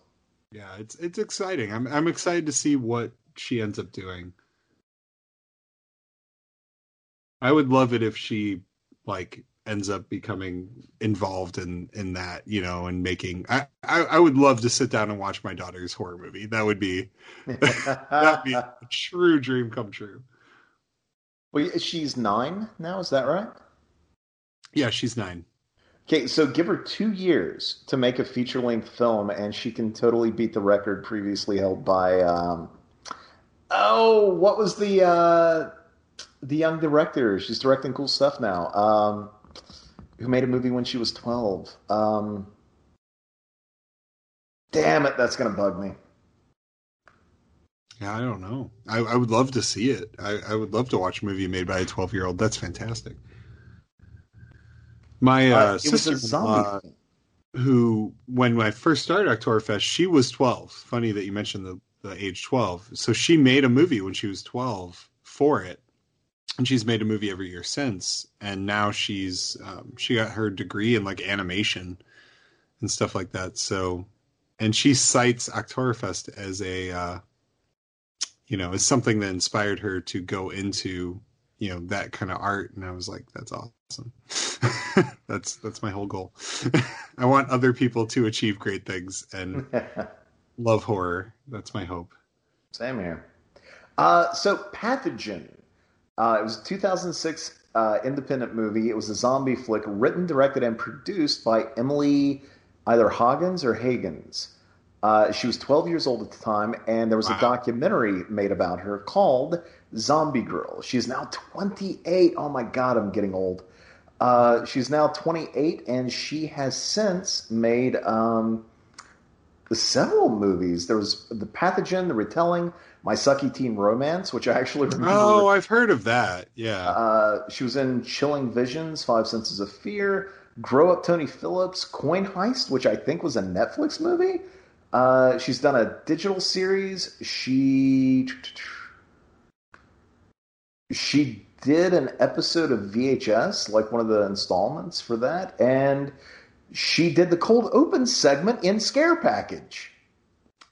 Yeah, it's it's exciting. I'm I'm excited to see what she ends up doing. I would love it if she like ends up becoming involved in in that, you know, and making I I, I would love to sit down and watch my daughter's horror movie. That would be that'd be a true dream come true. well, she's nine now. Is that right? Yeah, she's 9. Okay, so give her two years to make a feature length film, and she can totally beat the record previously held by. Um, oh, what was the uh, the young director? She's directing cool stuff now. Um, who made a movie when she was twelve? Um, damn it, that's gonna bug me. Yeah, I don't know. I, I would love to see it. I, I would love to watch a movie made by a 12 year old. That's fantastic. My uh, Uh, sister who, when I first started Oktoberfest, she was 12. Funny that you mentioned the, the age 12. So she made a movie when she was 12 for it. And she's made a movie every year since. And now she's, um, she got her degree in like animation and stuff like that. So, and she cites Oktoberfest as a, uh, you know, as something that inspired her to go into, you know, that kind of art. And I was like, that's awesome. that's that's my whole goal. I want other people to achieve great things and love horror. That's my hope. Same here. Uh, so, Pathogen. Uh, it was a 2006 uh, independent movie. It was a zombie flick written, directed, and produced by Emily either Hoggins or Hagins. Uh, she was 12 years old at the time, and there was Wow. a documentary made about her called Zombie Girl. She is now 28. Oh my God, I'm getting old. Uh, she's now 28, and she has since made um, several movies. There was The Pathogen, The Retelling, My Sucky Teen Romance, which I actually remember. Oh, I've heard of that. Yeah. Uh, she was in Chilling Visions, Five Senses of Fear, Grow Up Tony Phillips, Coin Heist, which I think was a Netflix movie. Uh, she's done a digital series. She she did an episode of VHS, like one of the installments for that, and she did the cold open segment in Scare Package.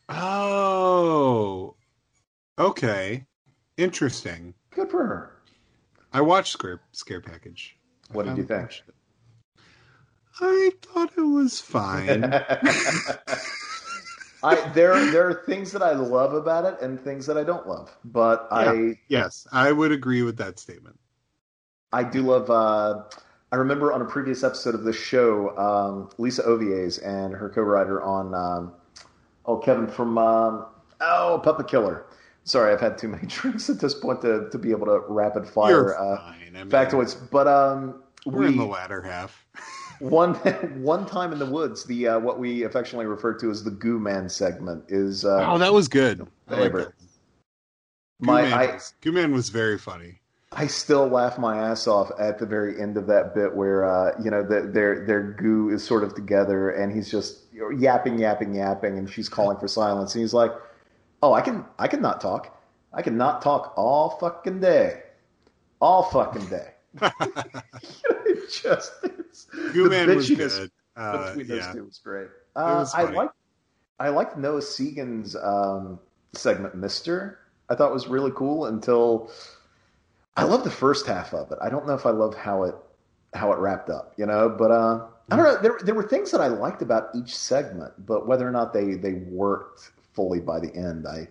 Oh. Okay. Interesting. Good for her. I watched Scare Scare Package. I What did you think? I thought it was fine. I there there are things that I love about it and things that I don't love, but I yes, I would agree with that statement. I do love. Uh, I remember on a previous episode of this show, um, Lisa Ovies and her co-writer on um, oh Kevin from um, oh Puppet Killer. Sorry, I've had too many drinks at this point to, to be able to rapid fire uh, fine. I mean, factoids. But um, We're we in the latter half. one one time in the woods, the uh, what we affectionately refer to as the Goo Man segment is uh, oh, that was good. Like favorite. my Goo Man, I, was, Goo Man was very funny. I still laugh my ass off at the very end of that bit where uh, you know the, their their goo is sort of together and he's just yapping, yapping, yapping, and she's calling for silence, and he's like, "Oh, I can I can not talk. I can not talk all fucking day, all fucking day." it just it's, Goo the Man was good. Uh, between those yeah. two was great. Uh, was I like I liked Noah Segan's um, segment, Mister. I thought was really cool until I love the first half of it. I don't know if I love how it how it wrapped up, you know. But uh, I don't know. There there were things that I liked about each segment, but whether or not they they worked fully by the end, I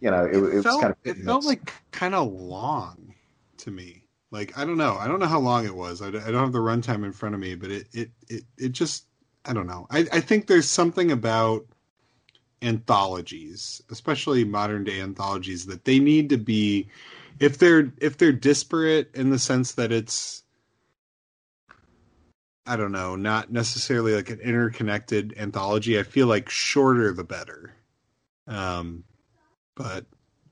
you know it, it, was felt, kind of it felt like kind of long to me. Like I don't know. I don't know how long it was. I, don't- I don't have the runtime in front of me, but it it it, it just I don't know. I, I think there's something about anthologies, especially modern day anthologies, that they need to be if they're if they're disparate in the sense that it's I don't know, not necessarily like an interconnected anthology. I feel like shorter the better. Um, but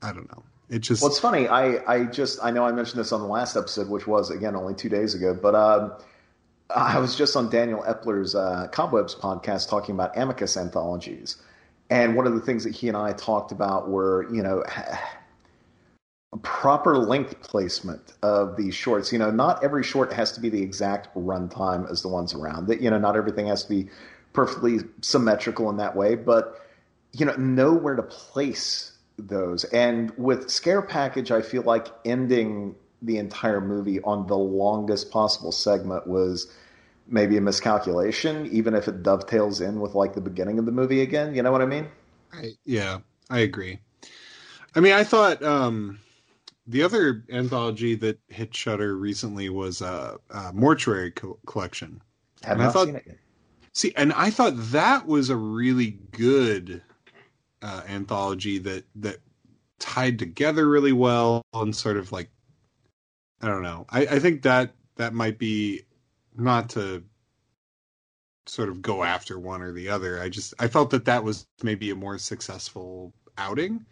I don't know. It just Well, it's funny. I, I just I know I mentioned this on the last episode, which was again only two days ago. But um, I was just on Daniel Epler's uh, Cobwebs podcast talking about Amicus anthologies, and one of the things that he and I talked about were you know proper length placement of these shorts. You know, not every short has to be the exact runtime as the ones around. That you know, not everything has to be perfectly symmetrical in that way, but you know, know where to place those. And with Scare Package, I feel like ending the entire movie on the longest possible segment was maybe a miscalculation, even if it dovetails in with like the beginning of the movie again. You know what I mean? I, yeah, I agree. I mean, I thought um, the other anthology that hit Shudder recently was uh, uh, Mortuary Co- Collection. Have And I not thought- seen it yet. See, and I thought that was a really good uh, anthology that that tied together really well and sort of like I don't know. I, I think that that might be not to sort of go after one or the other. I just I felt that that was maybe a more successful outing.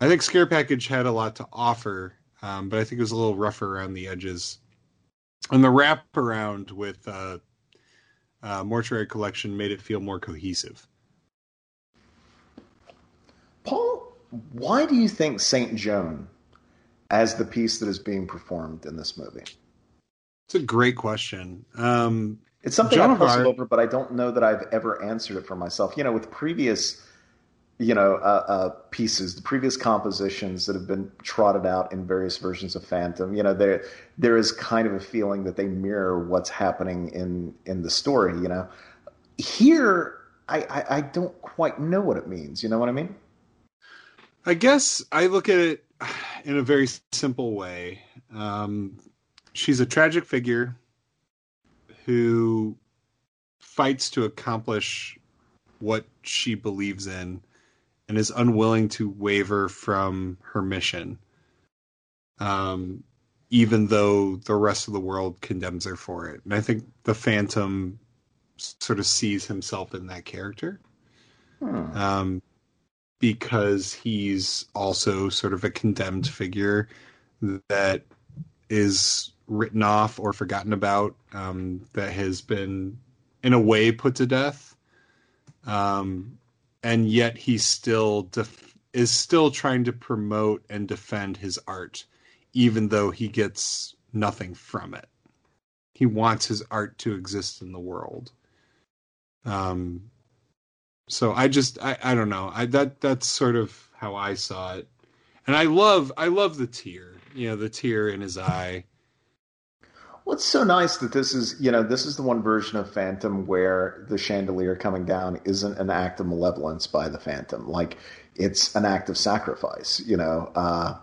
I think Scare Package had a lot to offer, um, but I think it was a little rougher around the edges. And the wrap around with uh, uh, Mortuary Collection made it feel more cohesive. Paul, why do you think Saint Joan as the piece that is being performed in this movie? It's a great question. Um, It's something Joan I of puzzle Arc- over, but I don't know that I've ever answered it for myself. You know, with previous, you know, uh, uh, pieces, the previous compositions that have been trotted out in various versions of Phantom, you know, there there is kind of a feeling that they mirror what's happening in in the story. You know, here I, I, I don't quite know what it means. You know what I mean? I guess I look at it in a very simple way. Um, she's a tragic figure who fights to accomplish what she believes in and is unwilling to waver from her mission. Um, even though the rest of the world condemns her for it. And I think the Phantom sort of sees himself in that character Hmm. um, because he's also sort of a condemned figure that is written off or forgotten about, um, that has been, in a way, put to death, um, and yet he still def- is still trying to promote and defend his art, even though he gets nothing from it. He wants his art to exist in the world. Um, so I just I, I don't know. I that that's sort of how I saw it. And I love I love the tear. You know, the tear in his eye. Well, it's so nice that this is, you know, this is the one version of Phantom where the chandelier coming down isn't an act of malevolence by the Phantom. Like, it's an act of sacrifice, you know. Uh,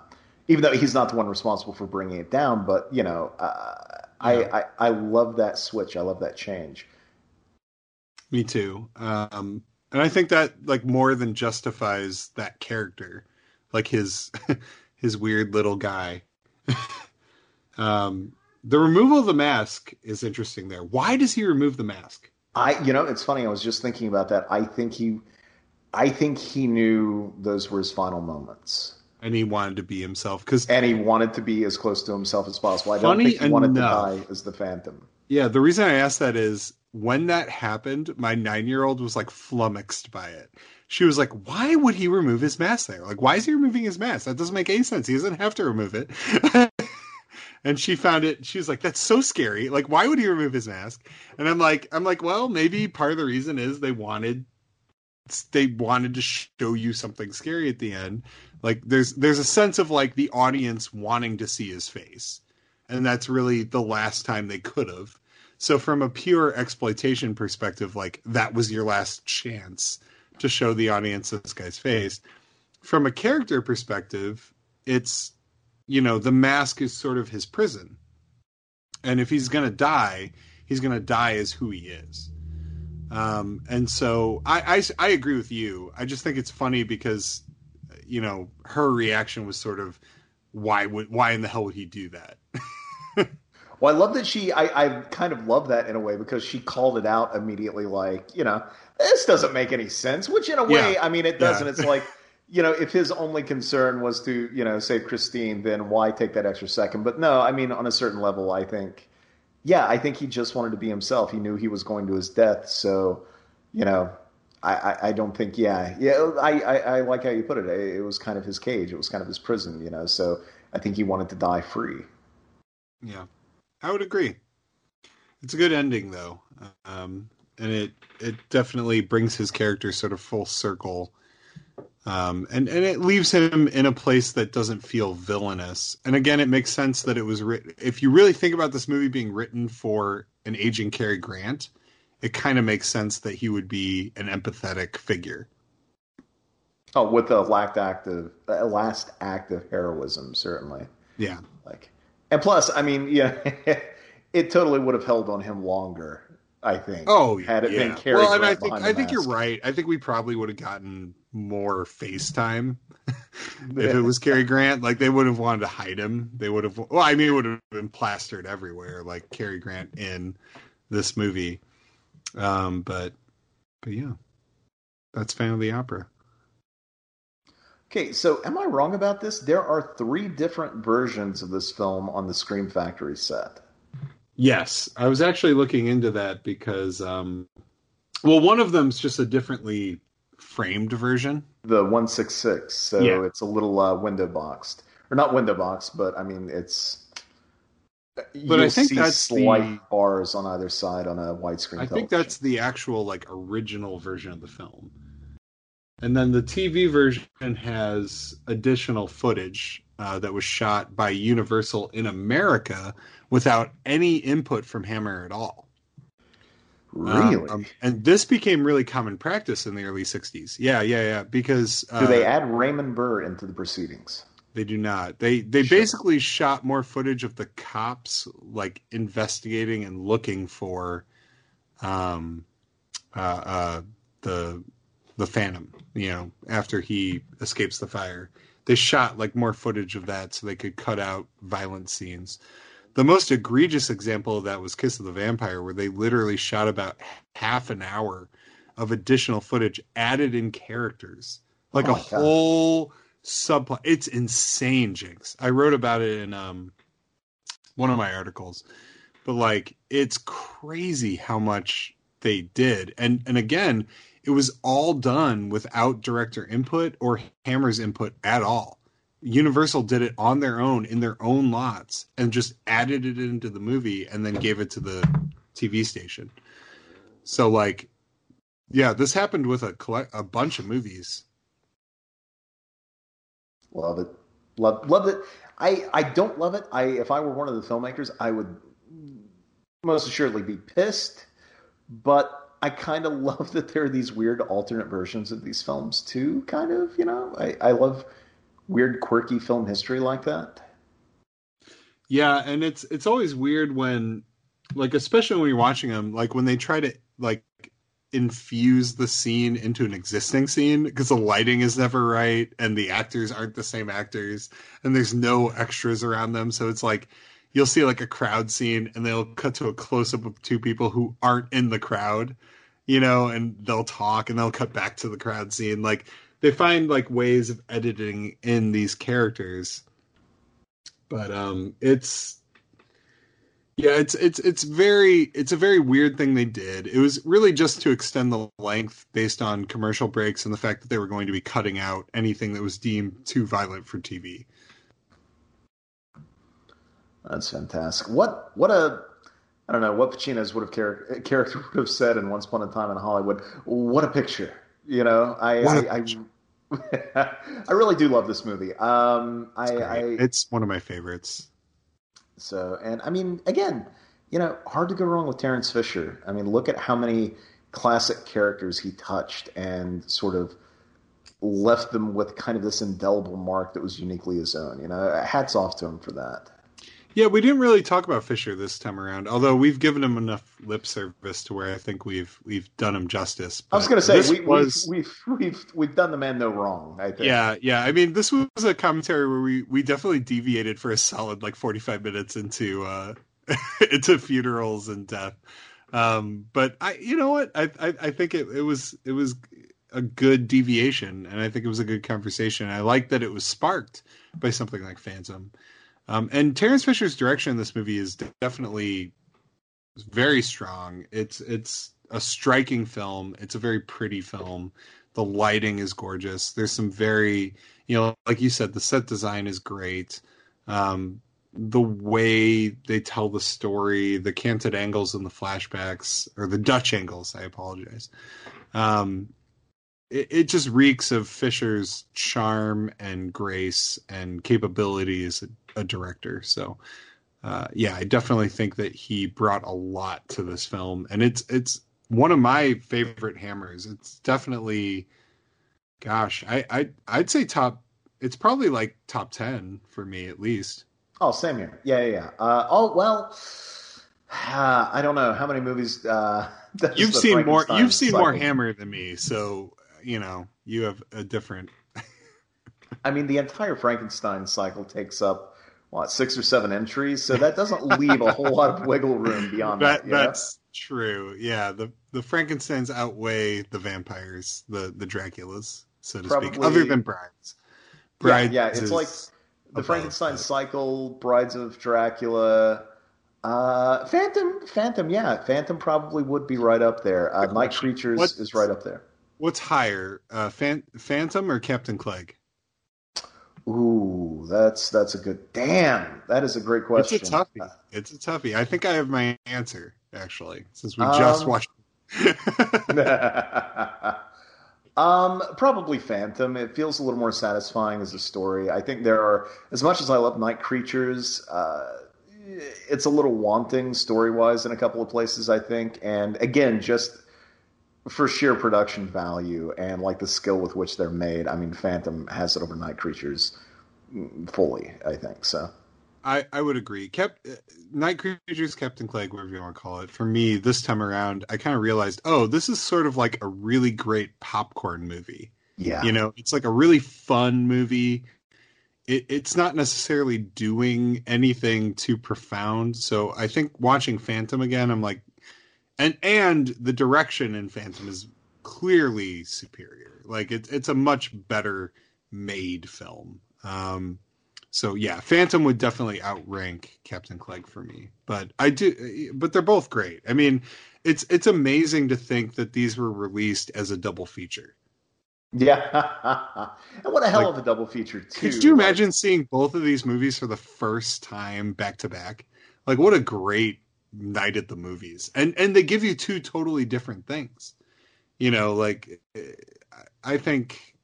even though he's not the one responsible for bringing it down, but, you know, uh, I, I, I love that switch. I love that change. Me too. Um and I think that like more than justifies that character. Like his his weird little guy. um the removal of the mask is interesting there. Why does he remove the mask? I, you know, it's funny. I was just thinking about that. I think he, I think he knew those were his final moments. and he wanted to be himself because and he wanted to be as close to himself as possible. I don't think he wanted enough- to die as the Phantom. yeah, the reason I asked that is when that happened, my nine year old was like flummoxed by it. She was like, "Why would he remove his mask there? Like, why is he removing his mask? That doesn't make any sense. He doesn't have to remove it." and she found it. She was like, "That's so scary. Like, why would he remove his mask?" And I'm like, "I'm like, well, maybe part of the reason is they wanted they wanted to show you something scary at the end. Like, there's there's a sense of like the audience wanting to see his face, and that's really the last time they could have." So from a pure exploitation perspective, like that was your last chance to show the audience this guy's face. From a character perspective, it's you know, the mask is sort of his prison. And if he's gonna die, he's gonna die as who he is. Um, and so I, I I agree with you. I just think it's funny because you know, her reaction was sort of why would why in the hell would he do that? Well, I love that she. I, I kind of love that in a way because she called it out immediately. Like, you know, this doesn't make any sense. Which, in a way, Yeah. I mean, it doesn't. It's like, you know, if his only concern was to, you know, save Christine, then why take that extra second? But no, I mean, on a certain level, I think, yeah, I think he just wanted to be himself. He knew he was going to his death, so, you know. I, I, I don't think, yeah, yeah. I, I, I like how you put it. It it was kind of his cage. It was kind of his prison, you know. So I think he wanted to die free. Yeah, I would agree. It's a good ending though, um, and it it definitely brings his character sort of full circle, um, and and it leaves him in a place that doesn't feel villainous. And again, it makes sense that it was written. If you really think about this movie being written for an aging Cary Grant, it kind of makes sense that he would be an empathetic figure. Oh, with the last act of uh, last act of heroism, certainly. Yeah, Like, and plus, I mean, yeah, it totally would have held on him longer. I think. Oh, had it yeah. been Cary well, and I think I think you're right. I think we probably would have gotten more FaceTime if it was Cary Grant. Like they would have wanted to hide him. They would have. Well, I mean, it would have been plastered everywhere, like Cary Grant in this movie. Um, but but yeah, that's Fan of the Opera. Okay, so am I wrong about this? There are three different versions of this film on the Scream Factory set. Yes, I was actually looking into that because, um, well, one of them's just a differently framed version. The 166, so Yeah. it's a little uh, window boxed. Or not window boxed, but I mean, it's. But I think see that's slight the- bars on either side on a widescreen I television. think that's the actual like original version of the film. And then the TV version has additional footage uh, that was shot by Universal in America without any input from Hammer at all. Um, Really? um, and this became really common practice in the early 60s. Yeah, yeah, yeah. Because uh, Do they add Raymond Burr into the proceedings? They do not. They they Sure. basically shot more footage of the cops like investigating and looking for um uh uh the the phantom, you know, after he escapes the fire. They shot like more footage of that so they could cut out violent scenes. The most egregious example of that was Kiss of the Vampire where they literally shot about half an hour of additional footage added in characters. Like Oh a God. whole subplot. It's insane, Jinx. I wrote about it in um one of my articles. But like it's crazy how much they did. And and again, it was all done without director input or Hammer's input at all. Universal did it on their own in their own lots and just added it into the movie and then gave it to the TV station. So like yeah, this happened with a collect a bunch of movies. Love it. Love love it. I I don't love it. I if I were one of the filmmakers, I would most assuredly be pissed. But I kind of love that there are these weird alternate versions of these films too. Kind of, you know. I I love weird, quirky film history like that. Yeah, and it's it's always weird when like especially when you're watching them like when they try to like infuse the scene into an existing scene because the lighting is never right and the actors aren't the same actors and there's no extras around them so it's like you'll see like a crowd scene and they'll cut to a close up of two people who aren't in the crowd you know and they'll talk and they'll cut back to the crowd scene like they find like ways of editing in these characters. But um, it's yeah, it's it's it's very it's a very weird thing they did. It was really just to extend the length based on commercial breaks and the fact that they were going to be cutting out anything that was deemed too violent for TV. That's fantastic. What what a I don't know what Pacino's would have char- character would have said in Once Upon a Time in Hollywood. What a picture! You know, I I, I, I, really do love this movie. Um, I, I it's one of my favorites. So, and I mean, again, you know, hard to go wrong with Terence Fisher. I mean, look at how many classic characters he touched and sort of left them with kind of this indelible mark that was uniquely his own. You know, hats off to him for that. Yeah, we didn't really talk about Fisher this time around, although we've given him enough lip service to where I think we've we've done him justice. I was going to say we, was we've, we've we've we've done the man no wrong. I think. Yeah, yeah. I mean, this was a commentary where we we definitely deviated for a solid like forty five minutes into uh into funerals and death. Um, but I, you know what, I I, I think it, it was it was a good deviation, and I think it was a good conversation. I like that it was sparked by something like Phantom. Um, and Terence Fisher's direction in this movie is definitely very strong. It's it's a striking film. It's a very pretty film. The lighting is gorgeous. There's some very, you know, like you said, the set design is great. Um, the way they tell the story, the canted angles and the flashbacks, or the Dutch angles, I apologize. Um, it, it just reeks of Fisher's charm and grace and a, a director. So, uh, yeah, I definitely think that he brought a lot to this film, and it's it's one of my favorite hammers. It's definitely, gosh, I I I'd say top. It's probably like top ten for me at least. Oh, same here. Yeah, yeah. yeah. Uh, oh well, uh, I don't know how many movies. Uh, you've seen more. You've seen cycle. more Hammer than me, so you know, you have a different. I mean, the entire Frankenstein cycle takes up what six or seven entries, so that doesn't leave a whole lot of wiggle room beyond that. that that's know? true. Yeah, the the Frankenstein's outweigh the vampires, the the Draculas, so to Probably, speak, other than Brides. Brides, yeah, yeah it's like the Frankenstein cycle, Brides of Dracula. Uh, Phantom, Phantom, yeah, Phantom probably would be right up there. Uh, Night Creatures what, is right up there. What's higher, uh, Fan- Phantom or Captain Clegg? Ooh, that's that's a good. Damn, that is a great question. It's a toughie. It's a toughie. I think I have my answer actually, since we just um, watched. um, probably Phantom. It feels a little more satisfying as a story. I think there are, as much as I love Night Creatures, uh, it's a little wanting story wise in a couple of places. I think, and again, just for sheer production value and like the skill with which they're made, I mean, Phantom has it over Night Creatures fully. I think so. I, I would agree. Kept uh, Night Creatures, Captain Clegg, whatever you want to call it. For me, this time around, I kind of realized, oh, this is sort of like a really great popcorn movie. Yeah, you know, it's like a really fun movie. It, it's not necessarily doing anything too profound. So I think watching Phantom again, I'm like, and and the direction in Phantom is clearly superior. Like it's it's a much better made film. Um, so yeah, Phantom would definitely outrank Captain Clegg for me. But I do, but they're both great. I mean, it's it's amazing to think that these were released as a double feature. Yeah, and what a hell like, of a double feature too. Could you imagine seeing both of these movies for the first time back to back? Like, what a great night at the movies. And and they give you two totally different things. You know like i think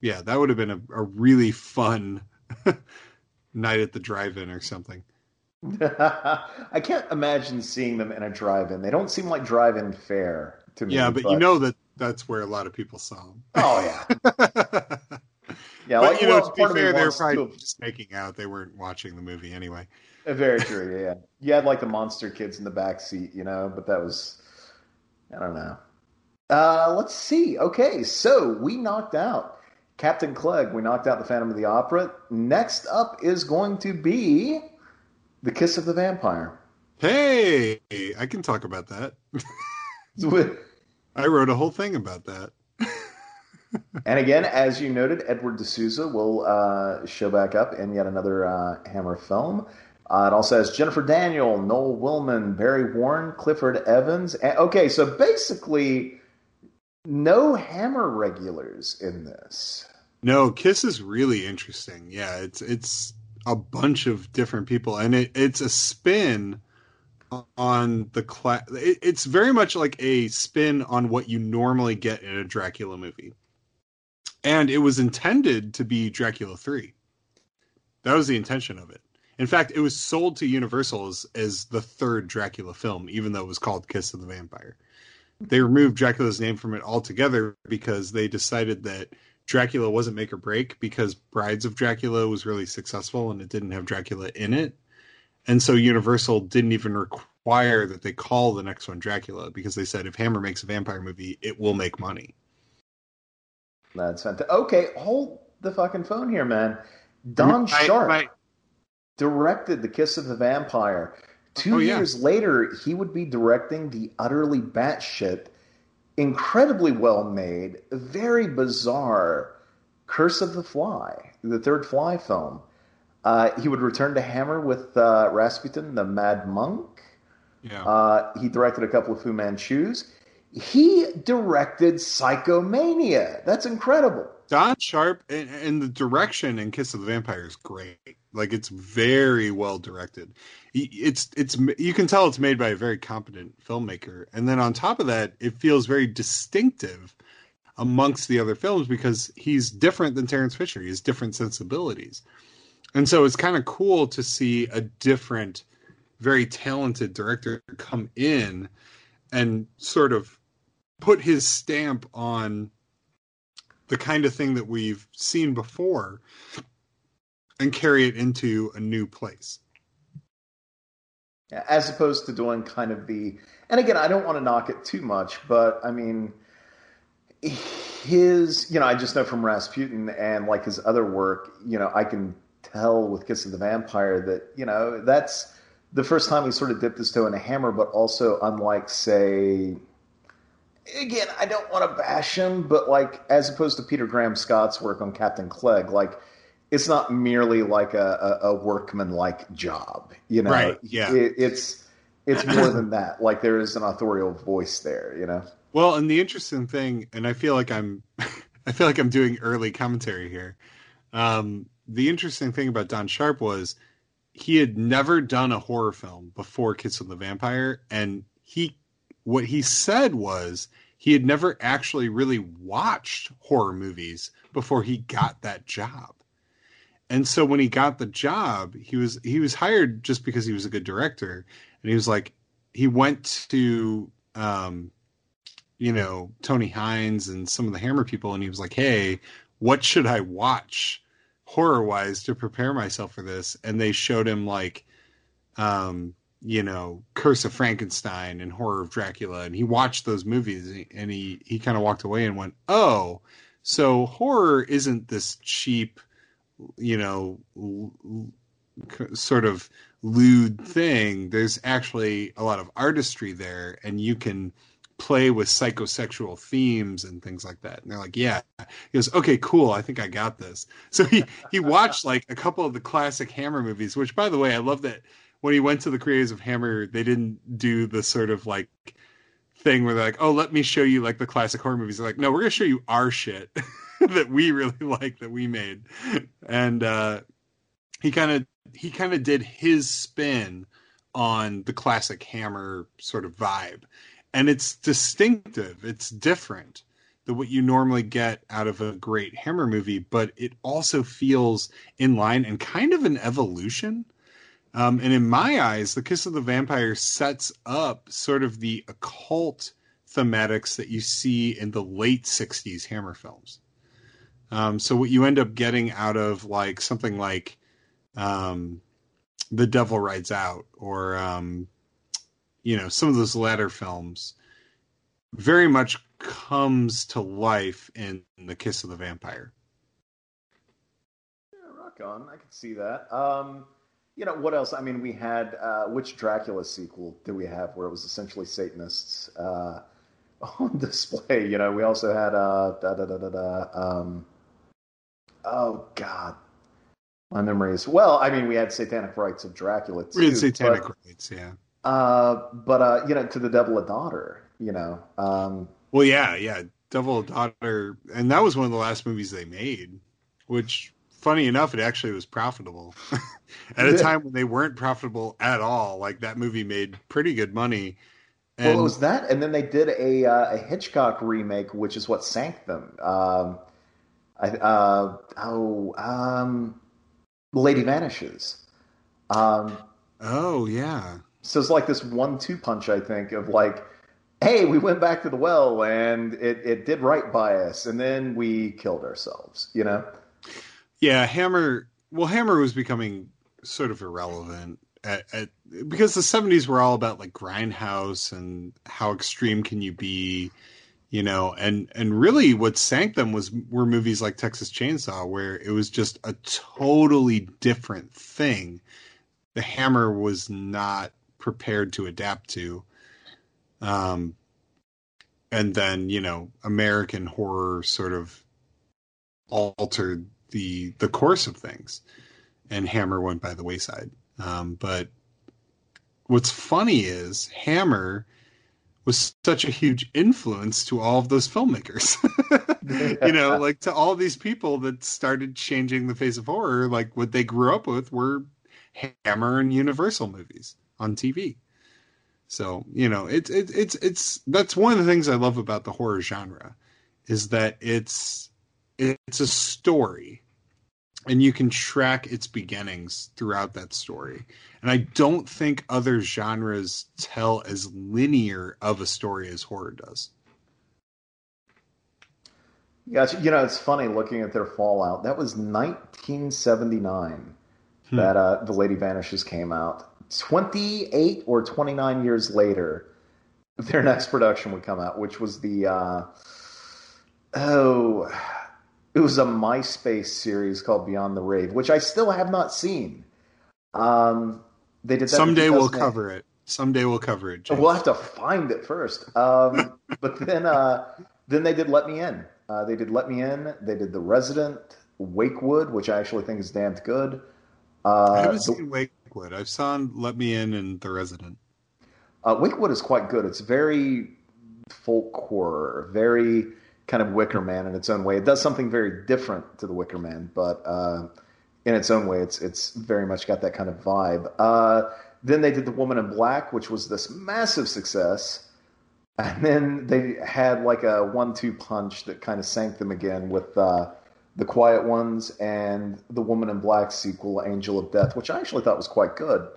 yeah that would have been a, a really fun night at the drive-in or something. I can't imagine seeing them in a drive-in. They don't seem like drive-in fare to me yeah but, but... you know that that's where a lot of people saw them oh yeah. Yeah but, like, you know to be fair they were probably to... just making out. They weren't watching the movie anyway very true. Yeah, you had like the monster kids in the back seat, you know, but that was I don't know. Uh, let's see. Okay, so we knocked out Captain Clegg. We knocked out the Phantom of the Opera. Next up is going to be the Kiss of the Vampire. Hey, I can talk about that. I wrote a whole thing about that. and again, as you noted, Edward de Souza will uh, show back up in yet another uh, Hammer film. Uh, it also has Jennifer Daniel, Noel Willman, Barry Warren, Clifford Evans. And, okay, so basically, no Hammer regulars in this. No, Kiss is really interesting. Yeah, it's it's a bunch of different people, and it, it's a spin on the class. It, it's very much like a spin on what you normally get in a Dracula movie, and it was intended to be Dracula three. That was the intention of it. In fact, it was sold to Universal as, as the third Dracula film, even though it was called Kiss of the Vampire. They removed Dracula's name from it altogether because they decided that Dracula wasn't make or break because Brides of Dracula was really successful and it didn't have Dracula in it. And so Universal didn't even require that they call the next one Dracula because they said if Hammer makes a vampire movie, it will make money. That's fantastic. Okay, hold the fucking phone here, man. Don Sharp directed The Kiss of the Vampire. Two oh, years yeah. later, he would be directing the utterly batshit, incredibly well made, very bizarre Curse of the Fly, the third Fly film. Uh, he would return to Hammer with uh, Rasputin, the Mad Monk. Yeah. Uh, he directed a couple of Fu Manchus. He directed Psychomania. That's incredible. Don Sharp and, and, the direction in Kiss of the Vampire is great. Like it's very well directed. It's it's you can tell it's made by a very competent filmmaker. And then on top of that, it feels very distinctive amongst the other films because he's different than Terence Fisher. He has different sensibilities. And so it's kind of cool to see a different very talented director come in and sort of put his stamp on the kind of thing that we've seen before and carry it into a new place. As opposed to doing kind of the, and again, I don't want to knock it too much, but I mean, his, you know, I just know from Rasputin and like his other work, you know, I can tell with Kiss of the Vampire that, you know, that's the first time he sort of dipped his toe in a hammer, but also unlike, say, again, I don't want to bash him, but like as opposed to Peter Graham Scott's work on Captain Clegg, like it's not merely like a, a, a workman like job, you know. Right. Yeah. It, it's it's more than that. Like there is an authorial voice there, you know. Well, and the interesting thing, and I feel like I'm, I feel like I'm doing early commentary here. Um, the interesting thing about Don Sharp was he had never done a horror film before Kiss of the Vampire, and he what he said was he had never actually really watched horror movies before he got that job. And so when he got the job, he was he was hired just because he was a good director, and he was like he went to um, you know Tony Hinds and some of the Hammer people, and he was like, "Hey, what should I watch horror wise to prepare myself for this?" And they showed him like um, you know, Curse of Frankenstein and Horror of Dracula, and he watched those movies and he he kind of walked away and went, "Oh, so horror isn't this cheap, you know, sort of lewd thing. There's actually a lot of artistry there, and you can." play with psychosexual themes and things like that. And they're like, yeah. He goes, okay, cool. I think I got this. So he, he watched like a couple of the classic Hammer movies, which by the way, I love that when he went to the creators of Hammer, they didn't do the sort of like thing where they're like, "Oh, let me show you like the classic horror movies." They're like, "No, we're gonna show you our shit that we really like that we made," and uh, he kind of he kind of did his spin on the classic Hammer sort of vibe, and it's distinctive. It's different than what you normally get out of a great Hammer movie, but it also feels in line and kind of an evolution um, and in my eyes, The Kiss of the Vampire sets up sort of the occult thematics that you see in the late 60s Hammer films. Um, so what you end up getting out of like something like um, The Devil Rides Out or um, you know some of those latter films very much comes to life in The Kiss of the Vampire. Yeah, rock on. I can see that. Um, you know what else? I mean, we had uh, which Dracula sequel did we have where it was essentially Satanists? Uh, on display. You know, we also had uh, da, da, da, da, da, um, oh god, my memories. Well, I mean, we had Satanic Rites of Dracula. Too, We had Satanic but, Rites, yeah. uh, but uh, you know, to the Devil a Daughter. You know, um, Well, yeah, yeah. Devil a Daughter, and that was one of the last movies they made, which, funny enough, it actually was profitable. at a time when they weren't profitable at all, like that movie made pretty good money. And well, it was that, and then they did a uh, a Hitchcock remake, which is what sank them. Um, I, uh, oh, um, Lady Vanishes. Um, oh yeah, so it's like this one-two punch, I think, of like, hey, we went back to the well, and it it did right by us, and then we killed ourselves. You know? yeah. Hammer. Well, Hammer was becoming sort of irrelevant at, at because the '70s were all about like grindhouse and how extreme can you be, you know, and and really what sank them was were movies like Texas Chainsaw, where it was just a totally different thing. The Hammer was not prepared to adapt to. Um, and then you know, American horror sort of altered the the course of things, and Hammer went by the wayside. Um, but what's funny is Hammer was such a huge influence to all of those filmmakers. you know, like to all these people that started changing the face of horror, like what they grew up with were Hammer and Universal movies on TV. So, you know, it's it's it's it's that's one of the things I love about the horror genre is that it's it's a story and you can track its beginnings throughout that story. And I don't think other genres tell as linear of a story as horror does. Yeah, you know, it's funny looking at their Fallout. That was 1979 Hmm. that uh, The Lady Vanishes came out. 28 or 29 years later, their next production would come out, which was the uh, oh, it was a MySpace series called Beyond the Rave, which I still have not seen. Um, they did that Someday we'll cover it. Someday we'll cover it. James. We'll have to find it first. Um, but then, uh, then they did Let Me In. Uh, they did Let Me In. They did The Resident, Wakewood, which I actually think is damned good. Uh, I haven't the- seen Wakewood. I've saw Let Me In and The Resident. Uh, Wakewood is quite good. It's very folk horror, very kind of Wicker Man in its own way. It does something very different to the Wicker Man, but uh, in its own way, it's it's very much got that kind of vibe. Uh, then they did The Woman in Black, which was this massive success. And then they had like a one-two punch that kind of sank them again with uh, the Quiet Ones and the Woman in Black sequel, Angel of Death, which I actually thought was quite good.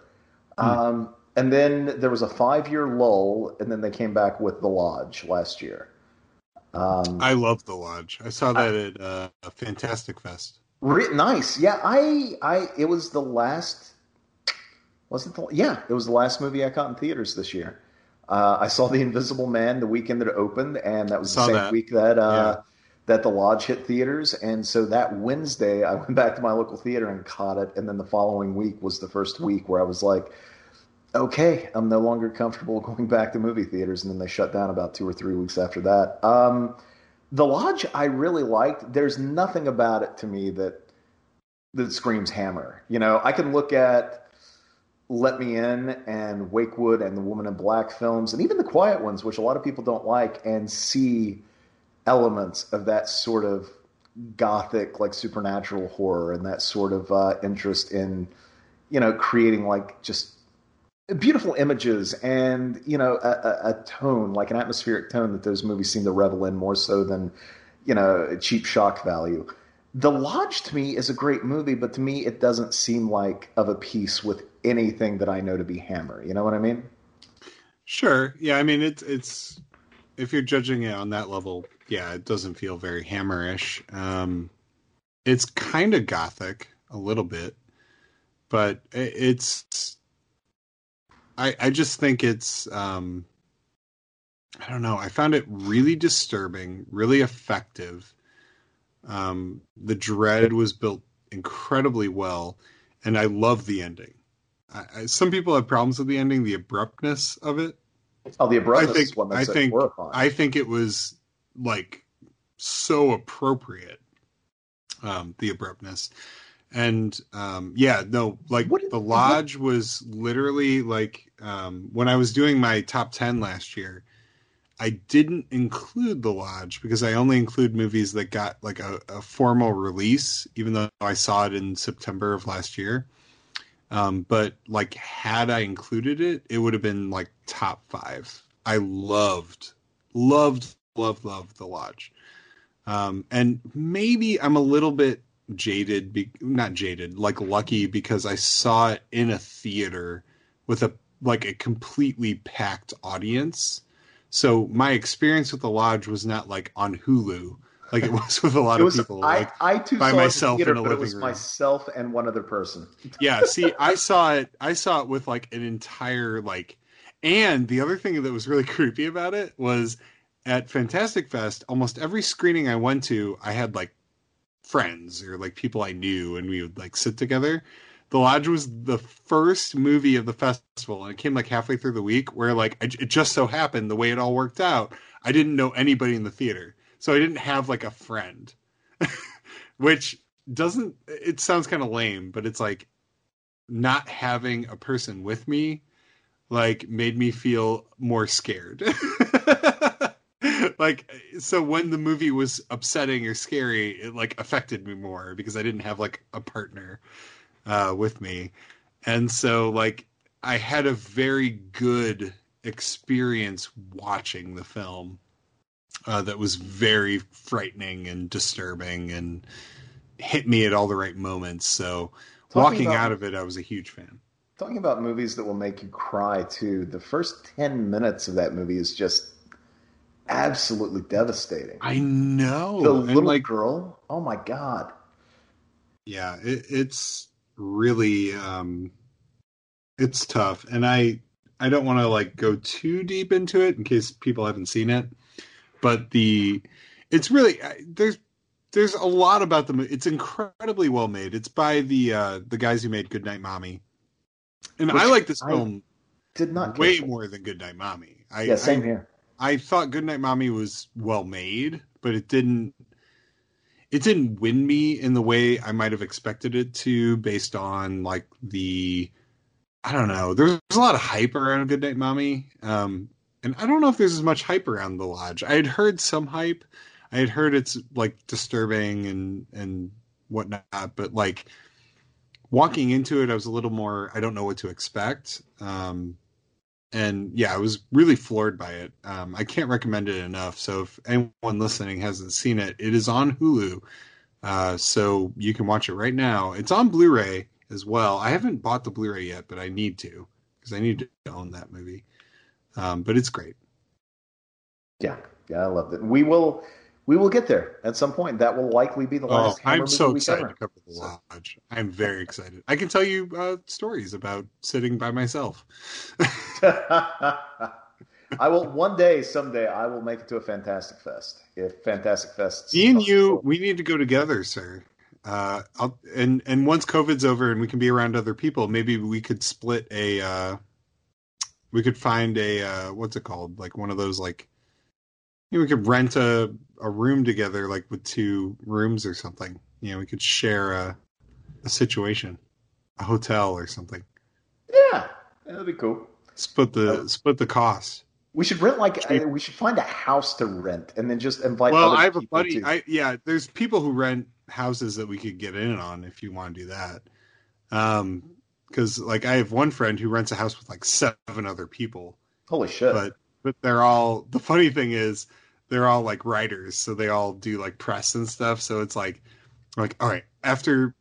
Um, and then there was a five-year lull, and then they came back with The Lodge last year. Um, I love The Lodge. I saw that at uh, Fantastic Fest. Re- nice. Yeah, I, I, it was the last. Was it the? Yeah, it was the last movie I caught in theaters this year. Uh, I saw The Invisible Man the weekend that it opened, and that was the same that. week that uh, Yeah. that the Lodge hit theaters. And so that Wednesday, I went back to my local theater and caught it. And then the following week was the first week where I was like, okay, I'm no longer comfortable going back to movie theaters. And then they shut down about two or three weeks after that. Um, the Lodge, I really liked. There's nothing about it to me that that screams Hammer. You know, I can look at Let Me In and Wakewood and the Woman in Black films, and even the quiet ones, which a lot of people don't like, and see elements of that sort of gothic, like supernatural horror, and that sort of uh, interest in, you know, creating like just beautiful images and you know a, a, a tone like an atmospheric tone that those movies seem to revel in more so than you know cheap shock value the lodge to me is a great movie but to me it doesn't seem like of a piece with anything that i know to be hammer you know what i mean Sure. Yeah, I mean it's it's if you're judging it on that level, yeah, it doesn't feel very hammerish. Um it's kind of gothic a little bit, but it's I I just think it's um I don't know. I found it really disturbing, really effective. Um the dread was built incredibly well and I love the ending. I, I, some people have problems with the ending, the abruptness of it. Oh, the abruptness I think what I think horrifying. I think it was like so appropriate. Um, the abruptness, and um, yeah, no, like What the what- lodge was literally like um, when I was doing my top ten last year. I didn't include the lodge because I only include movies that got like a, a formal release, even though I saw it in September of last year. Um, but like, had I included it, it would have been like top five. I loved, loved, loved, loved the lodge. Um, and maybe I'm a little bit jaded, be, not jaded, like lucky because I saw it in a theater with a like a completely packed audience. So my experience with the lodge was not like on Hulu, like it was with a lot it of people. I, like, I too by saw it in myself theater, in a but it living was room. myself and one other person. yeah see i saw it i saw it with like an entire like and the other thing that was really creepy about it was at fantastic fest almost every screening i went to i had like friends or like people i knew and we would like sit together the lodge was the first movie of the festival and it came like halfway through the week where like it just so happened the way it all worked out i didn't know anybody in the theater so i didn't have like a friend. Which doesn't it sounds kind of lame but it's like not having a person with me like made me feel more scared. Like so when the movie was upsetting or scary it like affected me more because i didn't have like a partner uh with me and so like i had a very good experience watching the film uh, that was very frightening and disturbing and hit me at all the right moments so Talking walking about- out of it i was a huge fan Talking about movies that will make you cry too, the first 10 minutes of that movie is just absolutely devastating. i know the and, little like girl, oh my god. yeah it, it's really um it's tough. And i i don't want to like go too deep into it in case people haven't seen it but the it's really there's there's a lot about the movie it's incredibly well made. It's by the uh the guys who made goodnight mommy. And Which i like this I film Did not way more than goodnight mommy. I Yeah, same I, here. I thought Goodnight Mommy was well made, but it didn't it didn't win me in the way I might have expected it to based on like the I don't know. There's, there's a lot of hype around Goodnight Mommy. Um and I don't know if there's as much hype around the lodge. I had heard some hype. I had heard it's like disturbing and and whatnot, but like walking into it, I was a little more I don't know what to expect. Um and yeah, I was really floored by it. Um, I can't recommend it enough. So if anyone listening hasn't seen it, it is on Hulu, uh, so you can watch it right now. It's on Blu-ray as well. I haven't bought the Blu-ray yet, but I need to because I need to own that movie. Um, but it's great. Yeah, yeah, I loved it. We will we will get there at some point. That will likely be the Oh, last I'm so excited cover. to cover the So- lodge. I'm very excited. I can tell you uh, stories about sitting by myself. I will one day, someday, I will make it to a Fantastic Fest. If Fantastic Fest, Me and you, we need to go together, sir. Uh, I'll, and and once COVID's over and we can be around other people, maybe we could split a. Uh, we could find a uh, what's it called? Like one of those like. You know, we could rent a a room together, like with two rooms or something. You know, we could share a a situation, a hotel or something. yeah, that'd be cool. Split the split the cost. We should rent like Cheap. uh, we should find a house to rent and then just invite. well, I have a buddy. I yeah, there's people who rent houses that we could get in on if you want to do that. Um, because like I have one friend who rents a house with like seven other people, Holy shit! but but they're all. The funny thing is, they're all like writers, so they all do like press and stuff. So it's like, like all right, after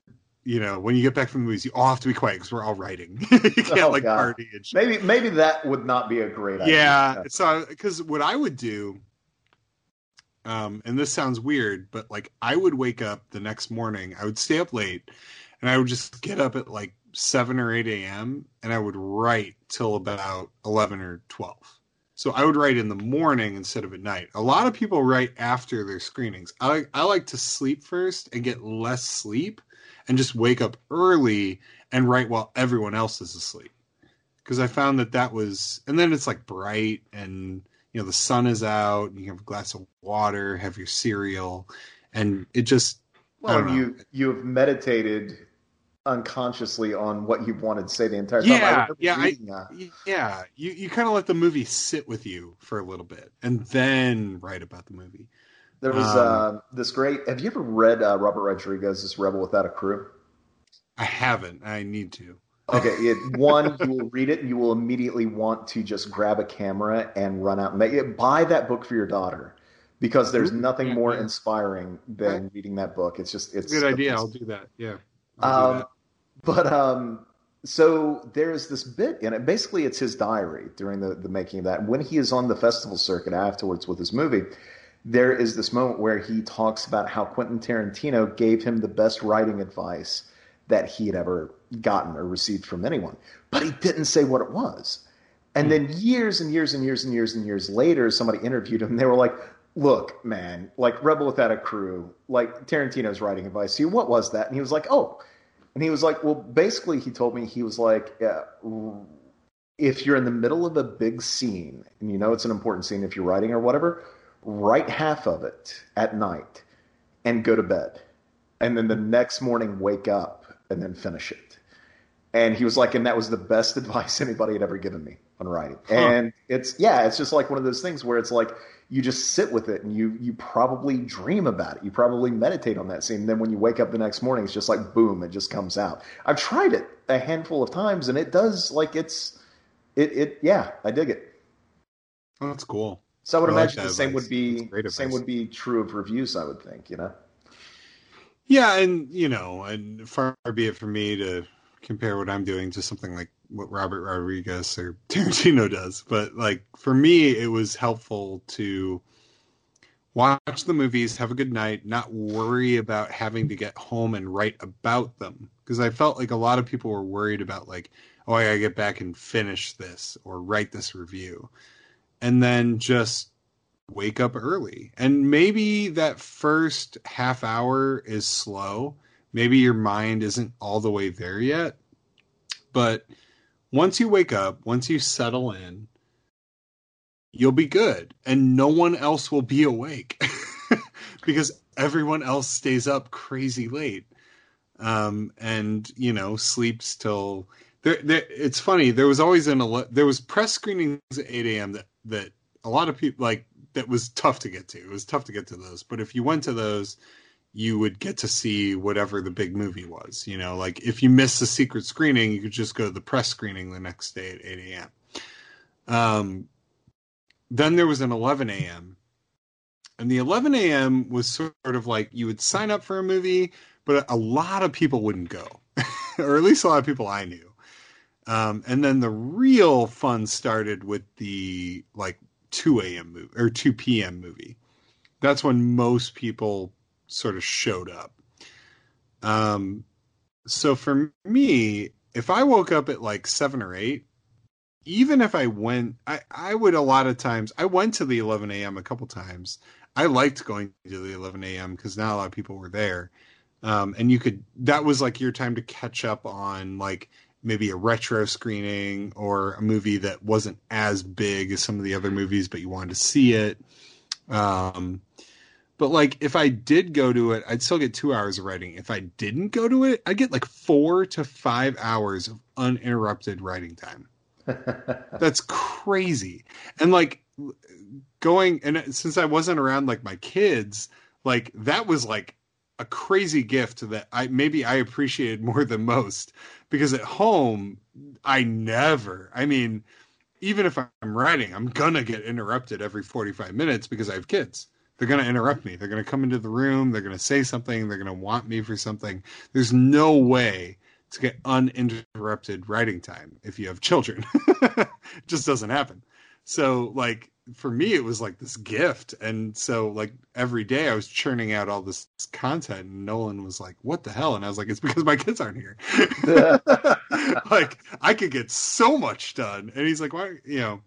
you know when you get back from the movies, you all have to be quiet because we're all writing. you can't Oh, like God. party and shit. maybe maybe that would not be a great idea. Yeah. So, because what I would do, um, and this sounds weird, but like I would wake up the next morning, I would stay up late, and I would just get up at like seven or eight a.m. and I would write till about eleven or twelve. So I would write in the morning instead of at night. A lot of people write after their screenings. I like I like to sleep first and get less sleep, and just wake up early and write while everyone else is asleep. because I found that that was, and then it's like bright and you know the sun is out. You have a glass of water, have your cereal, and it just. Well, you you have meditated unconsciously on what you wanted to say the entire time. Yeah, yeah, I, yeah. You you kind of let the movie sit with you for a little bit, and then write about the movie. There was um, uh, this great. Have you ever read uh, Robert Rodriguez's "Rebel Without a Crew"? I haven't. I need to. Okay, it, one you will read it, and you will immediately want to just grab a camera and run out and make it. Buy that book for your daughter because there's nothing more inspiring than reading that book. It's just it's a good idea. I'll do that. Yeah. Um. But um, so there's this bit in it. Basically, it's his diary during the the making of that. When he is on the festival circuit afterwards with his movie, there is this moment where he talks about how Quentin Tarantino gave him the best writing advice that he had ever gotten or received from anyone, but he didn't say what it was. And then years and years and years and years and years later, somebody interviewed him. And they were like, "Look, man, like Rebel Without a Crew, like Tarantino's writing advice to you. What was that?" And he was like, "Oh." And he was like, "Well, basically, he told me he was like." Yeah, if you're in the middle of a big scene and you know it's an important scene if you're writing or whatever, write half of it at night and go to bed. And then the next morning, wake up and then finish it. And he was like, and that was the best advice anybody had ever given me on writing. Huh. And it's, yeah, it's just like one of those things where it's like, you just sit with it and you, you probably dream about it. You probably meditate on that scene. And then when you wake up the next morning, it's just like, boom, it just comes out. I've tried it a handful of times and it does like it's, it, it, yeah, I dig it. Oh, that's cool. So I would I imagine like the same would be same would be true of reviews. I would think, you know. Yeah, and you know, and far be it from me to compare what I'm doing to something like what Robert Rodriguez or Tarantino does, but like for me, it was helpful to watch the movies, have a good night, not worry about having to get home and write about them because I felt like a lot of people were worried about like, oh, I gotta get back and finish this or write this review, and then just wake up early. And maybe that first half hour is slow. Maybe your mind isn't all the way there yet. But once you wake up, once you settle in, you'll be good. And no one else will be awake because everyone else stays up crazy late. Um, and, you know, sleeps till. There, there, it's funny. There was always an there was press screenings at eight a.m. that that a lot of people like that was tough to get to. It was tough to get to those. But if you went to those, you would get to see whatever the big movie was. You know, like if you missed the secret screening, you could just go to the press screening the next day at 8 a.m. Um, then there was an 11 a.m. And the 11 a.m. was sort of like you would sign up for a movie, but a lot of people wouldn't go, or at least a lot of people I knew. Um, and then the real fun started with the like 2 a.m. movie or 2 p.m. movie. That's when most people sort of showed up. Um, so for me, if I woke up at like seven or eight, even if I went, I, I would a lot of times, I went to the 11 a.m. a couple times. I liked going to the 11 a.m. because not a lot of people were there. Um, and you could, that was like your time to catch up on like maybe a retro screening or a movie that wasn't as big as some of the other movies, but you wanted to see it. Um, but like if I did go to it, I'd still get two hours of writing. If I didn't go to it, I'd get like four to five hours of uninterrupted writing time. That's crazy. And like going and uh, since I wasn't around like my kids, like that was like a crazy gift that I maybe I appreciated more than most because at home I never I mean even if I'm writing I'm gonna get interrupted every 45 minutes because I have kids they're gonna interrupt me. They're gonna come into the room. They're gonna say something. They're gonna want me for something. There's no way to get uninterrupted writing time if you have children. It just doesn't happen. So like for me it was like this gift. And so like every day i was churning out all this content and nolan was like what the hell? And i was like it's because my kids aren't here. Like i could get so much done. And he's like why you know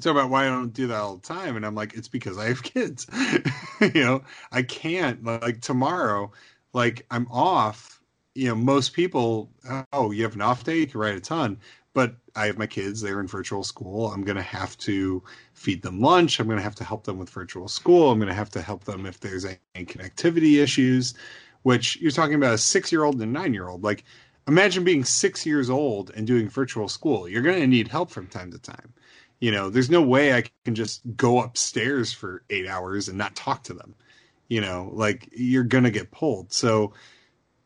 talk about why i don't do that all the time and i'm like it's because i have kids you know i can't like tomorrow like i'm off you know most people oh you have an off day you can write a ton but I have my kids, they're in virtual school. I'm going to have to feed them lunch. I'm going to have to help them with virtual school. I'm going to have to help them if there's any connectivity issues, which you're talking about a six year old and a nine year old. Like, imagine being six years old and doing virtual school. You're going to need help from time to time. You know, there's no way I can just go upstairs for eight hours and not talk to them. You know, like you're going to get pulled. So,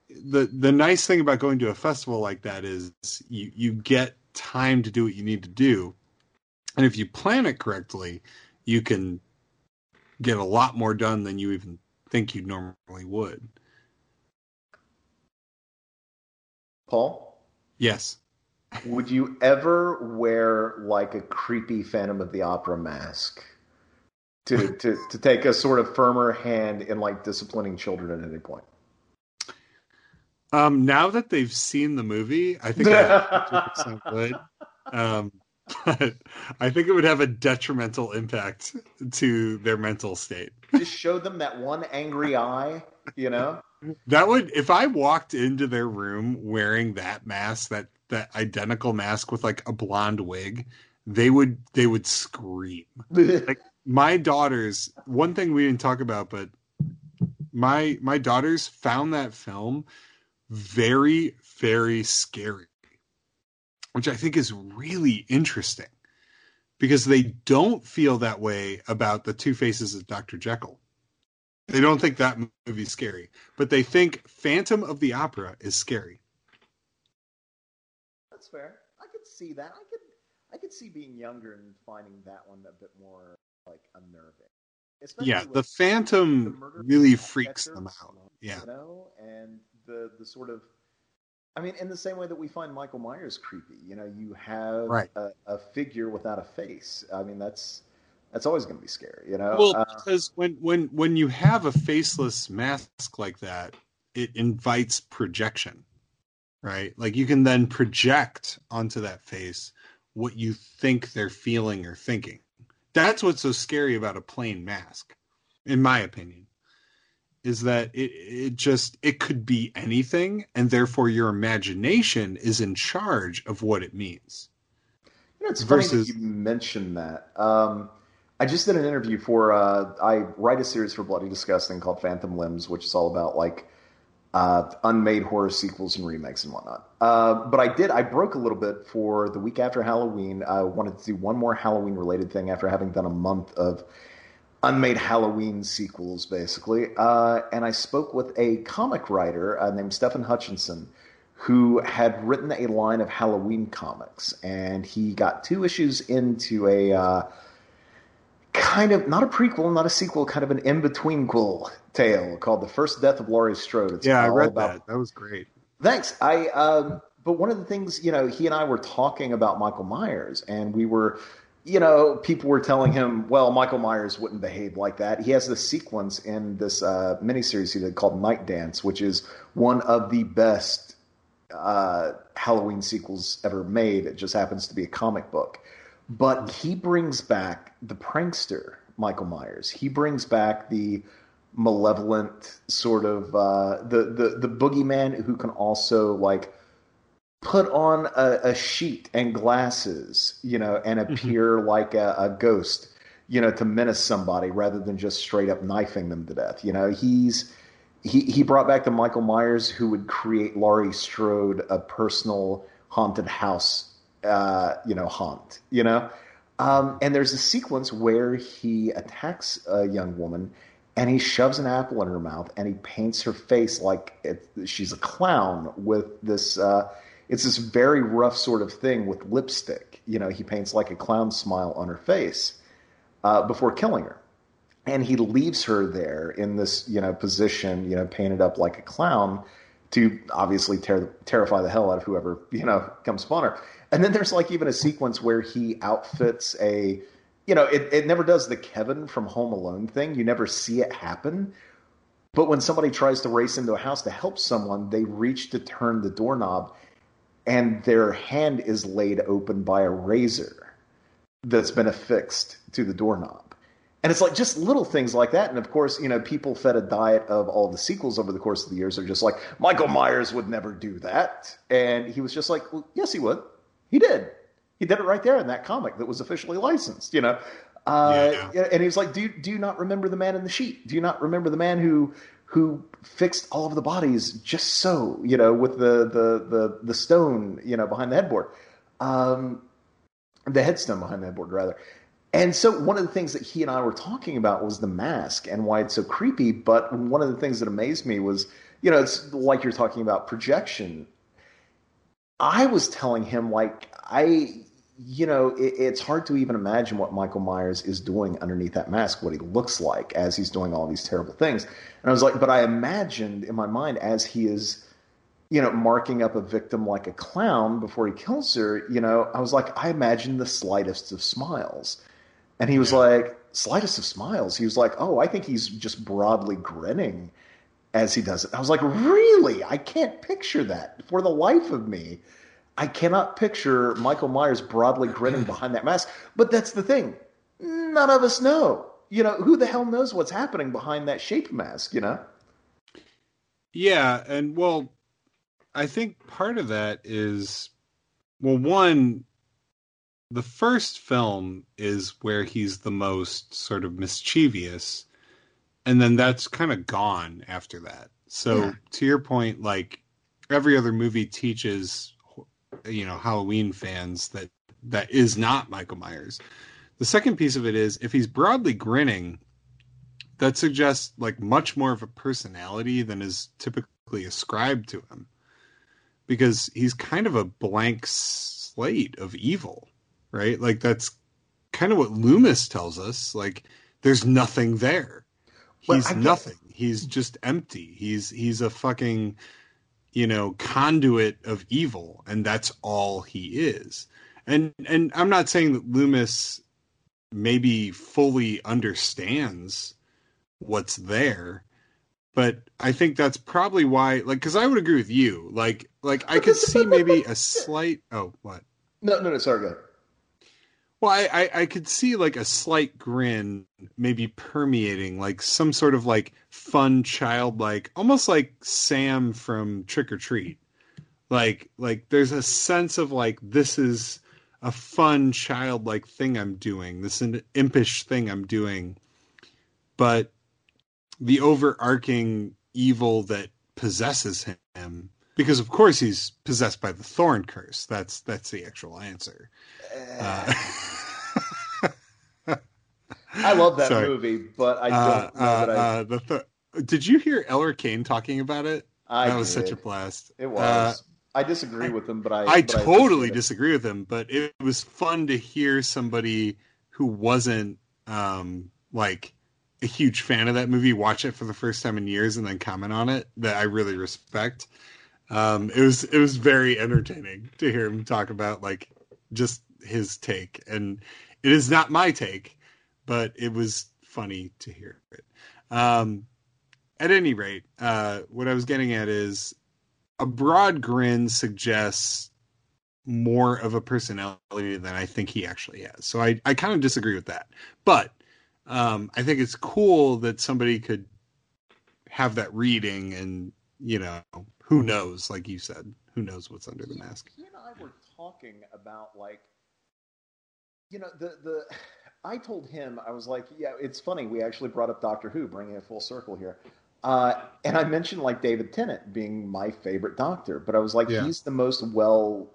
the the nice thing about going to a festival like that is you you get time to do what you need to do and if you plan it correctly you can get a lot more done than you even think you normally would paul yes would you ever wear like a creepy phantom of the opera mask to to to take a sort of firmer hand in like disciplining children at any point um, now that they've seen the movie, I think I would. Um, but I think it would have a detrimental impact to their mental state. Just show them that one angry eye, you know. That would if I walked into their room wearing that mask, that that identical mask with like a blonde wig, they would they would scream. like my daughters, one thing we didn't talk about, but my my daughters found that film very, very scary, which I think is really interesting because they don't feel that way about the Two Faces of Dr. Jekyll. They don't think that movie's scary, but they think Phantom of the Opera is scary. That's fair. I could see that. I could I could see being younger and finding that one a bit more like unnerving. Especially yeah, the Phantom the really freaks them out. Yeah. You know, and the the sort of I mean, in the same way that we find Michael Myers creepy, you know, you have right. a, a, figure without a face. I mean, that's that's always going to be scary, you know. Well, uh, because when when when you have a faceless mask like that, it invites projection, right? Like you can then project onto that face what you think they're feeling or thinking. That's what's so scary about a plain mask, in my opinion is that it it just it could be anything and therefore your imagination is in charge of what it means you know it's Versus... funny you mentioned that um, i just did an interview for uh, i write a series for bloody disgusting called phantom limbs which is all about like uh, unmade horror sequels and remakes and whatnot uh, but i did i broke a little bit for the week after halloween i wanted to do one more halloween related thing after having done a month of unmade Halloween sequels, basically. Uh, and I spoke with a comic writer uh, named Stefan Hutchinson who had written a line of Halloween comics. And he got two issues into a uh, kind of, not a prequel, not a sequel, kind of an in between quill tale called The First Death of Laurie Strode. It's yeah, I read about... that. That was great. Thanks. I. Um, but one of the things, you know, he and I were talking about Michael Myers, and we were you know, people were telling him, well, Michael Myers wouldn't behave like that. He has this sequence in this uh, miniseries he did called Night Dance, which is one of the best uh, Halloween sequels ever made. It just happens to be a comic book. But he brings back the prankster, Michael Myers. He brings back the malevolent sort of uh, the the the boogeyman who can also like put on a, a, sheet and glasses, you know, and mm-hmm. appear mm-hmm. like a, a, ghost, you know, to menace somebody rather than just straight up knifing them to death. You know, he's he he brought back the Michael Myers who would create Laurie Strode a personal haunted house, uh, you know, haunt. You know, um, and there's a sequence where he attacks a young woman. And he shoves an apple in her mouth, and he paints her face like it, she's a clown with this uh, it's this very rough sort of thing with lipstick. You know, he paints like a clown smile on her face uh, before killing her. And he leaves her there in this, you know, position, you know, painted up like a clown to obviously ter- terrify the hell out of whoever, you know, comes upon her. And then there's like even a sequence where he outfits a, you know, it, it never does the Kevin from Home Alone thing. You never see it happen. But when somebody tries to race into a house to help someone, they reach to turn the doorknob and their hand is laid open by a razor that's been affixed to the doorknob. And it's like just little things like that. And of course, you know, people fed a diet of all the sequels over the course of the years are just like, Michael Myers would never do that. And he was just like, well, yes, he would. He did. He did it right there in that comic that was officially licensed. You know, uh, yeah. and he's like, "Do you, do you not remember the man in the sheet? Do you not remember the man who who fixed all of the bodies just so you know with the the the, the stone you know behind the headboard, um, the headstone behind the headboard rather." And so one of the things that he and I were talking about was the mask and why it's so creepy. But one of the things that amazed me was, you know, it's like you're talking about projection. I was telling him like I you know, it, it's hard to even imagine what Michael Myers is doing underneath that mask, what he looks like as he's doing all these terrible things. And I was like, but I imagined in my mind as he is, you know, marking up a victim like a clown before he kills her, you know, I was like, I imagine the slightest of smiles. And he was like, slightest of smiles. He was like, oh, I think he's just broadly grinning as he does it. I was like, really? I can't picture that for the life of me. I cannot picture Michael Myers broadly grinning behind that mask. But that's the thing. None of us know. You know, who the hell knows what's happening behind that shape mask, you know? Yeah, and well, I think part of that is well, one, the first film is where he's the most sort of mischievous, and then that's kind of gone after that. So yeah. to your point, like every other movie teaches you know Halloween fans that that is not Michael Myers. The second piece of it is if he's broadly grinning, that suggests like much more of a personality than is typically ascribed to him. Because he's kind of a blank slate of evil, right? Like that's kind of what Loomis tells us. Like there's nothing there. He's nothing. He's just empty. He's he's a fucking you know, conduit of evil, and that's all he is. And and I'm not saying that Loomis maybe fully understands what's there, but I think that's probably why like cuz I would agree with you. Like like I could see maybe a slight oh, what? No, no, no, sorry, go ahead. Well, I, I, I could see like a slight grin maybe permeating, like some sort of like fun childlike, almost like Sam from Trick or Treat. Like like there's a sense of like this is a fun childlike thing I'm doing, this an impish thing I'm doing, but the overarching evil that possesses him because of course he's possessed by the thorn curse that's that's the actual answer uh, I love that Sorry. movie, but I don't uh, know that I. Uh, the th- did you hear Eller Kane talking about it? I that did. was such a blast. It was. Uh, I disagree with him, but I. I but totally I disagree with him, but it was fun to hear somebody who wasn't um, like a huge fan of that movie watch it for the first time in years and then comment on it. That I really respect. Um, it was it was very entertaining to hear him talk about like just his take, and it is not my take, but it was funny to hear it. Um, at any rate, uh, what I was getting at is a broad grin suggests more of a personality than I think he actually has. So I, I kind of disagree with that. But um, I think it's cool that somebody could have that reading and, you know, who knows, like you said, who knows what's under the mask. He and I were talking about like you know the the I told him I was like, yeah, it's funny. We actually brought up Doctor Who, bringing it full circle here. Uh, and I mentioned like David Tennant being my favorite Doctor, but I was like, yeah. he's the most well,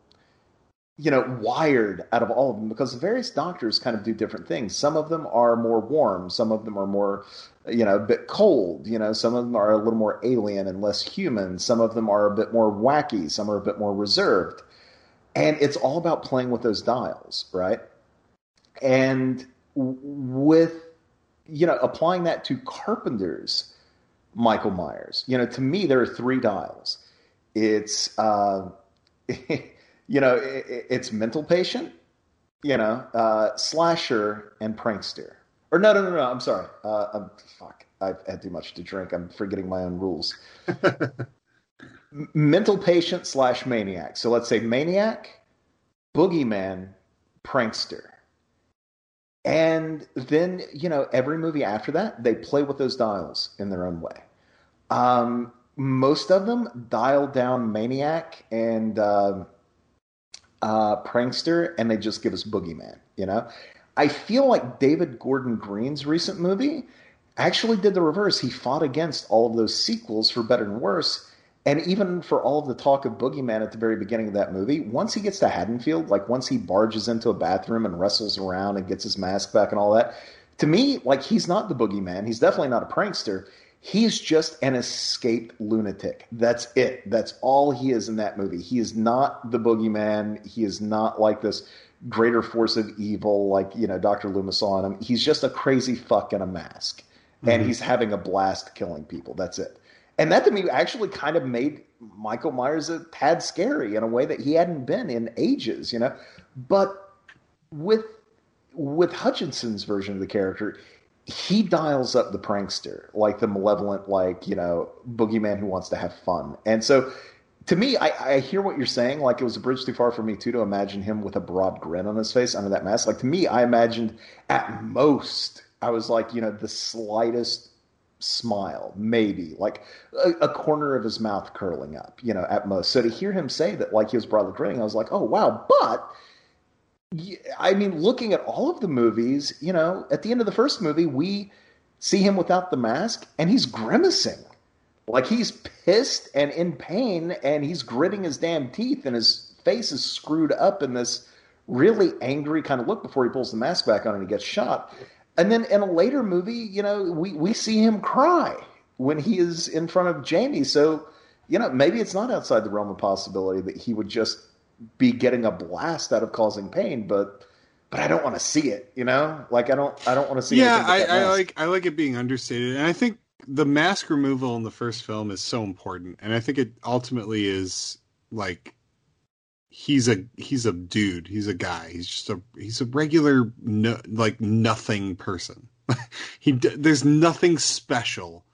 you know, wired out of all of them because various Doctors kind of do different things. Some of them are more warm, some of them are more, you know, a bit cold. You know, some of them are a little more alien and less human. Some of them are a bit more wacky. Some are a bit more reserved. And it's all about playing with those dials, right? And with, you know, applying that to Carpenter's Michael Myers, you know, to me, there are three dials. It's, uh, you know, it, it's mental patient, you know, uh, slasher, and prankster. Or no, no, no, no. I'm sorry. Uh, I'm, fuck. I've had too much to drink. I'm forgetting my own rules. mental patient slash maniac. So let's say maniac, boogeyman, prankster. And then, you know, every movie after that, they play with those dials in their own way. Um, most of them dial down Maniac and uh, uh, prankster and they just give us Boogeyman. You know, I feel like David Gordon Green's recent movie actually did the reverse. He fought against all of those sequels for better and worse. And even for all of the talk of Boogeyman at the very beginning of that movie, once he gets to Haddonfield, like once he barges into a bathroom and wrestles around and gets his mask back and all that, to me, like he's not the Boogeyman. He's definitely not a prankster. He's just an escaped lunatic. That's it. That's all he is in that movie. He is not the Boogeyman. He is not like this greater force of evil like, you know, Dr. Loomis saw in him. He's just a crazy fuck in a mask. Mm-hmm. And he's having a blast killing people. That's it. And that to me actually kind of made Michael Myers a tad scary in a way that he hadn't been in ages, you know. But with with Hutchinson's version of the character, he dials up the prankster, like the malevolent, like, you know, boogeyman who wants to have fun. And so to me, I, I, hear what you're saying. Like it was a bridge too far for me too to imagine him with a broad grin on his face under that mask. Like to me, I imagined at most I was like, you know, the slightest smile, maybe like a, a, corner of his mouth curling up, you know, at most. So to hear him say that, like he was broadly grinning, I was like, oh wow. But I mean, looking at all of the movies, you know, at the end of the first movie, we see him without the mask, and he's grimacing. Like he's pissed and in pain, and he's gritting his damn teeth, and his face is screwed up in this really angry kind of look before he pulls the mask back on and he gets shot. And then in a later movie, you know, we, we see him cry when he is in front of Jamie. So, you know, maybe it's not outside the realm of possibility that he would just be getting a blast out of causing pain, but but I don't want to see it, you know? Like I don't I don't want to see Yeah, I, I like I like it being understated. And I think the mask removal in the first film is so important. And I think it ultimately is like he's a he's a dude he's a guy he's just a he's a regular no, like nothing person he there's nothing special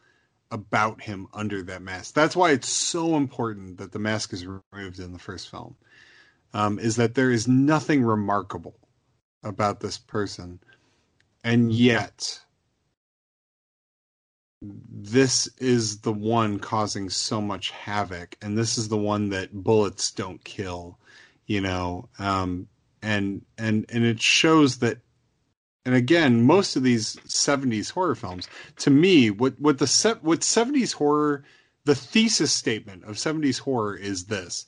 about him under that mask that's why it's so important that the mask is removed in the first film um, is that there is nothing remarkable about this person. And yet this is the one causing so much havoc and this is the one that bullets don't kill you know? Um, and and and it shows that and again most of these 70s horror films to me what what the what 70s horror the thesis statement of 70s horror is this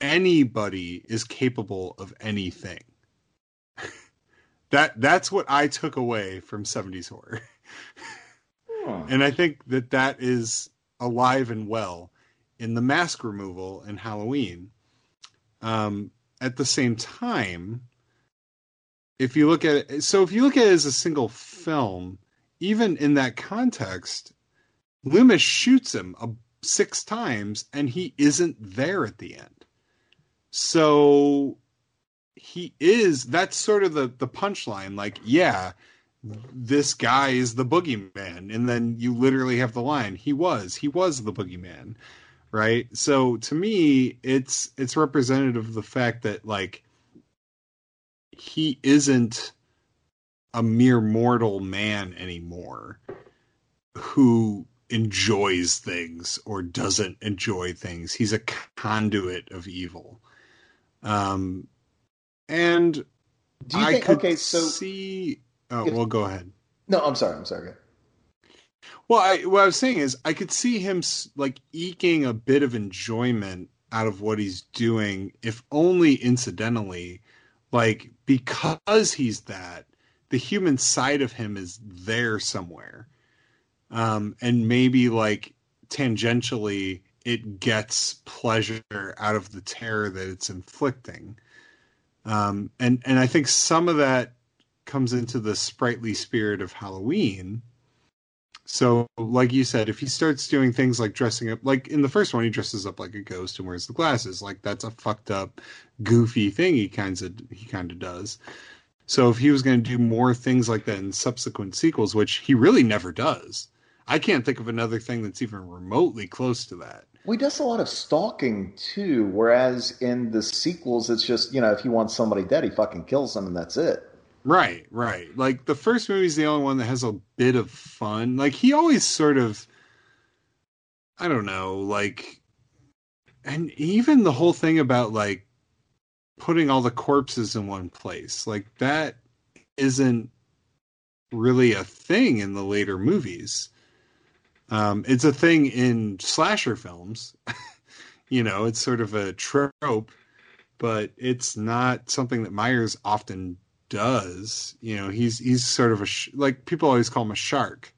anybody is capable of anything that that's what i took away from 70s horror and I think that that is alive and well in the mask removal in Halloween. Um, at the same time, if you look at it, so if you look at it as a single film, even in that context, Loomis shoots him a, six times and he isn't there at the end. So he is that's sort of the the punchline like yeah this guy is the boogeyman. And then you literally have the line he was he was the boogeyman right? So to me it's it's representative of the fact that like he isn't a mere mortal man anymore who enjoys things or doesn't enjoy things. He's a conduit of evil um and do you think, okay so see Oh, if, well, go ahead. No, I'm sorry. I'm sorry. Well, I, what I was saying is, I could see him like eking a bit of enjoyment out of what he's doing, if only incidentally, like because he's that, the human side of him is there somewhere, um, and maybe like tangentially, it gets pleasure out of the terror that it's inflicting. Um, and and I think some of that comes into the sprightly spirit of Halloween. So, like you said, if he starts doing things like dressing up, like in the first one, he dresses up like a ghost and wears the glasses. Like that's a fucked up, goofy thing he kinds of he kind of does. So, if he was going to do more things like that in subsequent sequels, which he really never does, I can't think of another thing that's even remotely close to that. He does a lot of stalking too, whereas in the sequels, it's just you know if he wants somebody dead, he fucking kills them and that's it. Right, right. Like the first movie is the only one that has a bit of fun. Like he always sort of I don't know, like and even the whole thing about like putting all the corpses in one place. Like that isn't really a thing in the later movies. Um, it's a thing in slasher films. you know, it's sort of a trope, but it's not something that Myers often does. You know, he's he's sort of a sh- like people always call him a shark.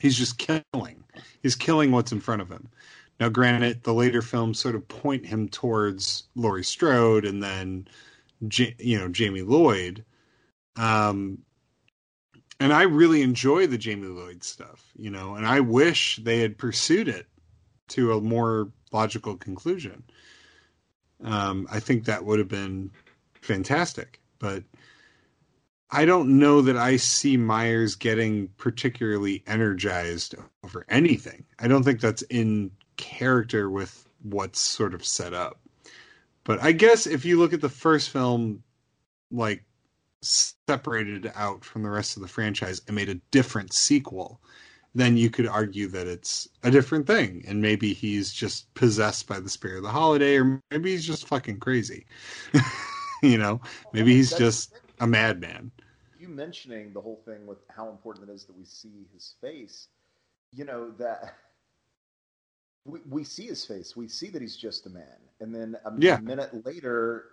He's just killing. He's killing what's in front of him. Now, granted, the later films sort of point him towards Laurie Strode and then, you know, Jamie Lloyd. Um, and I really enjoy the Jamie Lloyd stuff, you know, and I wish they had pursued it to a more logical conclusion. Um, I think that would have been fantastic, but I don't know that I see Myers getting particularly energized over anything. I don't think that's in character with what's sort of set up. But I guess if you look at the first film, like separated out from the rest of the franchise and made a different sequel, then you could argue that it's a different thing. And maybe he's just possessed by the spirit of the holiday, or maybe he's just fucking crazy. you know, maybe he's just a madman. You mentioning the whole thing with how important it is that we see his face, you know, that we, we see his face. We see that he's just a man. And then a Yeah. minute later,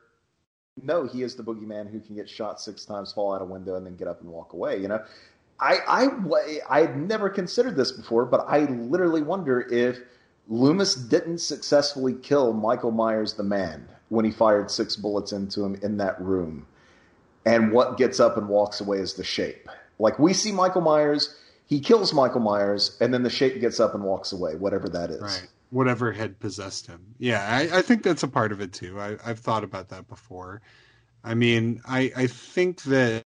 no, he is the boogeyman who can get shot six times, fall out a window, and then get up and walk away. You know, I I I had never considered this before, but I literally wonder if Loomis didn't successfully kill Michael Myers, the man, when he fired six bullets into him in that room, and what gets up and walks away is the shape. Like we see Michael Myers, he kills Michael Myers, and then the shape gets up and walks away, whatever that is. Right. Whatever had possessed him. Yeah, I, I think that's a part of it too. I, I've thought about that before. I mean, I, I think that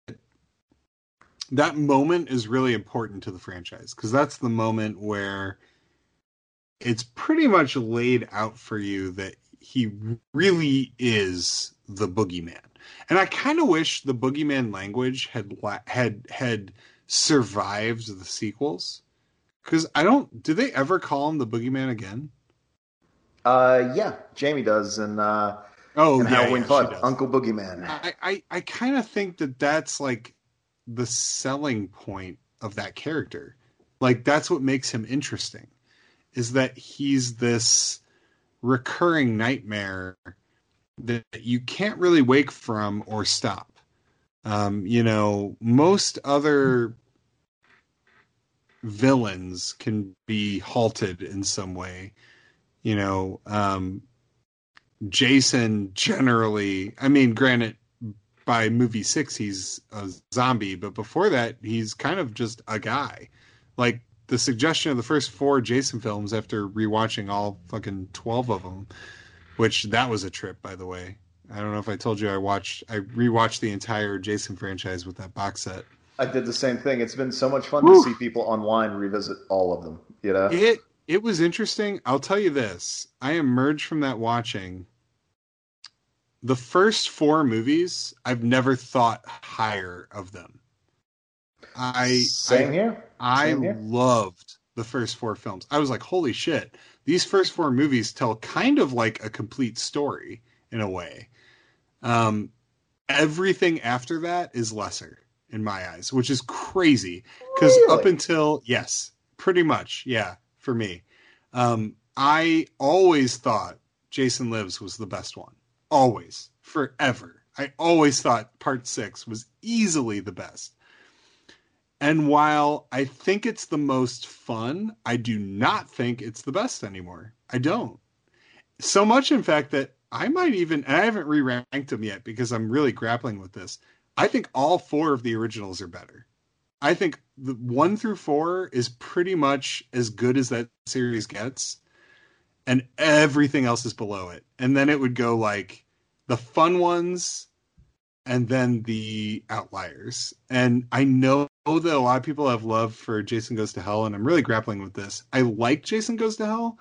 that moment is really important to the franchise because that's the moment where it's pretty much laid out for you that he really is the boogeyman. And I kind of wish the boogeyman language had had had survived the sequels because I don't. Do they ever call him the boogeyman again? Uh, yeah, Jamie does, and uh, Oh, and yeah, Halloween yeah. Uncle Boogeyman. I, I, I kind of think that that's like the selling point of that character. Like that's what makes him interesting, is that he's this recurring nightmare that you can't really wake from or stop. Um, you know, most other villains can be halted in some way. You know, um, Jason generally, I mean, granted, by movie six, he's a zombie, but before that, he's kind of just a guy. Like the suggestion of the first four Jason films after rewatching all fucking 12 of them, which that was a trip, by the way. I don't know if I told you I watched, I rewatched the entire Jason franchise with that box set. I did the same thing. It's been so much fun Woo. to see people online revisit all of them. You know, It, it was interesting. I'll tell you this. I emerged from that watching the first four movies. I've never thought higher of them. I same I, here. I here. loved the first four films. I was like, holy shit! These first four movies tell kind of like a complete story in a way. Um, everything after that is lesser in my eyes, which is crazy because Really? up until yes, pretty much, yeah, for me, um, I always thought Jason Lives was the best one, always, forever. I always thought Part Six was easily the best. And while I think it's the most fun, I do not think it's the best anymore. I don't. So much, in fact, that I might even, and I haven't re ranked them yet because I'm really grappling with this. I think all four of the originals are better. I think the one through four is pretty much as good as that series gets, and everything else is below it. And then it would go like the fun ones and then the outliers. And I know that a lot of people have love for Jason Goes to Hell, and I'm really grappling with this. I like Jason Goes to Hell,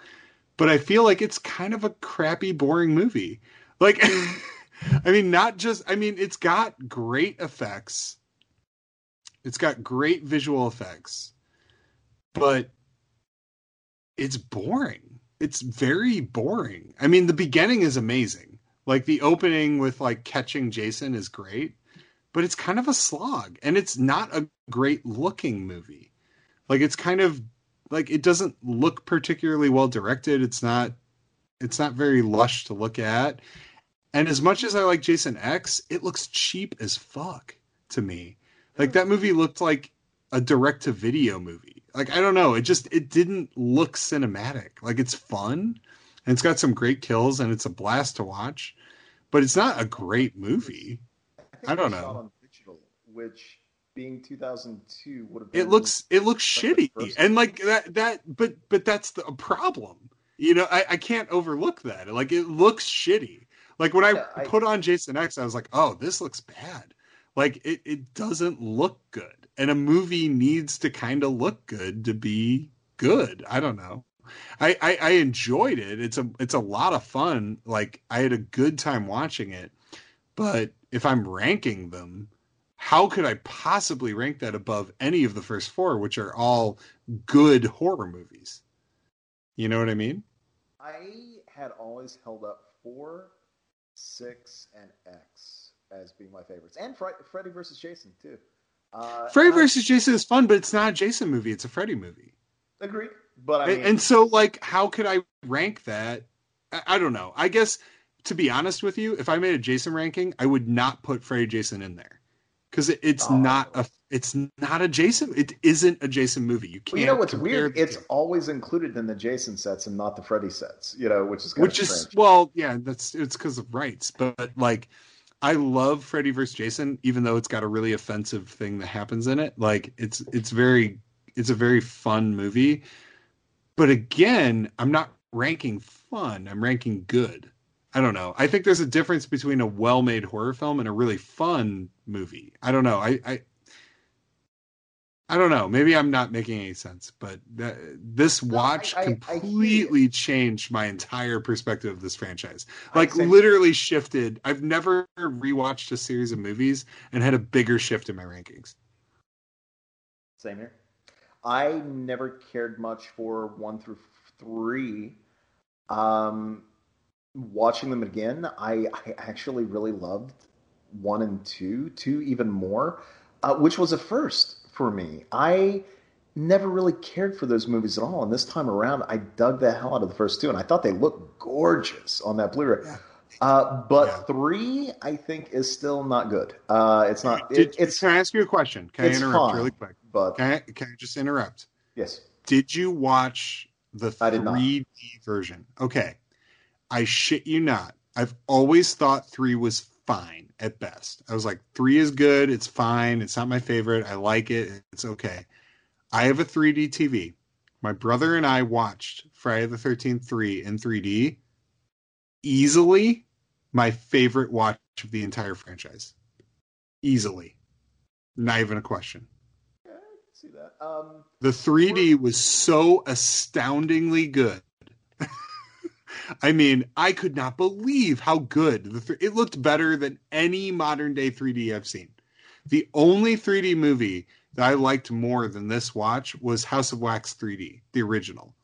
but I feel like it's kind of a crappy, boring movie. Like, I mean, not just, I mean, it's got great effects, it's got great visual effects, but it's boring. It's very boring. I mean, the beginning is amazing. Like the opening with like catching Jason is great, but it's kind of a slog and it's not a great looking movie. Like it's kind of like it doesn't look particularly well directed. It's not it's not very lush to look at. And as much as I like Jason X, it looks cheap as fuck to me. Like that movie looked like a direct to video movie. Like I don't know, it just it didn't look cinematic. Like it's fun and it's got some great kills and it's a blast to watch, but it's not a great movie. I, I don't know. On digital, which being 2002 would have been It looks it looks shitty. And like that that but but that's the problem. You know, I, I can't overlook that. Like it looks shitty. Like when I, yeah, I put on Jason X, I was like, oh, this looks bad. Like it, it doesn't look good. And a movie needs to kind of look good to be good. I don't know. I, I, I enjoyed it. It's a it's a lot of fun. Like I had a good time watching it. But if I'm ranking them, how could I possibly rank that above any of the first four, which are all good horror movies? You know what I mean? I had always held up four, six, and X as being my favorites, and Fre- Freddy versus Jason too. Uh, Freddy versus Jason is fun, but it's not a Jason movie; it's a Freddy movie. Agreed, but I mean... and, and, so like, how could I rank that? I, I, don't know. I guess to be honest with you, if I made a Jason ranking, I would not put Freddy Jason in there because it, it's oh. not a it's not a Jason. It isn't a Jason movie. You can't. Well, you know what's weird? It's always included in the Jason sets and not the Freddy sets. You know, which is which is well, yeah, that's it's because of rights. But like, I love Freddy vs. Jason, even though it's got a really offensive thing that happens in it. Like, it's it's very it's a very fun movie. But again, I'm not ranking fun. I'm ranking good. I don't know. I think there's a difference between a well-made horror film and a really fun movie. I don't know. I I, I don't know. Maybe I'm not making any sense, but that, this watch no, I, completely I, changed my entire perspective of this franchise. Like literally shifted. I've never rewatched a series of movies and had a bigger shift in my rankings. Same here. I never cared much for one through three. Um, watching them again, I, I actually really loved one and two, two even more, uh, which was a first for me. I never really cared for those movies at all, and this time around, I dug the hell out of the first two, and I thought they looked gorgeous on that Blu-ray. Yeah. Uh, but yeah. three, I think, is still not good. Uh, it's not. Did, it, it's. Can I ask you a question? Can I interrupt fine, really quick? But can I, can I just interrupt? Yes. Did you watch the 3D version? Okay. I shit you not. I've always thought three was fine at best. I was like, three is good. It's fine. It's not my favorite. I like it. It's okay. I have a 3D TV. My brother and I watched Friday the 13th 3 in 3D. Easily my favorite watch of the entire franchise. Easily. Not even a question. Yeah, I can see that. Um, the 3D was so astoundingly good I mean, I could not believe how good the th- it looked better than any modern day 3D I've seen. The only 3D movie that I liked more than this watch was House of Wax 3D, the original,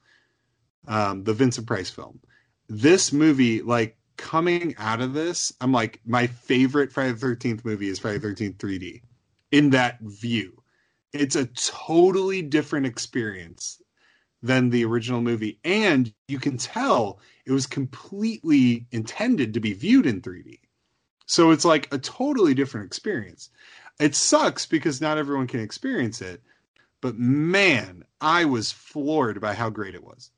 um, the Vincent Price film. This movie, like coming out of this, I'm like, my favorite Friday the 13th movie is Friday the 13th 3D in that view. It's a totally different experience than the original movie. And you can tell it was completely intended to be viewed in 3D. So it's like a totally different experience. It sucks because not everyone can experience it, but man, I was floored by how great it was.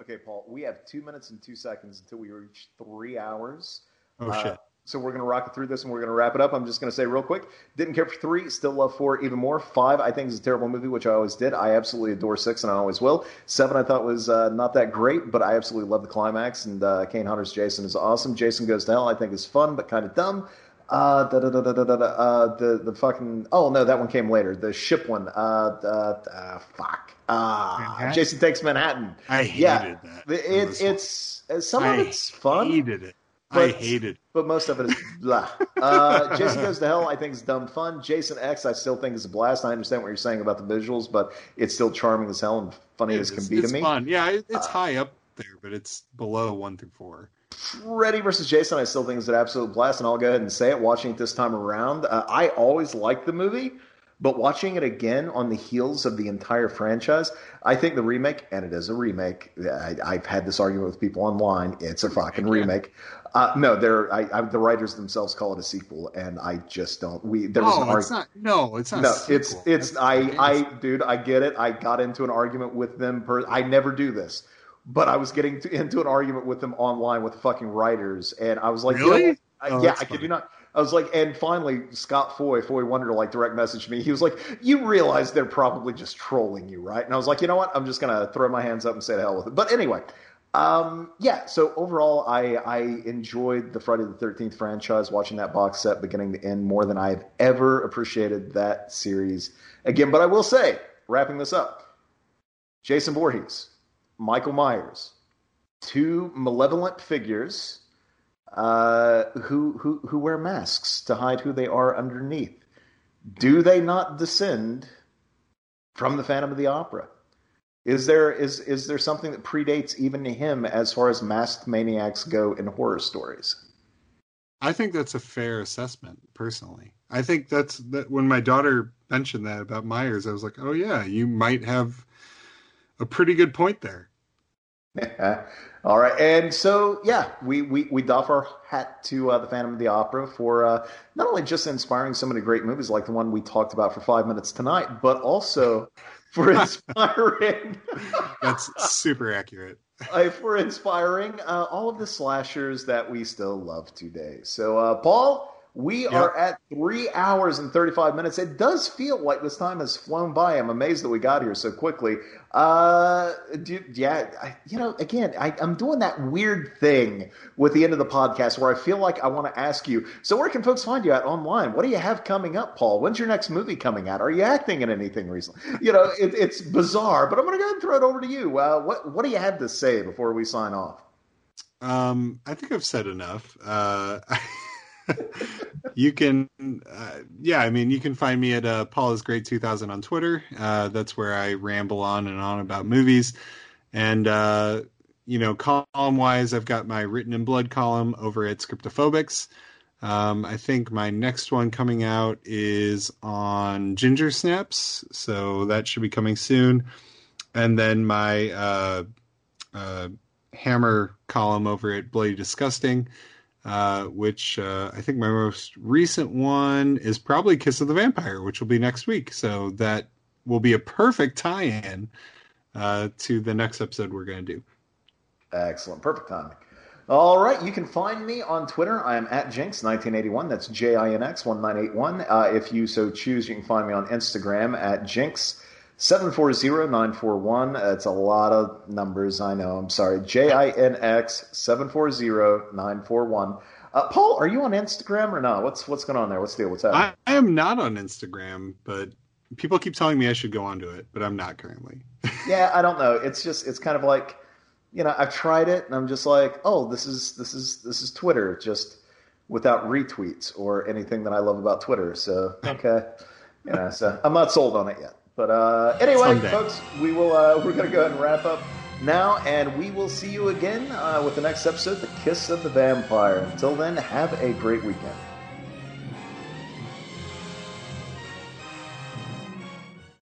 Okay, Paul, we have two minutes and two seconds until we reach three hours. Oh, uh, shit. So we're going to rock it through this and we're going to wrap it up. I'm just going to say real quick didn't care for three, still love four even more. Five, I think is a terrible movie, which I always did. I absolutely adore six and I always will. Seven, I thought was uh, not that great, but I absolutely love the climax. And uh, Kane Hodder's Jason is awesome. Jason Goes to Hell, I think is fun, but kind of dumb. Uh, da, da, da, da, da, da, uh, the the fucking oh no that one came later the ship one uh, uh, uh fuck uh, Jason takes Manhattan I hated yeah, that it, it's some of it's fun I hated it but, I hated. But most of it is blah. Uh, Jason Goes to Hell, I think is dumb fun. Jason X, I still think is a blast. I understand what you're saying about the visuals, but it's still charming as hell and funny it as can be to me. Fun, yeah, it's uh, high up there, but it's below one through four. Freddy versus Jason, I still think is an absolute blast, and I'll go ahead and say it. Watching it this time around, uh, I always liked the movie, but watching it again on the heels of the entire franchise, I think the remake, and it is a remake. I, have had this argument with people online. It's a fucking remake. Uh, no, they're I, I, the writers themselves call it a sequel, and I just don't. We there was oh, an argument. It's not, no, it's not. No, it's it's That's I I dude, I get it. I got into an argument with them. Per, I never do this, but I was getting to, into an argument with them online with the fucking writers, and I was like, really? You know, I, oh, yeah, I kid you not. I was like, and finally, Scott Foy, Foy Wonder, like direct messaged me. He was like, "You realize they're probably just trolling you, right?" And I was like, "You know what? I'm just gonna throw my hands up and say the hell with it." But anyway, um, yeah, so overall, I, I enjoyed the Friday the 13th franchise, watching that box set beginning to end more than I've ever appreciated that series again. But I will say, wrapping this up, Jason Voorhees, Michael Myers, two malevolent figures uh, who, who, who wear masks to hide who they are underneath. Do they not descend from the Phantom of the Opera? Is there is is there something that predates even him as far as masked maniacs go in horror stories? I think that's a fair assessment, personally. I think that's that when my daughter mentioned that about Myers, I was like, "Oh yeah, you might have a pretty good point there." All right, and so yeah, we we, we doff our hat to uh, the Phantom of the Opera for uh, not only just inspiring so many great movies like the one we talked about for five minutes tonight, but also for inspiring. That's super accurate. uh, for inspiring uh, all of the slashers that we still love today. So, uh, Paul, we yep. are at three hours and 35 minutes. It does feel like this time has flown by. I'm amazed that we got here so quickly. Uh, do, yeah, I, you know, again, I, am doing that weird thing with the end of the podcast where I feel like I want to ask you. So, where can folks find you at online? What do you have coming up, Paul? When's your next movie coming out? Are you acting in anything recently? You know, it, it's bizarre, but I'm going to go ahead and throw it over to you. Uh, what What do you have to say before we sign off? Um, I think I've said enough. Uh, you can, uh, yeah, I mean, you can find me at uh, Paul is Great 2000 on Twitter. Uh, that's where I ramble on and on about movies. And, uh, you know, column wise, I've got my Written in Blood column over at Scriptophobics. Um, I think my next one coming out is on Ginger Snaps, so that should be coming soon. And then my uh, uh, Hammer column over at Bloody Disgusting uh, which uh, I think my most recent one is probably Kiss of the Vampire, which will be next week. So that will be a perfect tie-in uh, to the next episode we're going to do. Excellent, perfect timing. All right, you can find me on Twitter. I am at Jinx1981. That's J I N X 1981. Uh, if you so choose, you can find me on Instagram at Jinx. 740941. It's a lot of numbers, I know. I'm sorry. J I N X 740941. Uh, Paul, are you on Instagram or not? What's what's going on there? What's the deal? What's happening? I, I am not on Instagram, but people keep telling me I should go onto it, but I'm not currently. yeah, I don't know. It's just it's kind of like, you know, I've tried it and I'm just like, oh, this is this is this is Twitter, just without retweets or anything that I love about Twitter. So okay, you know, so I'm not sold on it yet. But uh, anyway, Someday. folks, we will uh, we're going to go ahead and wrap up now, and we will see you again uh, with the next episode, The Kiss of the Vampire. Until then, have a great weekend.